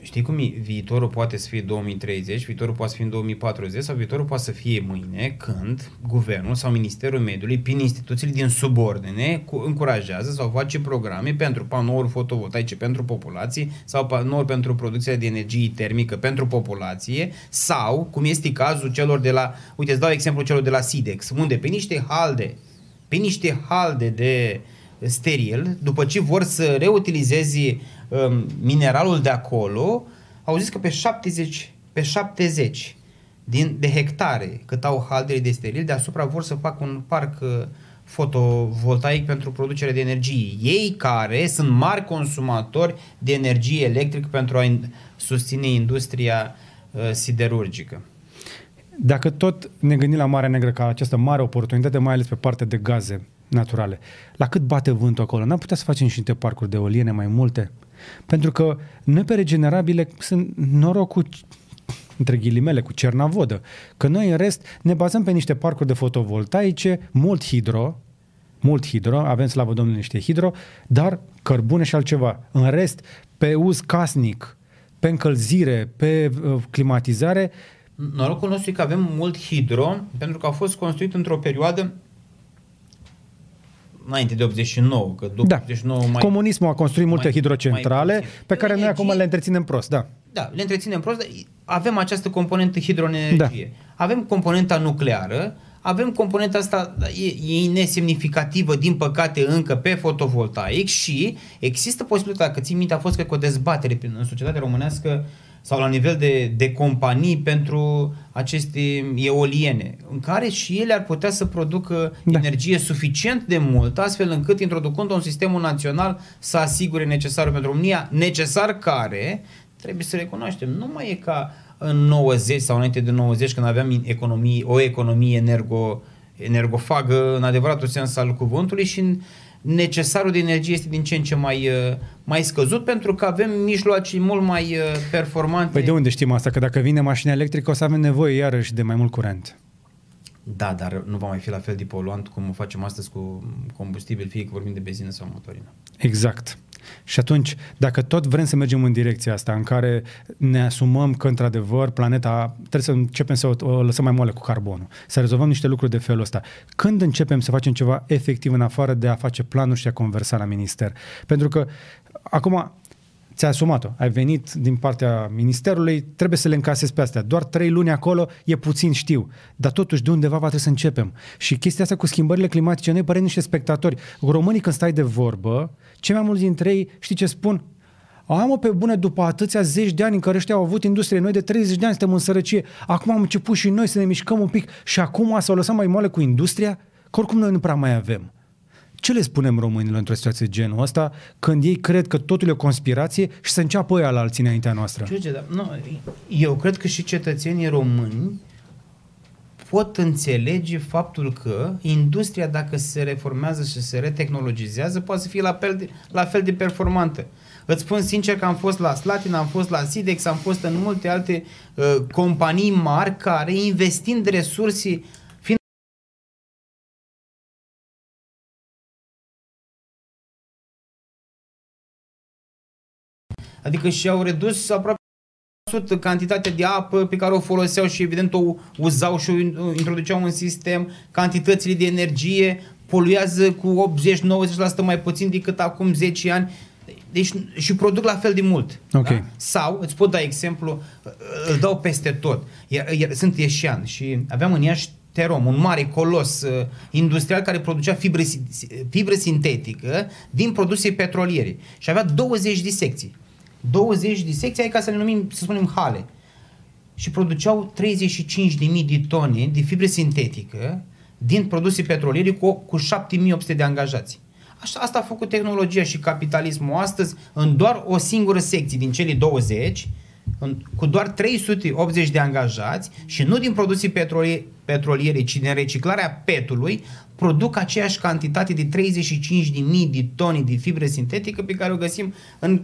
Știi cum e? Viitorul poate să fie 2030, viitorul poate să fie în 2040 sau viitorul poate să fie mâine când guvernul sau Ministerul Mediului, prin instituțiile din subordine, cu, încurajează sau face programe pentru panouri fotovoltaice pentru populație sau panouri pentru producția de energie termică pentru populație sau, cum este cazul celor de la, uite, îți dau exemplu celor de la SIDEX, unde pe niște halde, pe niște halde de steril, după ce vor să reutilizeze um, mineralul de acolo, au zis că pe 70, pe 70 din, de hectare cât au haldele de steril, deasupra vor să facă un parc uh, fotovoltaic pentru producerea de energie. Ei care sunt mari consumatori de energie electrică pentru a in, susține industria uh, siderurgică. Dacă tot ne gândim la Marea Neagră ca această mare oportunitate, mai ales pe partea de gaze naturale, la cât bate vântul acolo? N-am putea să facem și niște parcuri de oliene mai multe? Pentru că noi pe regenerabile sunt norocul între ghilimele, cu cernavodă. Că noi în rest ne bazăm pe niște parcuri de fotovoltaice, mult hidro, mult hidro, avem slavă Domnului niște hidro, dar cărbune și altceva. În rest, pe uz casnic, pe încălzire, pe uh, climatizare. Norocul nostru e că avem mult hidro, pentru că a fost construit într-o perioadă înainte de 89, că după da. 89 mai... Comunismul a construit multe mai, hidrocentrale mai pe care noi acum le întreținem prost, da. Da, le întreținem prost, dar avem această componentă hidroenergie. Da. Avem componenta nucleară, avem componenta asta, e, e nesemnificativă, din păcate, încă pe fotovoltaic și există posibilitatea, că țin minte, a fost că cu o dezbatere în societatea românească uh, sau la nivel de, de companii pentru aceste eoliene, în care și ele ar putea să producă da. energie suficient de mult, astfel încât, introducând un sistem național, să asigure necesarul pentru România, necesar care, trebuie să recunoaștem, nu mai e ca în 90 sau înainte de 90, când aveam economie, o economie energo, energofagă, în adevăratul sens al cuvântului și în, necesarul de energie este din ce în ce mai, uh, mai scăzut pentru că avem mijloace mult mai uh, performante. Păi de unde știm asta? Că dacă vine mașina electrică o să avem nevoie iarăși de mai mult curent. Da, dar nu va mai fi la fel de poluant cum o facem astăzi cu combustibil, fie că vorbim de benzină sau motorină. Exact. Și atunci, dacă tot vrem să mergem în direcția asta, în care ne asumăm că, într-adevăr, planeta trebuie să începem să o lăsăm mai moale cu carbonul, să rezolvăm niște lucruri de felul ăsta, când începem să facem ceva efectiv în afară de a face planuri și a conversa la minister? Pentru că, acum, ți-ai asumat-o, ai venit din partea ministerului, trebuie să le încasezi pe astea. Doar trei luni acolo e puțin, știu, dar totuși de undeva va trebui să începem. Și chestia asta cu schimbările climatice, noi părem niște spectatori. Românii când stai de vorbă, cei mai mulți dintre ei, știi ce spun? Am pe bune, după atâția zeci de ani în care ăștia au avut industrie, noi de 30 de ani suntem în sărăcie, acum am început și noi să ne mișcăm un pic și acum să o lăsăm mai moale cu industria? Că oricum noi nu prea mai avem. Ce le spunem românilor într-o situație genul ăsta când ei cred că totul e o conspirație și să înceapă ea la alții înaintea noastră? George, dar, nu, eu cred că și cetățenii români pot înțelege faptul că industria, dacă se reformează și se retehnologizează, poate să fie la fel de, la fel de performantă. Îți spun sincer că am fost la Slatin, am fost la Sidex, am fost în multe alte uh, companii mari care, investind resurse Adică și-au redus aproape cantitatea de apă pe care o foloseau și evident o uzau și o introduceau în sistem, cantitățile de energie poluează cu 80-90% mai puțin decât acum 10 ani. Deci și produc la fel de mult. Okay. Da? Sau, îți pot da exemplu, îl dau peste tot. Iar, iar, sunt ieșean și aveam în Iași Terom, un mare colos uh, industrial care producea fibră, fibră sintetică din produse petroliere și avea 20 de secții. 20 de secții, ca să le numim, să spunem, hale. Și produceau 35.000 de tone de fibră sintetică din produse petroliere cu, cu 7.800 de angajați. Așa, asta a făcut tehnologia și capitalismul astăzi în doar o singură secție din cele 20, în, cu doar 380 de angajați și nu din produse petroliere, petroliere, ci din reciclarea petului, produc aceeași cantitate de 35.000 de tone de fibră sintetică pe care o găsim în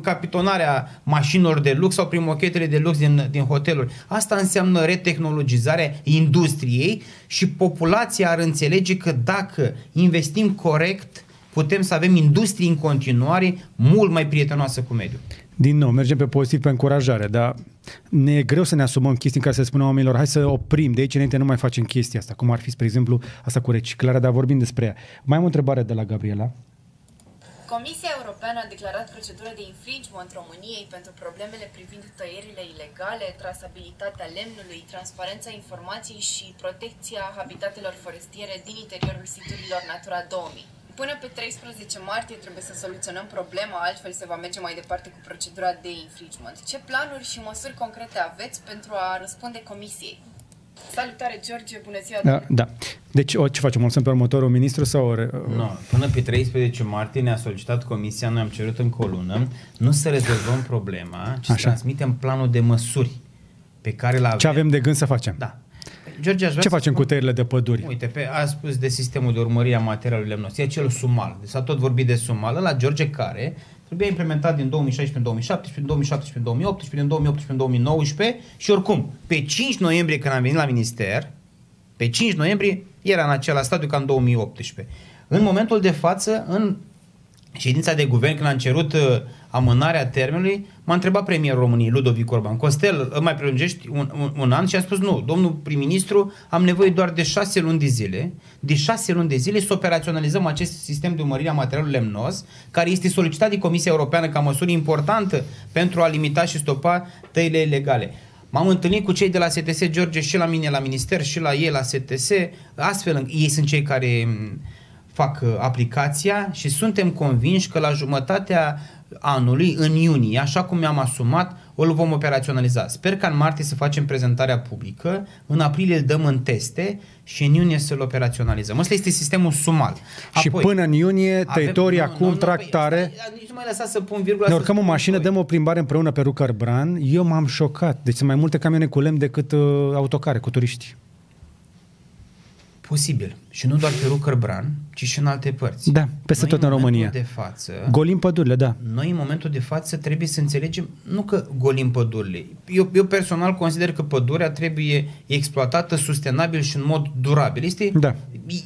capitonarea mașinilor de lux sau prin mochetele de lux din, din hoteluri. Asta înseamnă retehnologizarea industriei și populația ar înțelege că dacă investim corect, putem să avem industrie în continuare mult mai prietenoasă cu mediul. Din nou, mergem pe pozitiv, pe încurajare, dar ne e greu să ne asumăm chestii în care să spunem oamenilor, hai să oprim, de aici înainte nu mai facem chestia asta, cum ar fi, spre exemplu, asta cu reciclarea, dar vorbim despre ea. Mai am o întrebare de la Gabriela. Comisia Europeană a declarat procedură de infringement României pentru problemele privind tăierile ilegale, trasabilitatea lemnului, transparența informației și protecția habitatelor forestiere din interiorul siturilor Natura 2000. Până pe 13 martie trebuie să soluționăm problema, altfel se va merge mai departe cu procedura de infringement. Ce planuri și măsuri concrete aveți pentru a răspunde Comisiei? Salutare, George, bună ziua! Da, da. Deci, o, ce facem? O să pe următorul ministru sau... Ore... Nu, până pe 13 martie ne-a solicitat comisia, noi am cerut în colună, nu să rezolvăm problema, ci Așa. să transmitem planul de măsuri pe care l avem. Ce avem de gând să facem? Da. George, aș Ce facem spun... cu tăierile de păduri? Uite, pe, a spus de sistemul de urmărire a materialului lemnos. E acel sumal. Deci s-a tot vorbit de sumal. La George care Trebuia implementat din 2016 în 2017, din 2017 în 2018, din 2018 în 2019 și oricum, pe 5 noiembrie când am venit la minister, pe 5 noiembrie era în același stadiu ca în 2018. În momentul de față, în ședința de guvern, când am cerut uh, amânarea termenului, m-a întrebat premierul României, Ludovic Orban, Costel, îl mai prelungești un, un, un an? Și a spus nu, domnul prim-ministru, am nevoie doar de șase luni de zile, de șase luni de zile să operaționalizăm acest sistem de urmărire a materialului lemnos, care este solicitat de Comisia Europeană ca măsură importantă pentru a limita și stopa tăile ilegale. M-am întâlnit cu cei de la STS, George, și la mine la minister, și la ei la STS, astfel ei sunt cei care fac uh, aplicația și suntem convinși că la jumătatea anului, în iunie, așa cum mi-am asumat, o vom operaționaliza. Sper că în martie să facem prezentarea publică, în aprilie îl dăm în teste și în iunie să-l operaționalizăm. Ăsta este sistemul sumal. Apoi, și până în iunie, tăietorii acum, nu, nu, tractare... Păi, nici nu mai lăsa să pun virgula. Ne urcăm o mașină, dăm o plimbare împreună pe Rucărbran. Eu m-am șocat. Deci sunt mai multe camioane cu lemn decât uh, autocare, cu turiști. Posibil. Și nu doar pe Rucărbran, ci și în alte părți. Da, peste noi tot în, în România. de față... Golim pădurile, da. Noi în momentul de față trebuie să înțelegem, nu că golim pădurile. Eu, eu personal consider că pădurea trebuie exploatată sustenabil și în mod durabil. Este, da.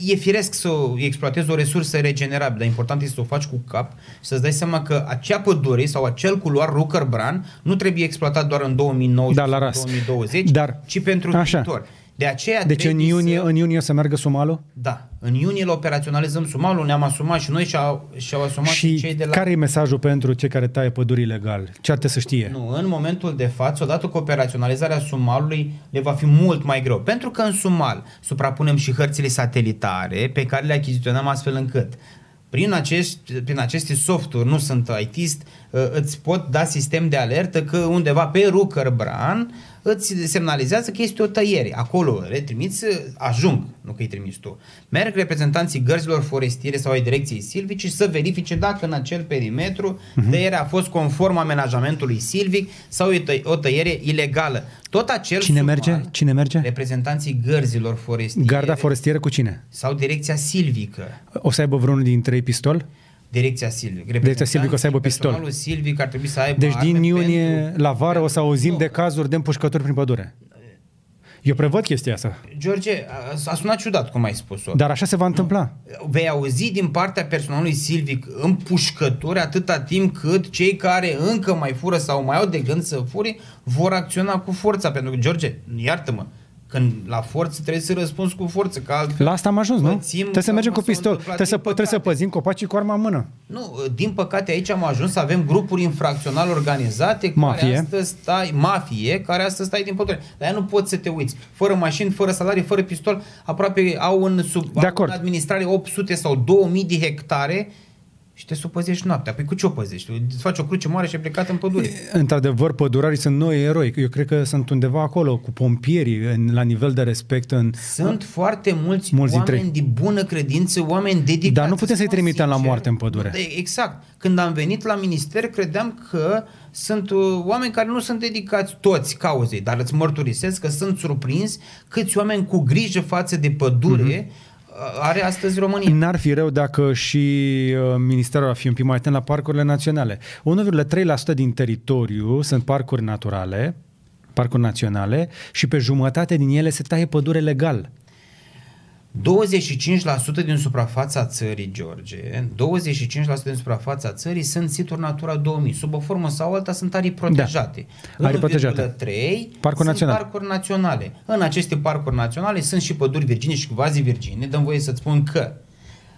E firesc să exploatezi o resursă regenerabilă, dar important este să o faci cu cap și să-ți dai seama că acea pădure sau acel culoar Rucărbran nu trebuie exploatat doar în 2019 da, 2020, dar, ci pentru așa. viitor. De aceea deci în iunie, să... în iunie să meargă sumalul? Da. În iunie îl operaționalizăm sumalul, ne-am asumat și noi și-au, și-au asumat și cei de la... care e mesajul pentru cei care taie păduri ilegal? Ce ar să știe? Nu, în momentul de față, odată cu operaționalizarea sumalului, le va fi mult mai greu. Pentru că în sumal suprapunem și hărțile satelitare pe care le achiziționăm astfel încât prin, acești, prin aceste softuri, nu sunt ITist, uh, îți pot da sistem de alertă că undeva pe Rucărbran îți semnalizează că este o tăiere. Acolo le trimiți, ajung, nu că îi trimiți tu. Merg reprezentanții gărzilor forestiere sau ai direcției silvice să verifice dacă în acel perimetru uh-huh. tăierea a fost conform amenajamentului silvic sau e tă- o tăiere ilegală. Tot acel Cine sumar, merge? Cine merge? Reprezentanții gărzilor forestiere. Garda forestieră cu cine? Sau direcția silvică. O să aibă vreunul dintre ei pistol? Direcția Silvic. Direcția Silvic o să aibă pistol. Personalul Silvic ar trebui să aibă Deci arme din iunie pentru... la vară o să auzim Nu. de cazuri de împușcături prin pădure. Eu prevăd chestia asta. George, a, a sunat ciudat cum ai spus-o. Dar așa se va întâmpla. Vei auzi din partea personalului silvic împușcături atâta timp cât cei care încă mai fură sau mai au de gând să fure vor acționa cu forța. Pentru că, George, iartă-mă, când la forță trebuie să răspunzi cu forță, că altfel La asta am ajuns, nu? pățim Trebuie să că mergem nu cu s-au pistol. întâmplat Trebuie să, din trebuie să păcate. păzim copacii cu arma în mână. Nu, din păcate aici am ajuns să avem grupuri infracționale organizate Mafie. care astăzi stai, mafie, care astăzi stai din pădure. Dar ea nu poți să te uiți. Fără mașini, fără salarii, fără pistol, aproape au în, sub, De au acord. în administrare 800 sau 2000 de hectare și te supăzești noaptea. Păi cu ce o păzești? Îți faci o cruce mare și ai plecat în pădure. Într-adevăr, pădurarii sunt noi eroi. Eu cred că sunt undeva acolo cu pompierii în, la nivel de respect. În... Sunt foarte mulți, Mulți dintre oameni de bună credință, oameni dedicați. Dar nu putem să-i Spun trimitem la sincer, moarte în pădure. nu, Exact. Când am venit la minister, credeam că sunt uh, oameni care nu sunt dedicați toți cauzei, dar îți mărturisesc că sunt surprins câți oameni cu grijă față de pădure Mhm. Uh, are astăzi România. N-ar fi rău dacă și uh, ministerul ar fi un pic mai atent la parcurile naționale. 1,3% din teritoriu sunt parcuri naturale, parcuri naționale și pe jumătate din ele se taie pădure legal. 25% din suprafața țării, George, 25% din suprafața țării sunt situri Natura 2000. Sub o formă sau alta sunt arii protejate. Da, arii protejate. 1,3 Parcuri sunt naționale. parcuri naționale. În aceste parcuri naționale sunt și păduri virgine și quasi virgine. Dăm voie să-ți spun că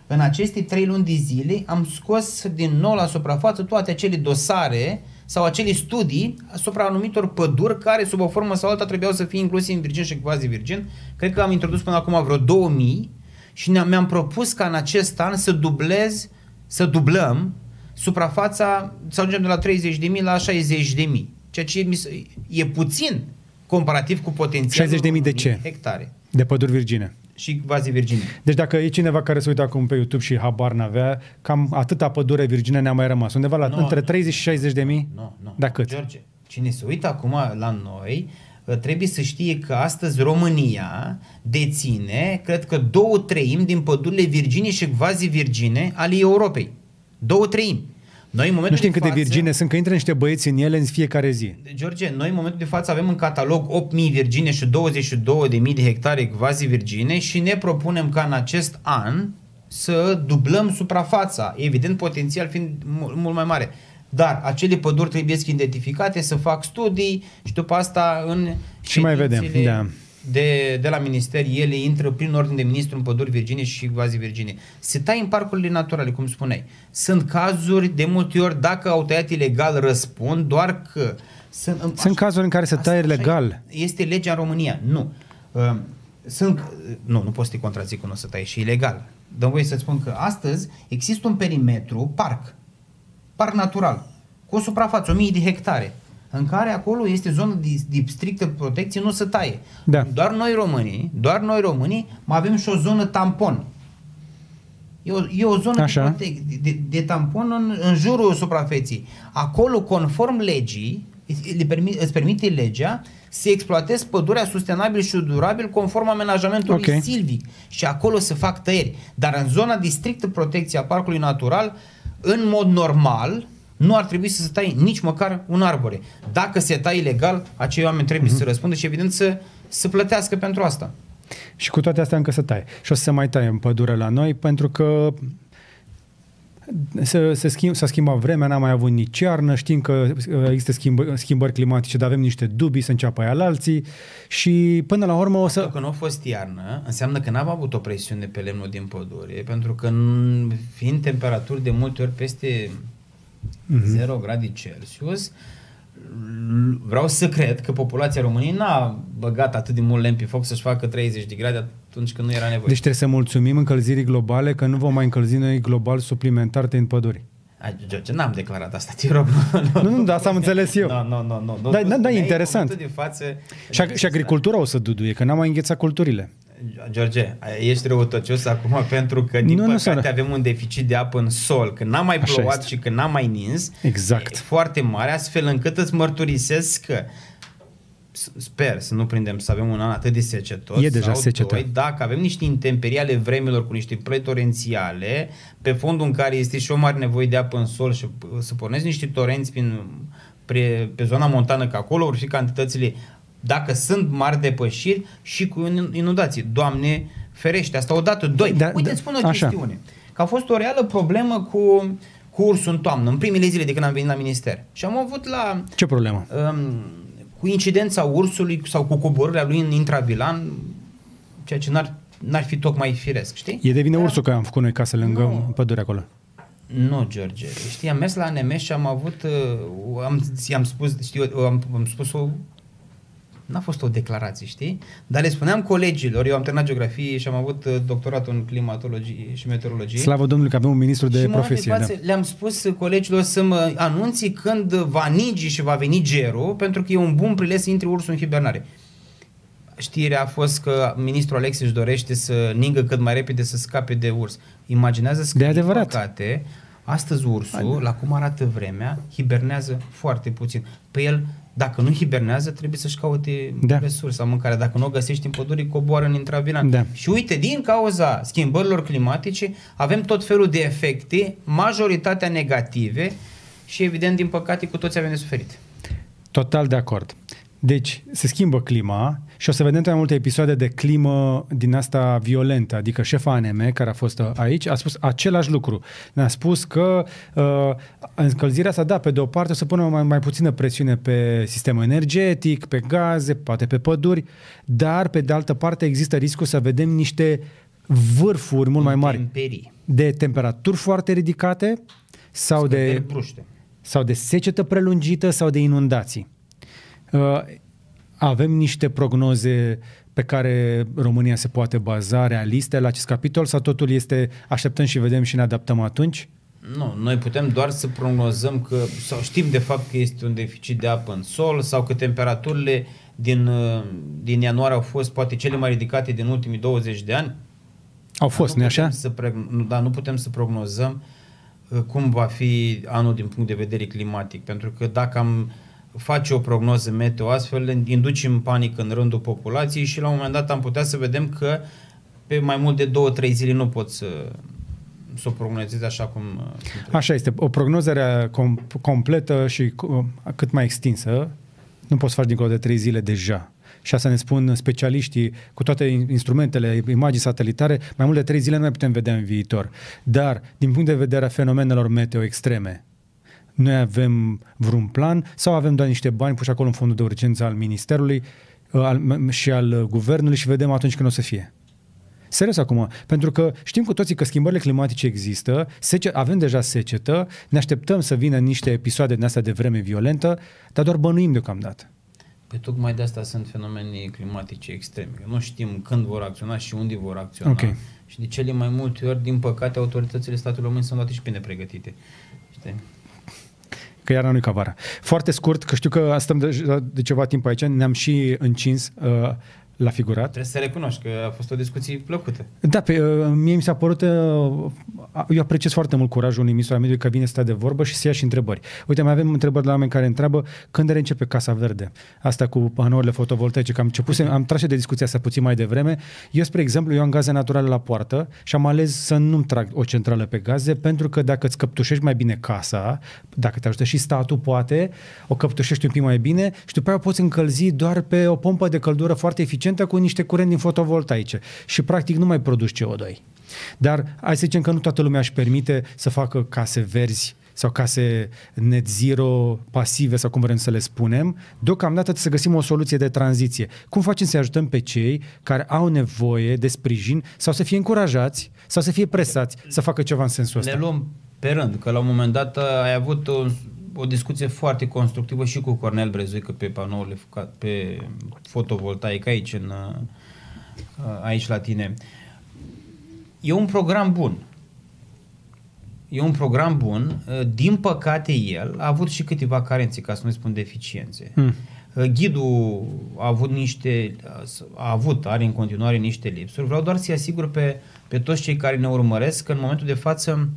în aceste trei luni de zile am scos din nou la suprafață toate acele dosare sau acele studii asupra anumitor păduri care sub o formă sau alta trebuiau să fie incluse în virgin și quasi virgin. Cred că am introdus până acum vreo 2000 și ne-am, mi-am propus ca în acest an să dublez, să dublăm suprafața, să ajungem de la 30.000 la 60.000. Ceea ce mi se- e puțin comparativ cu potențialul 60.000 de unui ce? hectare De păduri virgine. Și quasi virgine. Deci dacă e cineva care se uită acum pe YouTube și habar n-avea, cam atâta pădure virgine ne-a mai rămas. Undeva la Nu, între nu. 30 și 60 de mii? Nu, nu. Da cât? George, cine se uită acum la noi, ă, trebuie să știe că astăzi România deține, cred că două treimi din pădurile virgine și quasi virgine ale Europei. Două treimi. Noi în momentul Nu știm de cât de față, virgine sunt, că intră niște băieți în ele în fiecare zi. George, noi în momentul de față avem în catalog 8.000 virgine și 22.000 de hectare quasi virgine și ne propunem ca în acest an să dublăm suprafața, evident potențial fiind mult, mult mai mare. Dar acele păduri trebuie să identificate, să fac studii și după asta în Și mai vedem, ședințele da. De, de la minister, ele intră prin ordine de ministru în păduri virgine și quasi virgine. Se tai în parcurile naturale, cum spuneai. Sunt cazuri, de multe ori, dacă au tăiat ilegal, răspund, doar că sunt, Sunt cazuri în care se taie așa legal. Este legea în România. Nu. Uh, Sunt, nu, nu poți să te contrazic că nu o să tai și ilegal. Dăm voie să-ți spun că astăzi există un perimetru, parc, parc natural, cu o suprafață, 1000 de hectare, în care acolo este zonă de, de strictă protecție, nu se taie. Da. Doar noi românii, doar noi românii, mai avem și o zonă tampon. E o, e o zonă Așa. de, protec- de, de tampon în, în jurul suprafeții. Acolo, conform legii, le permi, îți permite legea să exploatezi pădurea sustenabil și durabil conform amenajamentului Ok. silvic. Și acolo să fac tăieri. Dar în zona de strictă protecție a parcului natural, în mod normal, nu ar trebui să se taie nici măcar un arbore. Dacă se taie ilegal, acei oameni trebuie să răspundă și evident să, să plătească pentru asta. Și cu toate astea încă se taie. Și o să se mai taie în pădure la noi pentru că se, se schimb, s-a schimbat vremea, n-am mai avut nici iarnă, știm că uh, există schimb, schimbări climatice, dar avem niște dubii să înceapă aia la alții și până la urmă o să... Dacă nu a fost iarnă, înseamnă că n-am avut o presiune pe lemnul din pădure, pentru că în- fiind temperaturi de multe ori peste Mhm. 0 grade Celsius, l- vreau să cred că populația României n-a băgat atât de mult lemn pe foc să-și facă 30 de grade atunci când nu era nevoie. Deci trebuie să mulțumim încălzirii globale că nu vom mai încălzi noi global suplimentar în păduri. George, n-am declarat asta, te rog. Nu, nu, nu da, asta am înțeles eu. Nu, nu, nu. nu. Da, da, da, e interesant. De față, și, și agricultura o să duduie, că n-am mai înghețat culturile. George, ești răutăcios acum pentru că, din nu, păcate, nu avem un deficit de apă în sol, că n-a mai plouat și că n-a mai nins. Exact. E foarte mare, astfel încât îți mărturisesc că sper să nu prindem să avem un an atât de secetos e deja sau secetă. doi, dacă avem niște intemperii ale vremilor cu niște plăi torențiale, pe fondul în care este și o mare nevoie de apă în sol și să pornesc niște torenți prin, pe, pe zona montană, că acolo vor fi cantitățile, dacă sunt mari depășiri și cu inundații. Doamne ferește, asta odată. Doi, da, uite, da, spun o așa. chestiune. Că a fost o reală problemă cu cu ursul în toamnă, în primele zile de când am venit la minister. Și am avut la... Ce problemă? Um, cu incidența ursului sau cu coborârea lui în intravilan, ceea ce n-ar, n-ar fi tocmai firesc, știi? E de vine ursul că am făcut noi casă lângă nu. pădure acolo. Nu, George. Știi, am mers la NMS și am avut, uh, am, am spus, știu, am, am spus o N-a fost o declarație, știi? Dar le spuneam colegilor, eu am terminat geografie și am avut uh, doctoratul în climatologie și meteorologie. Slavă Domnului că avem un ministru de și profesie. Da. Le-am spus colegilor să mă anunți când va nigi și va veni gerul, pentru că e un bun prilej să intre ursul în hibernare. Știrea a fost că ministrul Alex își dorește să ningă cât mai repede să scape de urs. Imaginează că, de adevărat. Păcate, astăzi ursul, la cum arată vremea, hibernează foarte puțin. Pe el dacă nu hibernează, trebuie să-și caute da. resursa, mâncare. Dacă nu o găsești în pădure, coboară în intravilan. Da. Și uite, din cauza schimbărilor climatice, avem tot felul de efecte, majoritatea negative și evident, din păcate, cu toți avem de suferit. Total de acord. Deci, se schimbă clima și o să vedem mai multe episoade de climă din asta violentă. Adică șefa ANM, care a fost aici, a spus același lucru. Ne-a spus că uh, încălzirea asta, da, pe de o parte o să pună mai, mai puțină presiune pe sistemul energetic, pe gaze, poate pe păduri, dar pe de altă parte există riscul să vedem niște vârfuri mult mai mari Temperii. de temperaturi foarte ridicate sau de, sau de secetă prelungită sau de inundații. Uh, avem niște prognoze pe care România se poate baza realiste la acest capitol sau totul este așteptăm și vedem și ne adaptăm atunci? Nu, noi putem doar să prognozăm că, sau știm de fapt că este un deficit de apă în sol sau că temperaturile din, uh, din ianuarie au fost poate cele mai ridicate din ultimii 20 de ani. Au fost, nu așa? Să pre, nu, dar nu putem să prognozăm uh, cum va fi anul din punct de vedere climatic, pentru că dacă am uh, face o prognoză meteo astfel, inducem panică în rândul populației și la un moment dat am putea să vedem că pe mai mult de două, trei zile nu pot să, să o prognozeze așa cum... Așa este. O prognozare com- completă și cât mai extinsă nu poți face dincolo de trei zile deja. Și asta ne spun specialiștii cu toate instrumentele, imagini satelitare, mai mult de trei zile nu mai putem vedea în viitor. Dar, din punct de vedere a fenomenelor meteo extreme, noi avem vreun plan sau avem doar niște bani puși acolo în fondul de urgență al Ministerului uh, al, și al Guvernului și vedem atunci când o să fie. Serios acum, pentru că știm cu toții că schimbările climatice există, sece- avem deja secetă, ne așteptăm să vină niște episoade din astea de vreme violentă, dar doar bănuim deocamdată. Păi tocmai de asta sunt fenomene climatice extreme. Nu știm când vor acționa și unde vor acționa. Okay. Și de cele mai multe ori, din păcate, autoritățile statului român sunt luate și bine pregătite. Știi? Că iarna nu-i ca vara. Foarte scurt, că știu că stăm de, de ceva timp aici, ne-am și încins uh, la figurat. Trebuie să recunoști că a fost o discuție plăcută. Da, pe, uh, mie mi s-a părut, uh, eu apreciez foarte mult curajul unui ministru al mediului că vine să stea de vorbă și să ia și întrebări. Uite, mai avem întrebări de la oameni care întreabă când începe Casa Verde. Asta cu panourile fotovoltaice, că am început, am tras de discuția asta puțin mai devreme. Eu, spre exemplu, eu am gaze naturale la poartă și am ales să nu-mi trag o centrală pe gaze pentru că dacă îți căptușești mai bine casa, dacă te ajută și statul, poate, o căptușești un pic mai bine și după aia poți încălzi doar pe o pompă de căldură foarte eficientă eficientă cu niște curent din fotovoltaice și practic nu mai produci CO2. Dar hai să zicem că nu toată lumea își permite să facă case verzi sau case net zero, pasive sau cum vrem să le spunem, deocamdată trebuie să găsim o soluție de tranziție. Cum facem să ajutăm pe cei care au nevoie de sprijin sau să fie încurajați sau să fie presați să facă ceva în sensul ăsta? Ne luăm pe rând, că la un moment dat ai avut o o discuție foarte constructivă și cu Cornel Brezuică pe panourile pe fotovoltaic aici, în, uh, aici la tine. E un program bun. e un program bun. Uh, din păcate el a avut și câteva carențe, ca să nu spun deficiențe. Hmm. Ghidul a avut niște, a avut, are în continuare niște lipsuri. Vreau doar să-i asigur pe, pe toți cei care ne urmăresc că în momentul de față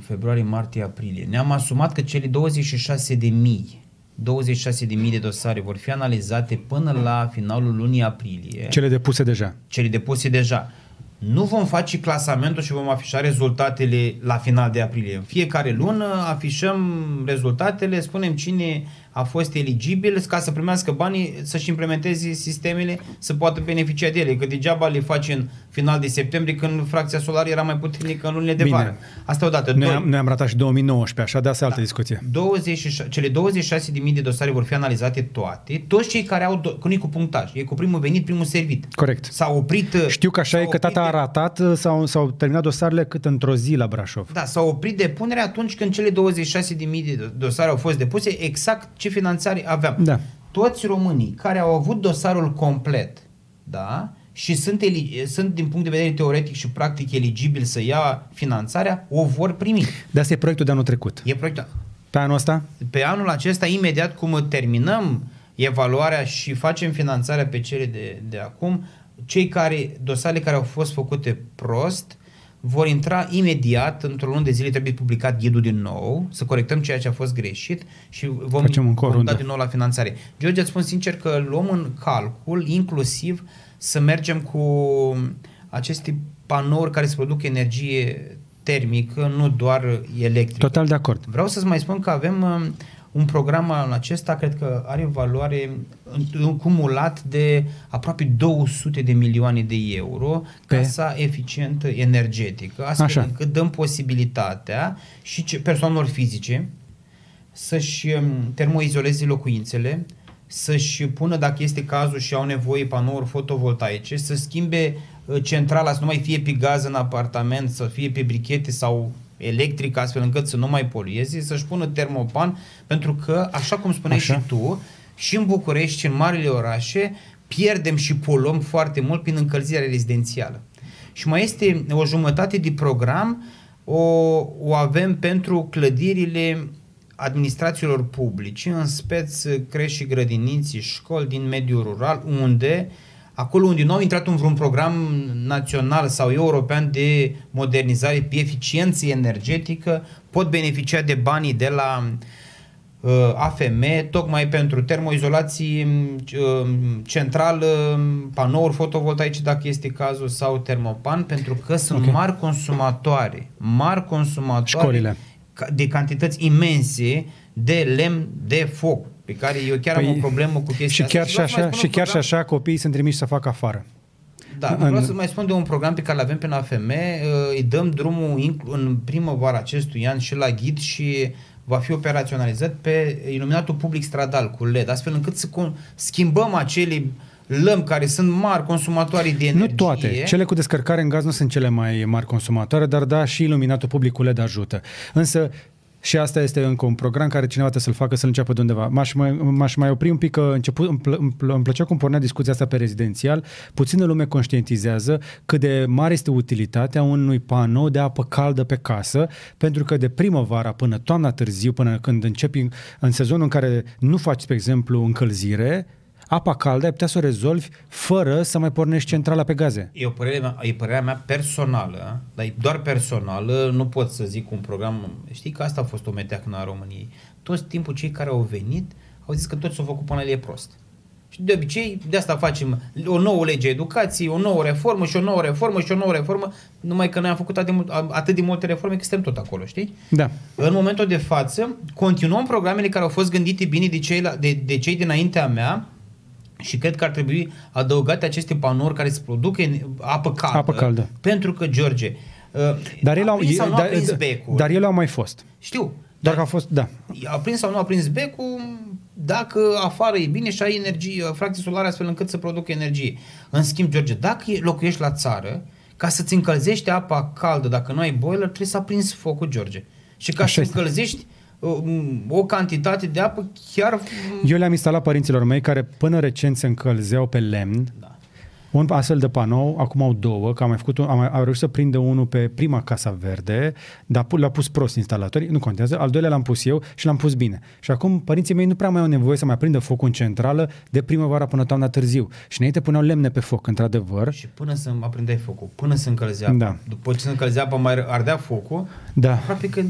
februarie, martie, aprilie. Ne-am asumat că cele 26 de mii 26 de mii de dosare vor fi analizate până la finalul lunii aprilie. Cele depuse deja. Cele depuse deja. Nu vom face clasamentul și vom afișa rezultatele la final de aprilie. În fiecare lună afișăm rezultatele, spunem cine a fost eligibil ca să primească banii, să-și implementeze sistemele, să poată beneficia de ele. Că degeaba le faci în final de septembrie când fracția solară era mai puternică în lunile de Bine. vară. Asta odată. Noi, am, noi am ratat și 2019, așa de asta da. altă discuție. 26, cele 26.000 de dosare vor fi analizate toate. Toți cei care au, do- cu punctaj, e cu primul venit, primul servit. Corect. S-au oprit... Știu că așa e că tata a ratat, uh, s-au, s-au terminat dosarele cât într-o zi la Brașov. Da, s-au oprit depunerea atunci când cele 26.000 de dosare au fost depuse, exact ce finanțare aveam. Da. Toți românii care au avut dosarul complet, da, și sunt, sunt din punct de vedere teoretic și practic eligibil să ia finanțarea, o vor primi. De asta e proiectul de anul trecut. E proiectul. Pe anul ăsta? Pe anul acesta, imediat cum terminăm evaluarea și facem finanțarea pe cele de, de acum, cei care, dosarele care au fost făcute prost, vor intra imediat, într-o lună de zile trebuie publicat ghidul din nou, să corectăm ceea ce a fost greșit și vom, Facem vom da din nou la finanțare. George, îți spun sincer că luăm în calcul inclusiv să mergem cu aceste panouri care se produc energie termică, nu doar electrică. Total de acord. Vreau să-ți mai spun că avem um, un program al acesta, cred că are valoare în cumulat de aproape 200 de milioane de euro, Pe? casa eficientă energetică, astfel Așa. încât dăm posibilitatea și persoanelor fizice să-și um, termoizoleze locuințele, să-și pună, dacă este cazul și au nevoie panouri fotovoltaice, să schimbe uh, centrala, să nu mai fie pe gaz în apartament, să fie pe brichete sau electric, astfel încât să nu mai polueze, să-și pună termopan, pentru că, așa cum spuneai așa. și tu, și în București și în marile orașe, pierdem și poluăm foarte mult prin încălzirea rezidențială. Și mai este o jumătate de program, o, o avem pentru clădirile administrațiilor publice, în speț crești și grădiniți, școli din mediul rural, unde acolo unde nu au intrat în vreun program național sau european de modernizare pe eficiență energetică, pot beneficia de banii de la uh, AFM, tocmai pentru termoizolații uh, central, uh, panouri fotovoltaice dacă este cazul sau termopan, pentru că sunt okay. mari consumatoare, mari consumatoare Școlile de cantități imense de lemn de foc, pe care eu chiar păi, am o problemă cu chestia și chiar asta. Și, așa, și chiar și așa copiii sunt trimiși să facă afară. Da, în... vreau să mai spun de un program pe care îl avem pe AFM, uh, îi dăm drumul în primăvara acestui an și la ghid și va fi operaționalizat pe iluminatul public stradal cu LED, astfel încât să schimbăm acele lăm care sunt mari consumatoare de energie. Nu toate. Cele cu descărcare în gaz nu sunt cele mai mari consumatoare, dar da, și iluminatul public cu LED ajută. Însă și asta este încă un program care cineva trebuie să-l facă să-l înceapă de undeva. M-aș mai, m-aș mai opri un pic că început, îmi, plă, îmi plăcea cum pornea discuția asta pe rezidențial. Puțină lume conștientizează cât de mare este utilitatea unui panou de apă caldă pe casă, pentru că de primăvara până toamna târziu, până când începi în sezonul în care nu faci, spre exemplu, încălzire, apa caldă ai putea să o rezolvi fără să mai pornești centrala pe gaze. E, o părere mea, e părerea mea personală, dar e doar personală, nu pot să zic un program, știi că asta a fost o meteacnă a României. Toți timpul cei care au venit au zis că toți s-au făcut până e prost. Și de obicei, de asta facem o nouă lege educației, o nouă reformă și o nouă reformă și o nouă reformă, numai că noi am făcut atât de, atât de multe reforme că suntem tot acolo, știi? Da. În momentul de față, continuăm programele care au fost gândite bine de cei, de, de cei dinaintea mea, și cred că ar trebui adăugate aceste panouri care se produc în apă caldă. Apă caldă. Pentru că, George, uh, dar el, au, sau nu dar, a prins becul. Dar ele au mai fost. Știu. Dar că a fost, da. A prins sau nu a prins becul, dacă afară e bine și ai energie, fracții solare astfel încât să producă energie. În schimb, George, dacă locuiești la țară, ca să-ți încălzești apa caldă, dacă nu ai boiler, trebuie să aprinzi focul, George. Și ca să încălzești o cantitate de apă chiar... Eu le-am instalat părinților mei care până recent se încălzeau pe lemn. Da. Un astfel de panou, acum au două, că am mai făcut, un, am, am reușit să prindă unul pe prima Casa Verde, dar l-a pus prost instalatorii, nu contează, al doilea l-am pus eu și l-am pus bine. Și acum părinții mei nu prea mai au nevoie să mai prindă focul în centrală de primăvara până toamna târziu. Și înainte puneau lemne pe foc, într-adevăr. Și până să aprindeai focul, până să încălzea apa. Da. După ce se încălzea apa, mai ardea focul, Da. aproape că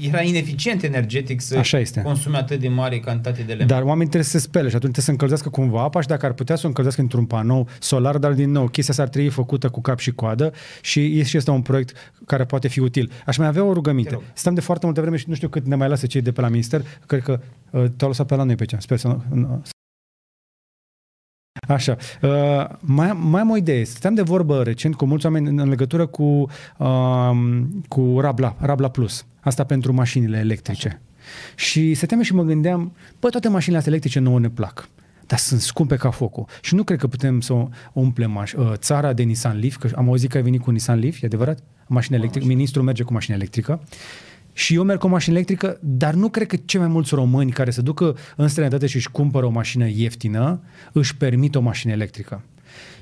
era ineficient energetic să Așa este. consume atât de mare cantitate de lemn. Dar oamenii trebuie să se spele și atunci trebuie să încălzească cumva apa și dacă ar putea să o încălzească într-un panou solar, dar din nou, chestia asta ar trebui făcută cu cap și coadă și și este un proiect care poate fi util. Aș mai avea o Te rugăminte. rog. Stăm de foarte multă vreme și nu știu cât ne mai lasă cei de pe la minister. Cred că uh, te-au lăsat pe la noi pe cea. Sper să nu... nu- Așa. Uh, mai, mai am o idee. Stăteam de vorbă recent cu mulți oameni în, în legătură cu, uh, cu Rabla, Rabla Plus. Asta pentru mașinile electrice. Așa. Și stăteam și mă gândeam, bă, toate mașinile astea electrice nouă ne plac. Dar sunt scumpe ca focul. Și nu cred că putem să o umplem maș- uh, țara de Nissan Leaf, că am auzit că ai venit cu Nissan Leaf, e adevărat? Mașină electrică. Ministrul merge cu mașină electrică. Și eu merg cu o mașină electrică, dar nu cred că cei mai mulți români care se ducă în străinătate și își cumpără o mașină ieftină, își permit o mașină electrică.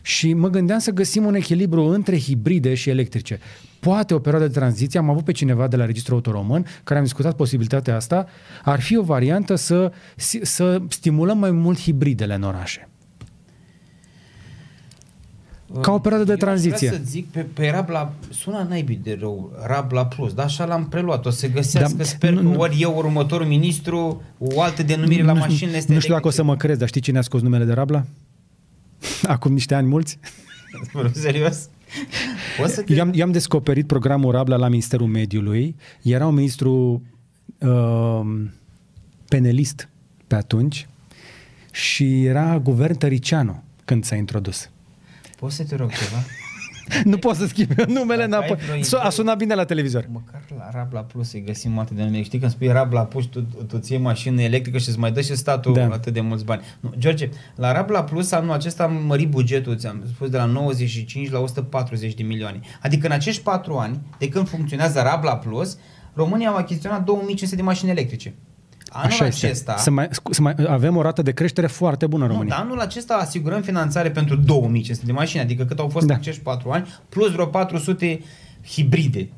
Și mă gândeam să găsim un echilibru între hibride și electrice. Poate o perioadă de tranziție, am avut pe cineva de la Registrul Auto Român care am discutat posibilitatea asta, ar fi o variantă să, să stimulăm mai mult hibridele în orașe. Ca o perioadă de Eu aș tranziție. Vrea să zic, pe, pe Rabla, sună naibii de rău, Rabla Plus, dar așa l-am preluat. O să găsească, Da, sper nu- că nu- ori eu, ori următorul ministru, o altă denumire la Nu- mașinile astea Nu știu dacă o să electrice. mă crezi, dar știi cine a scos numele de Rabla? Acum niște ani mulți? Vreau serios? Poți să te... Eu am, eu am descoperit programul Rabla la Ministerul Mediului. Era un ministru uh, penelist pe atunci și era guvern Tăricianu când s-a introdus. Poți să te rog ceva? nu pot să schimb eu numele Dacă ai înapoi. vreo So- A idee- sunat bine la televizor. Măcar la Rabla Plus să găsim atât de nume. Știi când spui Rabla Plus, tu, tu ții mașină electrică și îți mai dă și statul Da. da. atât de mulți bani. Nu, George, la Rabla Plus anul acesta am mărit bugetul, ți-am spus, de la 95 la 140 de milioane. Adică în acești patru ani, de când funcționează Rabla Plus, România au achiziționat 2500 de mașini electrice. Anul Așa este. acesta... Să mai, să mai, avem o rată de creștere foarte bună în Nu, România. dar anul acesta asigurăm finanțare pentru 2500 de mașini, adică cât au fost Da. în acești 4 ani, plus vreo 400 hibride.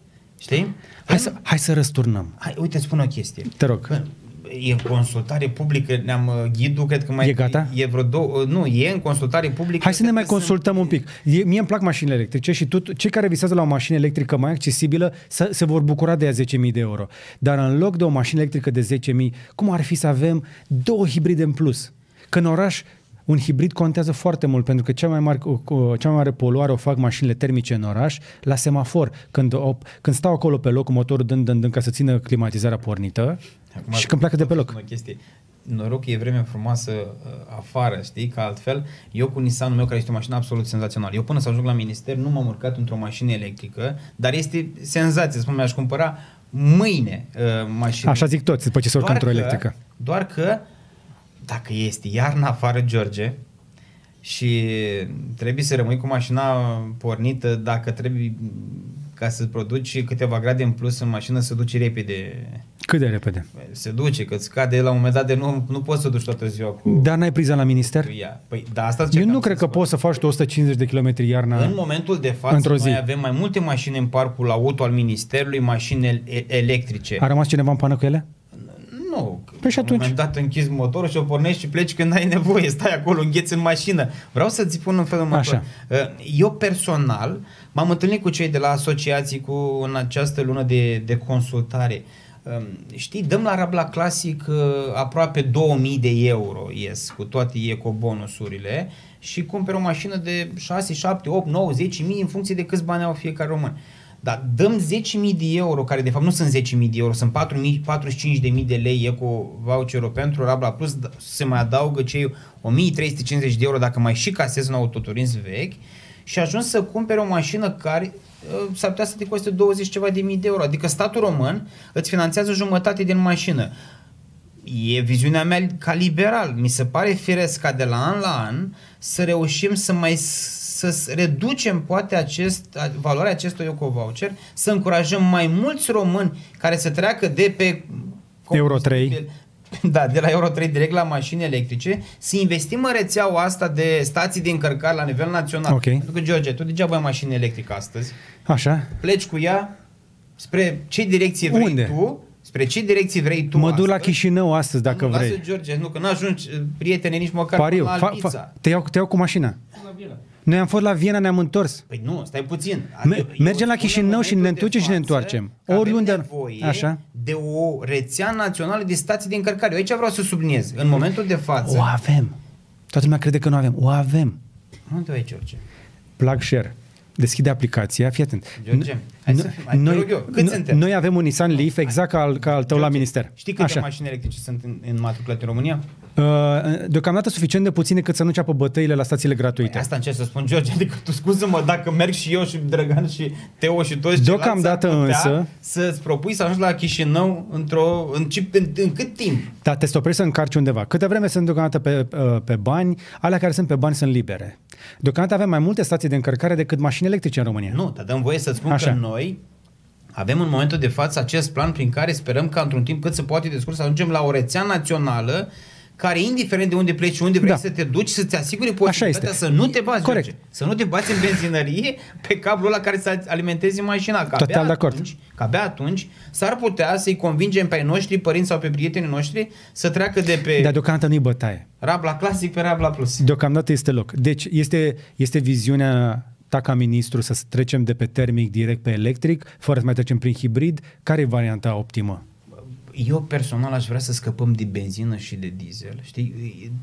Știi? Hai să, hai să răsturnăm. Hai, uite, îți spun o chestie. Te rog. Bă, E consultare publică, ne-am uh, ghidul, cred că mai... E gata? E vreo două, nu, e în consultare publică. Hai să ne cred mai că sunt- consultăm un pic. E, mie îmi plac mașinile electrice și tu, cei care visează la o mașină electrică mai accesibilă să, se vor bucura de ea 10.000 de euro. Dar în loc de o mașină electrică de 10.000, cum ar fi să avem două hibride în plus? Că în oraș un hibrid contează foarte mult pentru că cea mai mare, cu- cu- cea mai mare poluare o fac mașinile termice în oraș la semafor. Când, o, când stau acolo pe loc cu motorul dând, dând, dând ca să țină climatizarea pornită Acum, și când pleacă de pe loc. O chestie. Noroc că e vreme frumoasă uh, afară, știi, că altfel, eu cu Nissanul meu, care este o mașină absolut senzațională, eu până să ajung la minister nu m-am urcat într-o mașină electrică, dar este senzație, spun, mi-aș cumpăra mâine uh, mașină. Așa zic toți, după ce se urcă Doar într-o că- electrică. Doar că, dacă este iarna afară, George, și trebuie să rămâi cu mașina pornită, dacă trebuie ca să produci câteva grade în plus în mașină, să duci repede. Cât de repede? Se duce, că îți cade la un moment dat de nu, nu poți să duci toată ziua cu, Dar n-ai priza la minister? cu ea. Păi, da, asta Eu încercam nu să cred că spun. poți să faci tu 150 de km iarna. În momentul de față, Într-o zi. noi avem mai multe mașini în parcul auto al Ministerului, mașini e- electrice. A rămas cineva în pană cu ele? Nu. Păi și la un atunci? moment dat închizi motorul și o pornești și pleci când ai nevoie. Stai acolo, îngheți în mașină. Vreau să-ți spun în felul următor. Așa. Uh, Eu personal m-am întâlnit cu cei de la asociații cu în această lună de, de consultare. Um, Știi, dăm la Rabla Classic uh, aproape 2000 de euro ies cu toate ecobonusurile și cumperi o mașină de 6, 7, 8, 9, 10 mii în funcție de câți bani au fiecare român. Dar dăm 10.000 de euro, care de fapt nu sunt 10.000 de euro, sunt 4.000, 45.000 de lei eco voucherul pentru Rabla Plus, d- se mai adaugă cei 1.350 de euro dacă mai și casezi un autoturism vechi și ajungi să cumperi o mașină care uh, s-ar putea să te coste 20 ceva de mii de euro. Adică statul român îți finanțează jumătate din mașină. E viziunea mea ca liberal. Mi se pare firesc ca de la an la an să reușim să mai s- să s- reducem poate acest, a- valoarea acestui eco-voucher, să încurajăm mai mulți români care să treacă de pe Euro 3. da, de la Euro 3 direct la mașini electrice, să investim în rețeaua asta de stații de încărcare la nivel național. Ok. Pentru că, George, tu degeaba ai mașină electrică astăzi, Așa? pleci cu ea spre ce direcție vrei Unde? tu, spre ce direcție vrei tu Mă duc la astăzi. Chișinău astăzi, dacă nu, vrei. Lasă, George, nu, că nu ajungi, prietene, nici măcar Pariu, până la fa, Albița. fa, te, iau, te iau cu mașina. Noi am fost la Viena, ne-am întors. Păi nu, stai puțin. Me- Eu- eu mergem la spun Chișinău în și ne momentul de întoarcem și ne față întoarcem. că avem Oriunde- nevoie Așa. de o rețea națională de stații de încărcare. Eu aici vreau să subliniez. În momentul de față... O avem. Toată lumea crede că nu avem. O avem. Unde ai, George? Plug share. Deschide aplicația, fii atent. George, hai să N- fim- hai, te rog eu, câți n- suntem? noi avem un Nissan Leaf exact ca al, ca al tău la George, minister. Știi câte Așa. mașini electrice sunt în, în matriculate în România? Uh, deocamdată suficient de puține cât să nu ceapă bătăile la stațiile gratuite. Păi asta încerc să spun, George, adică tu scuză-mă dacă merg și eu și Drăgan și Teo și toți Deocamdată ceilalți ar putea însă- să-ți propui să ajungi la Chișinău într-o, în, ci- în, în, cât timp? Dar te stoprești să încarci undeva. Câte vreme sunt deocamdată pe, uh, pe bani, alea care sunt pe bani sunt libere. Deocamdată avem mai multe stații de încărcare decât mașini electrice în România. Nu, dar dăm voie să-ți spun Așa. că noi avem în momentul de față acest plan prin care sperăm ca într-un timp cât se poate de scurt să ajungem la o rețea națională care, indiferent de unde pleci și unde vrei Da. să te duci, să-ți asigure posibilitatea este. să nu te bați, Corect. George, să nu te bați în benzinărie pe cablul ăla care să alimentezi mașina. Că Total abia de acord. atunci, că abia atunci s-ar putea să-i convingem pe ai noștri, părinți sau pe prietenii noștri să treacă de pe Dar deocamdată nu-i bătaie. Rabla Classic pe Rabla Plus. Deocamdată este loc. Deci este, este viziunea ta ca ministru să trecem de pe termic direct pe electric, fără să mai trecem prin hibrid. Care e varianta optimă? Eu personal aș vrea să scăpăm de benzină și de diesel, știi?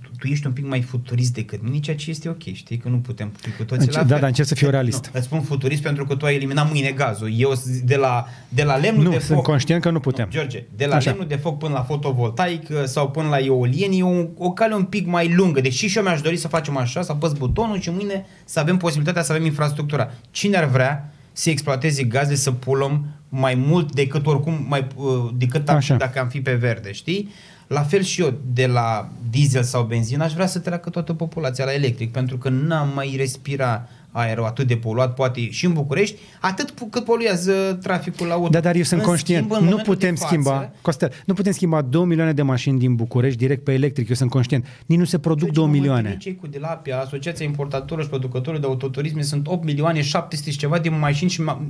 Tu, tu ești un pic mai futurist decât mine, ceea ce este ok, știi? Că nu putem fi cu toții Înce- la da, fel. dar încerc să fiu realist. Nu, îți spun futurist pentru că tu ai eliminat mâine gazul. Eu s- de la, de la lemnul Nu, de sunt foc... conștient că nu putem. Nu, George, de la Așa. lemnul de foc până la fotovoltaic uh, sau până la eolien e o, o cale un pic mai lungă. Deși și eu mi-aș dori să facem așa, să apăs butonul și mâine să avem posibilitatea să avem infrastructura. Cine ar vrea să exploateze gaze, să pulăm mai mult decât oricum, mai, uh, decât am, Așa. dacă am fi pe verde, știi? La fel și eu, de la diesel sau benzină, aș vrea să treacă toată populația la electric, pentru că n-am mai respira aerul atât de poluat, poate și în București, atât pu- cât poluează traficul auto. Da, dar eu sunt În conștient. schimb, în nu momentul putem de față, schimba, Costel, nu putem schimba 2 milioane de mașini din București direct pe electric. Eu sunt conștient. Nici nu se produc 2 milioane. Cei cu Dilapia, Asociația Importatorilor și Producătorilor de Autoturisme sunt 8 milioane 700 și ceva de mașini și ma-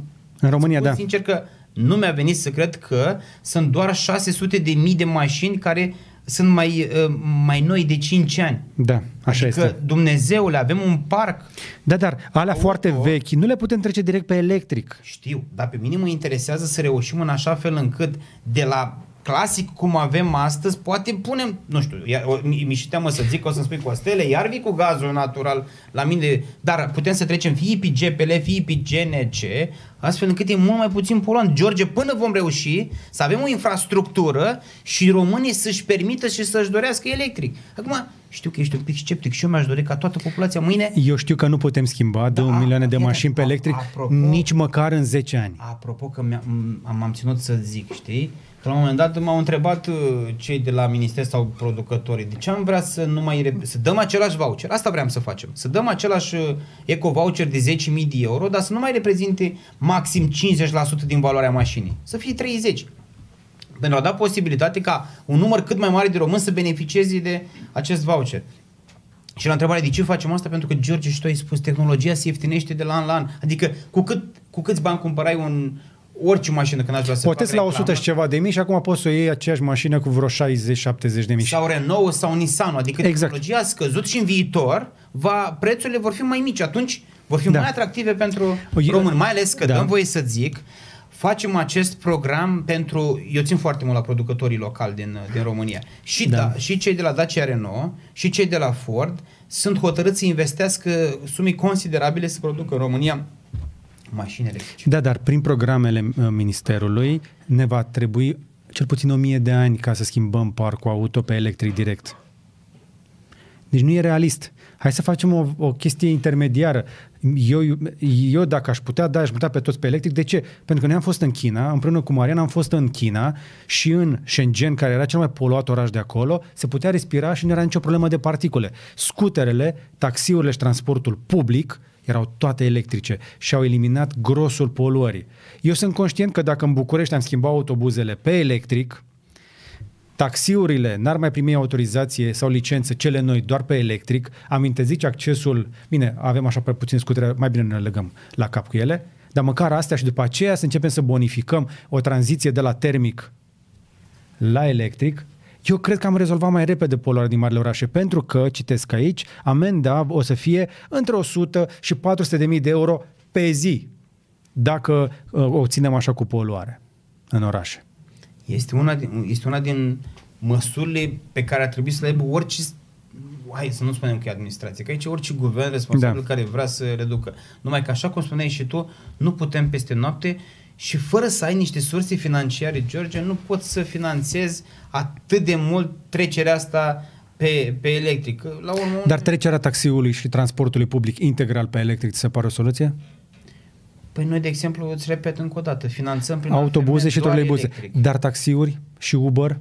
În România, Spun da. sincer că nu mi-a venit să cred că sunt doar 600 de mii de mașini care sunt mai, uh, mai noi de 5 ani. Da, așa adică, este. Dumnezeule, avem un parc Da, dar alea Auto. foarte vechi, nu le putem trece direct pe electric. Știu, dar pe mine mă interesează să reușim în așa fel încât de la clasic cum avem astăzi, poate punem, nu știu, iar, o, mi, mi și teamă să zic că o să-mi spui Costele, iar vii cu gazul natural la mine, dar putem să trecem fie pe GPL, fie pe GNC, astfel încât e mult mai puțin poluant. George, până vom reuși să avem o infrastructură și românii să-și permită și să-și dorească electric. Acum, știu că ești un pic sceptic și eu mi-aș dori ca toată populația mâine Eu știu că nu putem schimba 2 Da, milioane de bine, mașini pe a- electric apropo- nici măcar în 10 ani. Apropo că mi-am, am, am ținut să zic, știi? Că la un moment dat m-au întrebat uh, cei de la minister sau producătorii, de ce am vrea să nu mai re- să dăm același voucher? Asta vreau să facem. Să dăm același uh, eco-voucher de 10.000 de euro, dar să nu mai reprezinte maxim 50% din valoarea mașinii. Să fie 30. Pentru a da posibilitate ca un număr cât mai mare de români să beneficieze de acest voucher. Și la întrebare de ce facem asta? Pentru că George și tu ai spus, tehnologia se ieftinește de la an la an. Adică cu, cât, cu câți bani cumpărai un, orice mașină când aș vrea să O fac Tesla reclamă, 100 și ceva de mii și acum poți să o iei aceeași mașină cu vreo 60-70 de mii. sau Renault sau Nissan, adică Exact. tehnologia a scăzut și în viitor va, prețurile vor fi mai mici. Atunci vor fi Da. mai atractive pentru Eu- români, mai ales că Da. dăm voie să zic, facem acest program pentru, eu țin foarte mult la producătorii locali din, din România. Și, Da. da. Da, și cei de la Dacia Renault și cei de la Ford sunt hotărâți să investească sume considerabile să producă în România mașini electrice. Da, dar prin programele uh, ministerului ne va trebui cel puțin o mie de ani ca să schimbăm parcul auto pe electric direct. Deci nu e realist. Hai să facem o, o chestie intermediară. Eu, eu, dacă aș putea, da, aș putea pe toți pe electric. De ce? Pentru că noi am fost în China, împreună cu Mariana am fost în China și în Shenzhen, care era cel mai poluat oraș de acolo, se putea respira și nu era nicio problemă de particule. Scuterele, taxiurile și transportul public erau toate electrice și au eliminat grosul poluării. Eu sunt conștient că dacă în București am schimbat autobuzele pe electric, taxiurile n-ar mai primi autorizație sau licență cele noi doar pe electric, am interzice accesul, bine, avem așa pe puțin scutere, mai bine ne legăm la cap cu ele, dar măcar astea și după aceea să începem să bonificăm o tranziție de la termic la electric, eu cred că am rezolvat mai repede poluarea din marile orașe, pentru că, citesc aici, amenda o să fie între 100 și 400 de mii de euro pe zi, dacă uh, o ținem așa cu poluare în orașe. Este una din, este una din măsurile pe care ar trebui să le aibă orice hai să nu spunem că e administrație, că aici orice guvern responsabil da. care vrea să reducă. Numai că așa cum spuneai și tu, nu putem peste noapte și fără să ai niște surse financiare, George, nu poți să finanțezi atât de mult trecerea asta pe, pe electric. La urmă, Dar trecerea taxiului și transportului public integral pe electric ți se pare o soluție? Păi noi, de exemplu, îți repet încă o dată, finanțăm prin autobuze și troleibuze. Dar taxiuri și Uber?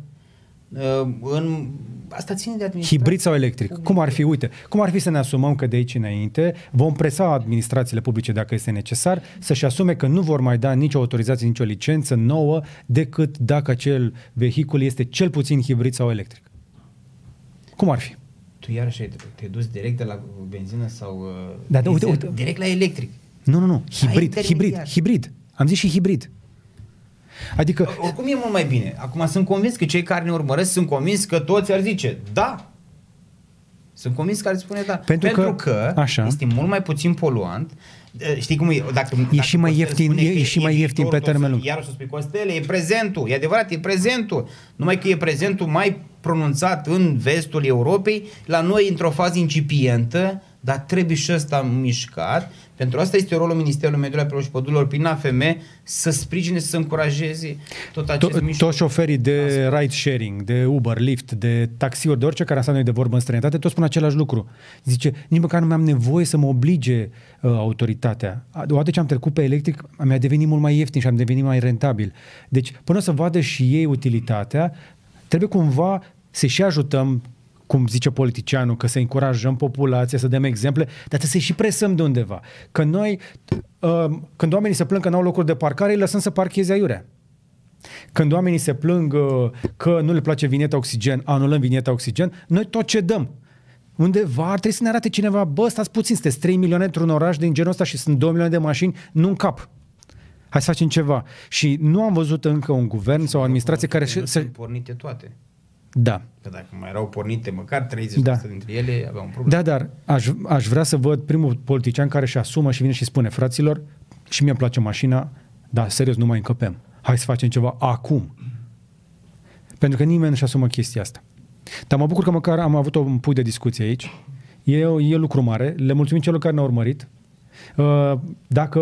Uh, în, asta ține de administrație. Hibrid sau electric? Publică. Cum ar fi? Uite, cum ar fi să ne asumăm că de aici înainte vom presa administrațiile publice, dacă este necesar, să-și asume că nu vor mai da nicio autorizație, nicio licență nouă, decât dacă acel vehicul este cel puțin hibrid sau electric. Cum ar fi? Tu iarăși te-ai dus direct de la benzină sau uh, da, da, uite, uite. direct la electric. Nu, nu, nu. Hibrid, hibrid, hibrid. Am zis și hibrid. Adică... Oricum e mult mai bine. Acum sunt convins că cei care ne urmăresc sunt convins că toți ar zice da. Sunt convins că ar spune da. Pentru, Pentru că, că așa. este mult mai puțin poluant. Știi cum e? Dacă, e și mai ieftin, e, e și mai ieftin pe termen lung. Iar o să spui Costele, e prezentul. E adevărat, e prezentul. Numai că e prezentul mai pronunțat în vestul Europei, la noi într-o fază incipientă, dar trebuie și ăsta mișcat. Pentru asta este rolul Ministerului Mediului Apelor și Pădurilor prin AFM să sprijine, să încurajeze tot acest to- Toți șoferii de ride sharing, de Uber, Lyft, de taxiuri, de orice care asta noi de vorbă în străinătate, toți spun același lucru. Zice, nici măcar nu mi-am nevoie să mă oblige uh, autoritatea. Odată ce am trecut pe electric, mi-a devenit mult mai ieftin și am devenit mai rentabil. Deci, până să vadă și ei utilitatea, trebuie cumva să și ajutăm cum zice politicianul, că să încurajăm populația, să dăm exemple, dar trebuie să-i și presăm de undeva. Că noi, uh, când oamenii se plâng că nu au locuri de parcare, îi lăsăm să parcheze aiurea. Când oamenii se plâng uh, că nu le place vineta oxigen, anulăm vineta oxigen, noi tot ce dăm. Undeva ar trebui să ne arate cineva, bă, stați puțin, sunteți 3 milioane într-un oraș din genul ăsta și sunt 2 milioane de mașini, nu în cap. Hai să facem ceva. Și nu am văzut încă un guvern sau o administrație care... Nu sunt pornite toate. Da. Că dacă mai erau pornite măcar 30% da. dintre ele, aveau un problem. Da, dar aș, aș vrea să văd primul politician care și asumă și vine și spune, fraților, și mie îmi place mașina, dar serios, nu mai încăpem. Hai să facem ceva acum. Pentru că nimeni nu-și asumă chestia asta. Dar mă bucur că măcar am avut un pui de discuție aici. E, e lucru mare. Le mulțumim celor care ne-au urmărit. Uh, dacă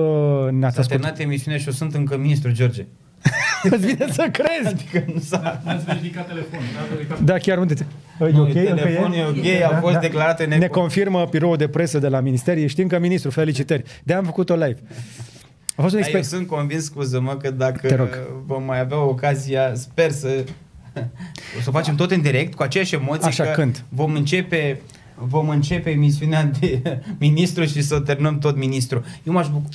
ne-ați ascultat... terminat emisiunea și eu sunt încă ministru, George. Îți vine să crezi. Adică nu s-a... N-ați verificat telefonul. Da, chiar unde te... E ok? Telefon e ok, a fost da, declarat în Ne confirmă biroul de presă de la minister. Știm că ministru, felicitări. de am făcut-o live. A fost un expert. Eu sunt convins, scuză-mă, că dacă vom mai avea ocazia, sper să o să facem tot în direct, cu aceeași emoție Așa, că când? vom începe vom începe emisiunea de ministru și să o terminăm tot ministru. Eu m-aș bucur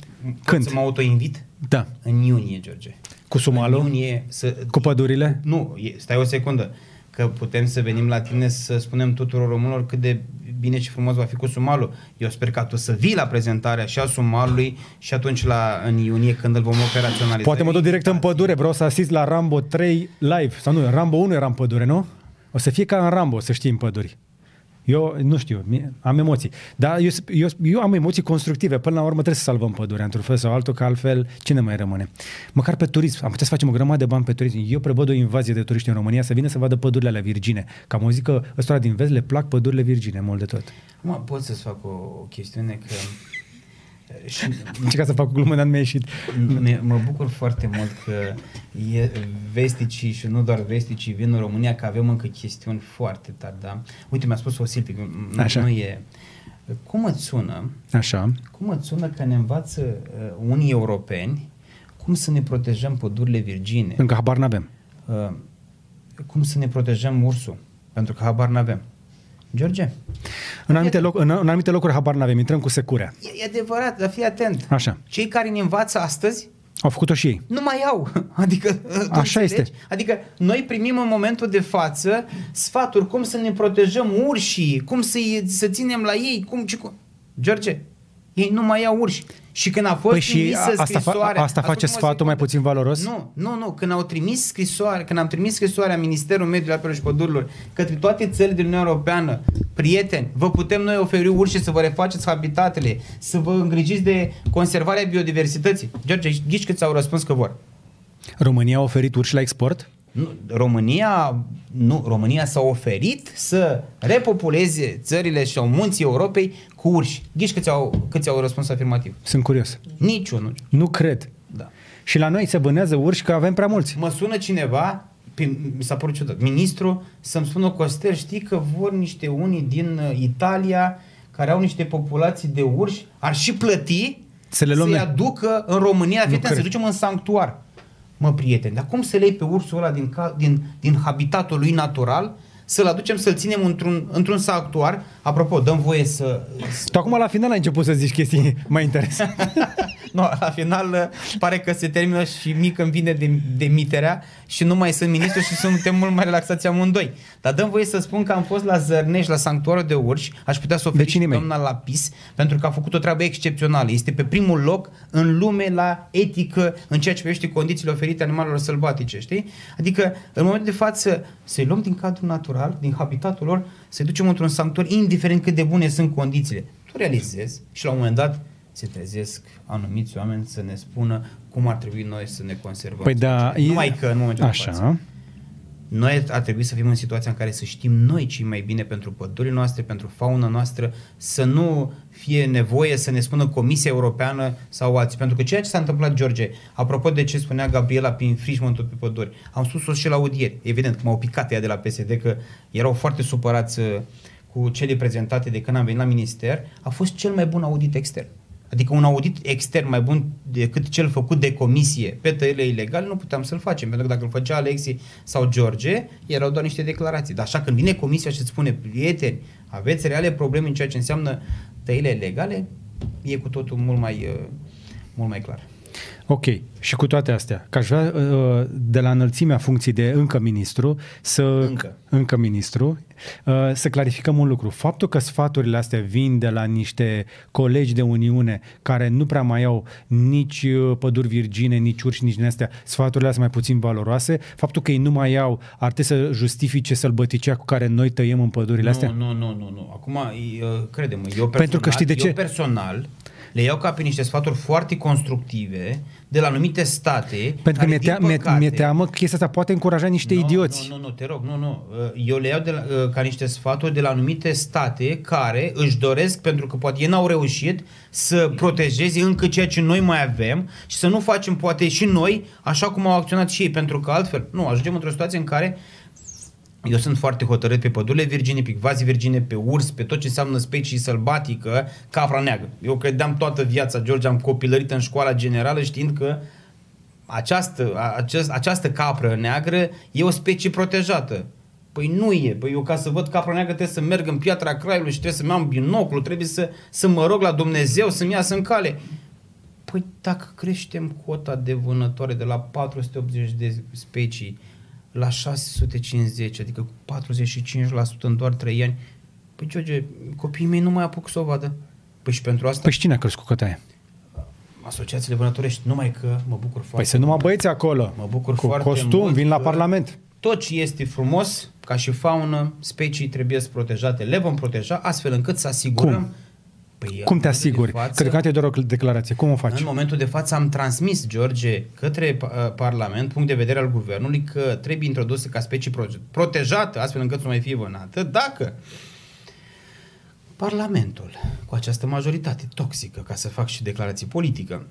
Când? să mă autoinvit? Da. În iunie, George. Cu sumalul? În iunie. Să, cu pădurile? Nu, stai o secundă. Că putem să venim la tine să spunem tuturor românilor cât de bine și frumos va fi cu sumalul. Eu sper ca tu să vii la prezentarea și a sumalului și atunci la, în iunie când îl vom operaționaliza. Poate mă duc direct în pădure, vreau să asist la Rambo 3 live. Sau nu, Rambo 1 era în pădure, nu? O să fie ca în Rambo, să știi, în păduri. Eu nu știu, am emoții. Dar eu, eu, eu am emoții constructive. Până la urmă trebuie să salvăm pădurea într-un fel sau altul, că altfel cine mai rămâne? Măcar pe turism. Am putea să facem o grămadă de bani pe turism. Eu prevăd o invazie de turiști în România să vină să vadă pădurile alea virgine. Ca am auzit că ăstora din vest le plac pădurile virgine mult de tot. Mă, pot să-ți fac o, o chestiune că și, ca să fac o glumă, dar nu mi-a ieșit. Mă bucur foarte mult că e vesticii și nu doar vesticii vin în România, că avem încă chestiuni foarte tari, da? Uite, mi-a spus o Silpic, nu, Așa. nu e... Cum îți sună? Așa. Cum îți sună că ne învață uh, unii europeni cum să ne protejăm pădurile virgine? Încă habar n-avem. Uh, cum să ne protejăm ursul? Pentru că habar n-avem. George? În anumite, loc, în, anumite locuri habar n-avem, intrăm cu securea. E, e adevărat, dar fii atent. Așa. Cei care ne învață astăzi Au făcut-o și ei. Nu mai au. Adică, tu Așa înțelegi? este. Adică noi primim în momentul de față sfaturi cum să ne protejăm urșii, cum să, să ținem la ei, cum ce cum. George, ei nu mai au urși. Și când a fost Păi și trimisă asta, fa- scrisoarea... asta face ascultă-mă o sfatul mai secundă. puțin valoros? Nu, nu, nu. Când au trimis scrisoare, când am trimis scrisoarea Ministerul Mediului Apelor și Pădurilor către toate țările din Uniunea Europeană, prieteni, vă putem noi oferi urși să vă refaceți habitatele, să vă îngrijiți de conservarea biodiversității. George, ghici câți au răspuns că vor. România a oferit urși la export? Nu, România, nu, România s-a oferit să repopuleze țările și au munții Europei cu urși. Ghici câți au, câți au răspuns afirmativ? Sunt curios. Niciunul. Nu cred. Da. Și la noi se bânează urși că avem prea mulți. Mă sună cineva, pe, mi s-a părut ciudat, ministru, să-mi spună, Costel, știi că vor niște unii din uh, Italia care au niște populații de urși, ar și plăti Să le luăm să-i noi. aducă în România, Nu fii atent, să cred. ducem în sanctuar. Mă, prieteni, dar cum să le iei pe ursul ăla din, ca, din, din habitatul lui natural, să-l aducem, să-l ținem într-un, într-un sanctuar? Apropo, dăm voie să... Tu acum la final ai început să zici chestii mai interesante. nu, la final uh, pare că se termină și mic îmi vine de, demiterea și nu mai sunt ministru și suntem mult mai relaxați amândoi. Dar dăm voie să spun că am fost la Zărnești, la sanctuarul de urși, aș putea să oferi și Vecinii mei. doamna Lapis, pentru că a făcut o treabă excepțională. Este pe primul loc în lume la etică în ceea ce privește condițiile oferite animalelor sălbatice, știi? Adică, în momentul de față, să-i luăm din cadrul natural, din habitatul lor, să-i ducem într-un sanctuar, indiferent cât de bune sunt condițiile. Tu realizezi și la un moment dat se trezesc anumiți oameni să ne spună cum ar trebui noi să ne conservăm. Păi da, e- Numai că în momentul de față. Așa. Noi ar trebui să fim în situația în care să știm noi ce mai bine pentru pădurile noastre, pentru fauna noastră, să nu fie nevoie să ne spună Comisia Europeană sau alții. Pentru că ceea ce s-a întâmplat, George, apropo de ce spunea Gabriela prin infringementul pe păduri, am spus-o și la audieri. Evident că m-au picat ea de la PSD că erau foarte supărați uh, cu cele prezentate de când am venit la minister. A fost cel mai bun audit extern. Adică un audit extern mai bun decât cel făcut de comisie pe tăierile ilegale nu puteam să-l facem, pentru că dacă îl făcea Alexi sau George, erau doar niște declarații. Dar așa când vine comisia și îți spune, prieteni, aveți reale probleme în ceea ce înseamnă tăierile ilegale, e cu totul mult mai, uh, mult mai clar. Ok. Și cu toate astea, că aș vrea uh, de la înălțimea funcției de încă ministru să... Încă. Încă ministru, uh, să clarificăm un lucru. Faptul că sfaturile astea vin de la niște colegi de Uniune care nu prea mai au nici uh, păduri virgine, nici urși, nici din astea, sfaturile astea mai puțin valoroase, faptul că ei nu mai au, ar trebui să justifice sălbăticea cu care noi tăiem în pădurile astea? Nu, nu, nu, nu, nu. Acum, e, uh, crede-mă, eu personal, Pentru că știi de ce? Eu personal le iau ca pe niște sfaturi foarte constructive de la anumite state Pentru că care, mi-e, din tea, mi-e, păcate, mi-e teamă că chestia asta poate încuraja niște nu, idioți. Nu, nu, nu, te rog, nu, nu. Uh, Eu le iau de la, uh, ca niște sfaturi de la anumite state care își doresc, pentru că poate ei n-au reușit, să protejeze încă ceea ce noi mai avem și să nu facem poate și noi așa cum au acționat și ei, pentru că altfel, nu, ajungem într-o situație în care eu sunt foarte hotărât pe pădurile virgine, pe vazi virgine, pe urs, pe tot ce înseamnă specii sălbatică, capra neagră. Eu credeam toată viața, George, am copilărit în școala generală știind că această, a- aceast, această capră neagră e o specie protejată. Păi nu e. Păi eu ca să văd capra neagră trebuie să merg în piatra Craiului și trebuie să-mi am binoclu, trebuie să, să mă rog la Dumnezeu să-mi iasă în cale. Păi dacă creștem cota de vânătoare de la 480 de specii la 650, adică cu 45% în doar 3 ani, păi George, copiii mei nu mai apuc să o vadă. Păi și pentru asta Păi și cine a crescut căta aia? asociațiile vânătorești, numai că mă bucur foarte Păi să numai mult. băieți acolo. Mă bucur cu foarte costum, mult vin la că Parlament. Tot ce este frumos, ca și faună, specii trebuie să protejate. Le vom proteja astfel încât să asigurăm... Cum? Păi, în Cum te momentul asiguri? de față- Cred că e doar o declarație. Cum o faci? În momentul de față am transmis, George, către uh, Parlament, punct de vedere al Guvernului, că trebuie introdusă ca specie prote- protejată, astfel încât să nu mai fie vânată, dacă Parlamentul, cu această majoritate toxică, ca să fac și declarație politică,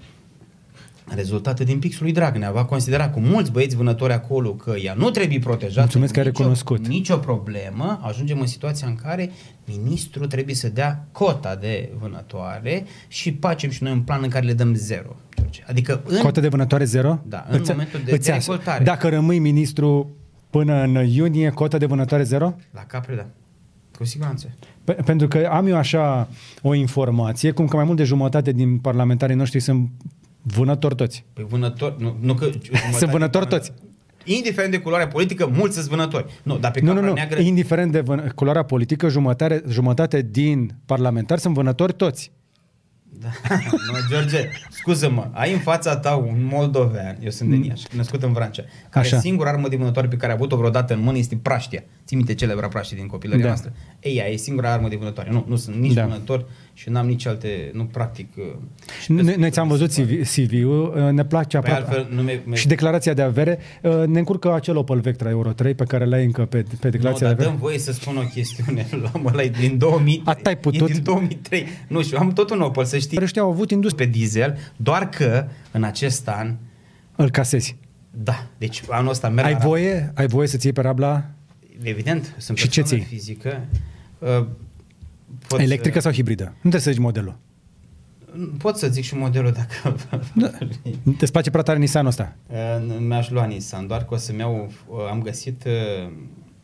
rezultate din pixul lui Dragnea, va considera cu mulți băieți vânători acolo că ea nu trebuie protejată. Mulțumesc că ai nicio- recunoscut. Nicio problemă, ajungem în situația în care ministrul trebuie să dea cota de vânătoare și facem și noi un plan în care le dăm zero. George. Adică în, Cotă de vânătoare zero? Da, în momentul de- îți de as- recoltare. Dacă rămâi ministru până în iunie, cotă de vânătoare zero? la capre, da. Cu siguranță. Pe- pentru că am eu așa o informație, cum că mai mult de jumătate din parlamentarii noștri sunt Vânători toți. Păi vânători, nu, nu că... Sunt vânători toți. Indiferent de culoarea politică, mulți sunt vânători. Nu, dar pe Nu, capra nu, nu. neagră... Indiferent de vân- culoarea politică, jumătate, jumătate din parlamentari sunt vânători toți. Da. Nu, George, scuză-mă, ai în fața ta un moldovean, eu sunt de Niaș, născut în Vrancea, care Așa. singura armă de vânătoare pe care a avut-o vreodată în mână este praștia. Ții minte celebra praștie din copilăria Da. noastră? Ei, ea e singura armă de vânătoare. Nu, nu sunt nici Da. vânător și n-am nici alte, nu practic... uh, și Noi, pescuitul noi ți-am mi văzut se pare. CV, CV-ul, uh, ne place Păi aproape. altfel nu mi- mi- Și declarația de avere, uh, ne încurcă acel Opel Vectra Euro 3 pe care l-ai încă pe, pe Nu, declarația dar de avere. dăm voie să spun o chestiune. L-am ăla e din 2000. Atât ai putut? E din 2003. Nu știu, am tot un Opel, să știi. Ăștia au avut industrie. Pe diesel, doar că în acest an, Îl casezi. da, deci anul ăsta merg Ai la voie, ai voie să-ți iei pe rabla Evident, sunt Și ce persoană ții? fizică. Uh, pot electrică să, sau hibridă? Nu trebuie să zici modelul. Pot să zic și modelul dacă... Da. Te place prea tare Nissan ăsta. Uh, Mi-aș lua Nissan, doar că o să-mi iau... uh, Am găsit... uh,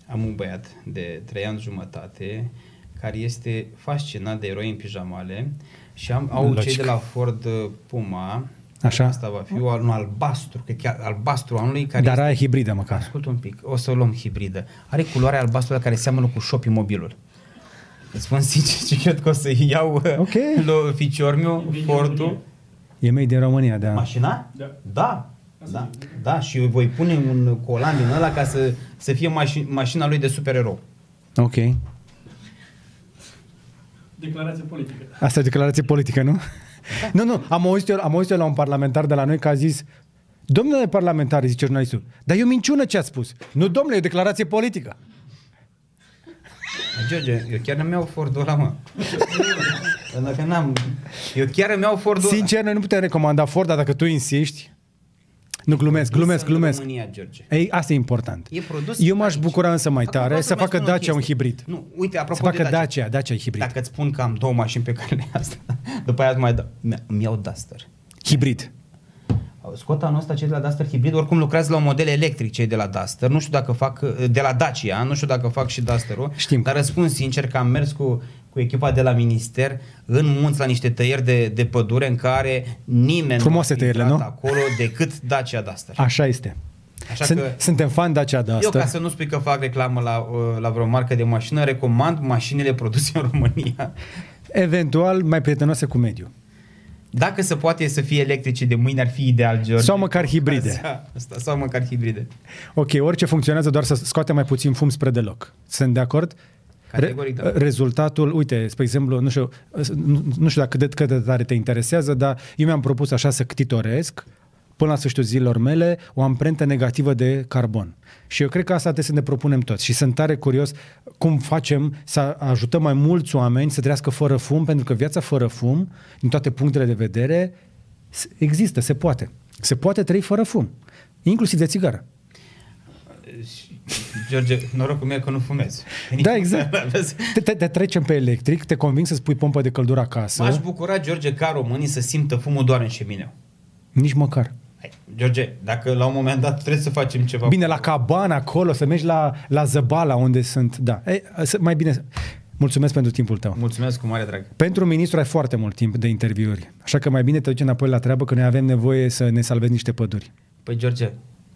Am un băiat de 3 ani jumătate care este fascinat de eroi în pijamale și am, au Logic. cei de la Ford uh, Puma Așa. Asta va fi un albastru, că chiar albastru anului care Dar este aia e hibridă măcar. Ascult un pic, o să o luăm hibridă. Are culoarea albastră care seamănă cu shopping mobilul. Îți spun sincer ce cred că o să iau Ok. okay. ficior meu, Fordul. E mei din România, da. Mașina? Da. Da. Da, da, și eu voi pune un colan din ăla ca să, să fie mași, mașina lui de supererou. Ok. Declarație politică. Asta e declarație politică, nu? Nu, nu. Am auzit, eu, am auzit eu la un parlamentar de la noi că a zis Domnule parlamentar, zice jurnalistul, dar e o minciună ce a spus. Nu, domnule, e o declarație politică. George, eu chiar îmi iau Fordul ăla, mă. Dacă n-am... Eu chiar îmi iau Fordul ăla. Sincer, noi nu putem recomanda Ford, dar dacă tu insiști... Nu, glumesc, glumesc, În glumesc. România, George. Ei, asta e important. E produs Eu m-aș aici. bucura însă mai Acum tare vreau să mai facă spun o Dacia un chestie. hibrid. Nu, uite, Să apropo facă de Dacia. Dacia, Dacia e hibrid. Dacă îți spun că am două mașini pe care le asta, după aia îți mai dau. Mi- Îmi iau Duster. Hibrid. Scot anul ăsta cei de la Duster hibrid, oricum lucrează la un model electric cei de la Duster, nu știu dacă fac, de la Dacia, nu știu dacă fac și Duster-ul, Știm. dar răspund sincer că am mers cu, cu echipa de la minister în munți la niște tăieri de, de pădure în care nimeni Frumoase nu a tăierile, intrat nu? acolo decât Dacia Duster. Așa este. Așa Sunt, că- Suntem fan Dacia de Eu, asta. ca să nu spui că fac reclamă la, uh, la vreo marcă de mașină, recomand mașinile produse în România. Eventual mai prietenoase cu mediul. Dacă se poate să fie electrice de mâine, ar fi ideal, George. Sau măcar hibride. Asta, sau măcar hibride. Ok, orice funcționează doar să scoate mai puțin fum spre deloc. Sunt de acord? Categoric, da. Rezultatul, uite, spre exemplu, nu știu, nu, nu știu dacă de cât de tare te interesează, dar eu mi-am propus așa să ctitoresc până la sfârșitul zilelor mele o amprentă negativă de carbon. Și eu cred că asta trebuie să ne propunem toți. Și sunt tare curios cum facem să ajutăm mai mulți oameni să trăiască fără fum, pentru că viața fără fum, din toate punctele de vedere, s- există, se poate. Se poate trăi fără fum, inclusiv de țigară. George, norocul meu că nu fumez. Da, exact. Te, te, te trecem pe electric, te conving să spui pompă de căldură acasă. M-aș bucura, George, ca românii să simtă fumul doar în șemineu. Nici măcar. Hai, George, dacă la un moment dat trebuie să facem ceva... Bine, la cabana acolo, să mergi la, la zăbala unde sunt, da. Ei, să- mai bine, mulțumesc pentru timpul tău. Mulțumesc cu mare drag. Pentru ministru ai foarte mult timp de interviuri, așa că mai bine te duci înapoi la treabă, că noi avem nevoie să ne salvezi niște păduri. Păi, George,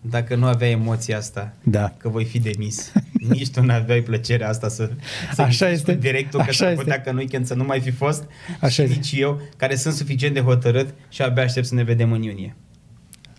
dacă nu aveai emoția asta, Da. că voi fi demis, nici tu n-aveai plăcerea asta să, să Așa discuți este. cu directul, că Așa s-ar este. putea că în weekend să nu mai fi fost Așa și este. nici eu, care sunt suficient de hotărât și abia aștept să ne vedem în iunie.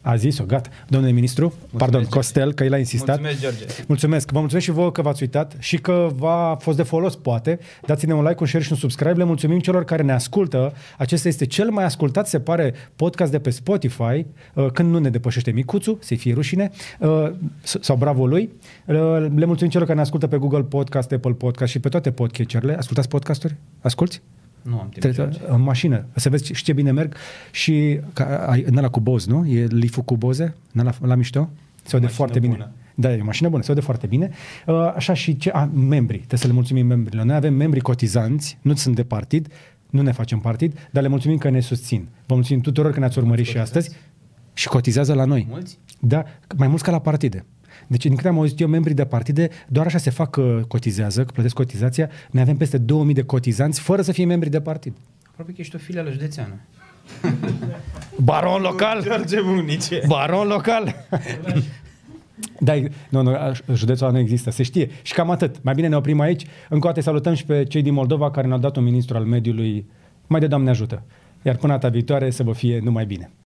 A zis-o, gata. Domnule ministru, pardon, George. Costel, că el a insistat. Mulțumesc, George. Mulțumesc. Vă mulțumesc și vouă că v-ați uitat și că v-a fost de folos, poate. Dați-ne un like, un share și un subscribe. Le mulțumim celor care ne ascultă. Acesta este cel mai ascultat, se pare, podcast de pe Spotify, uh, când nu ne depășește micuțul, să fie rușine, uh, s- sau bravo lui. Uh, Le mulțumim celor care ne ascultă pe Google Podcast, Apple Podcast și pe toate podcatcherele. Ascultați podcasturi? Asculți? Nu am timp, Te, George. în mașină, să vezi și ce bine merg și ca, ai, în ăla cu boz, nu? E liful cu boze, în ăla, la mișto? Se aude mașină foarte bine. bună. Da, e o mașină bună, se aude foarte bine. Uh, așa și ce, a, membrii, trebuie să le mulțumim membrilor. Noi avem membri cotizanți, nu sunt de partid, nu ne facem partid, dar le mulțumim că ne susțin. Vă mulțumim tuturor că ne-ați urmărit și astăzi și cotizează la noi. Mulți? Da, mai mulți ca la partide. Deci, din câte am auzit eu, membrii de partide, doar așa se fac că cotizează, că plătesc cotizația. Noi avem peste 2000 de cotizanți fără să fie membri de partid. Aproape că ești o filială județeană. Baron local? George Munice. Baron local? Da, nu, nu, județul ăla nu există, se știe. Și cam atât. Mai bine ne oprim aici. Încă o dată salutăm și pe cei din Moldova care ne-au dat un ministru al mediului. Mai de Doamne ajută. Iar până data viitoare să vă fie numai bine.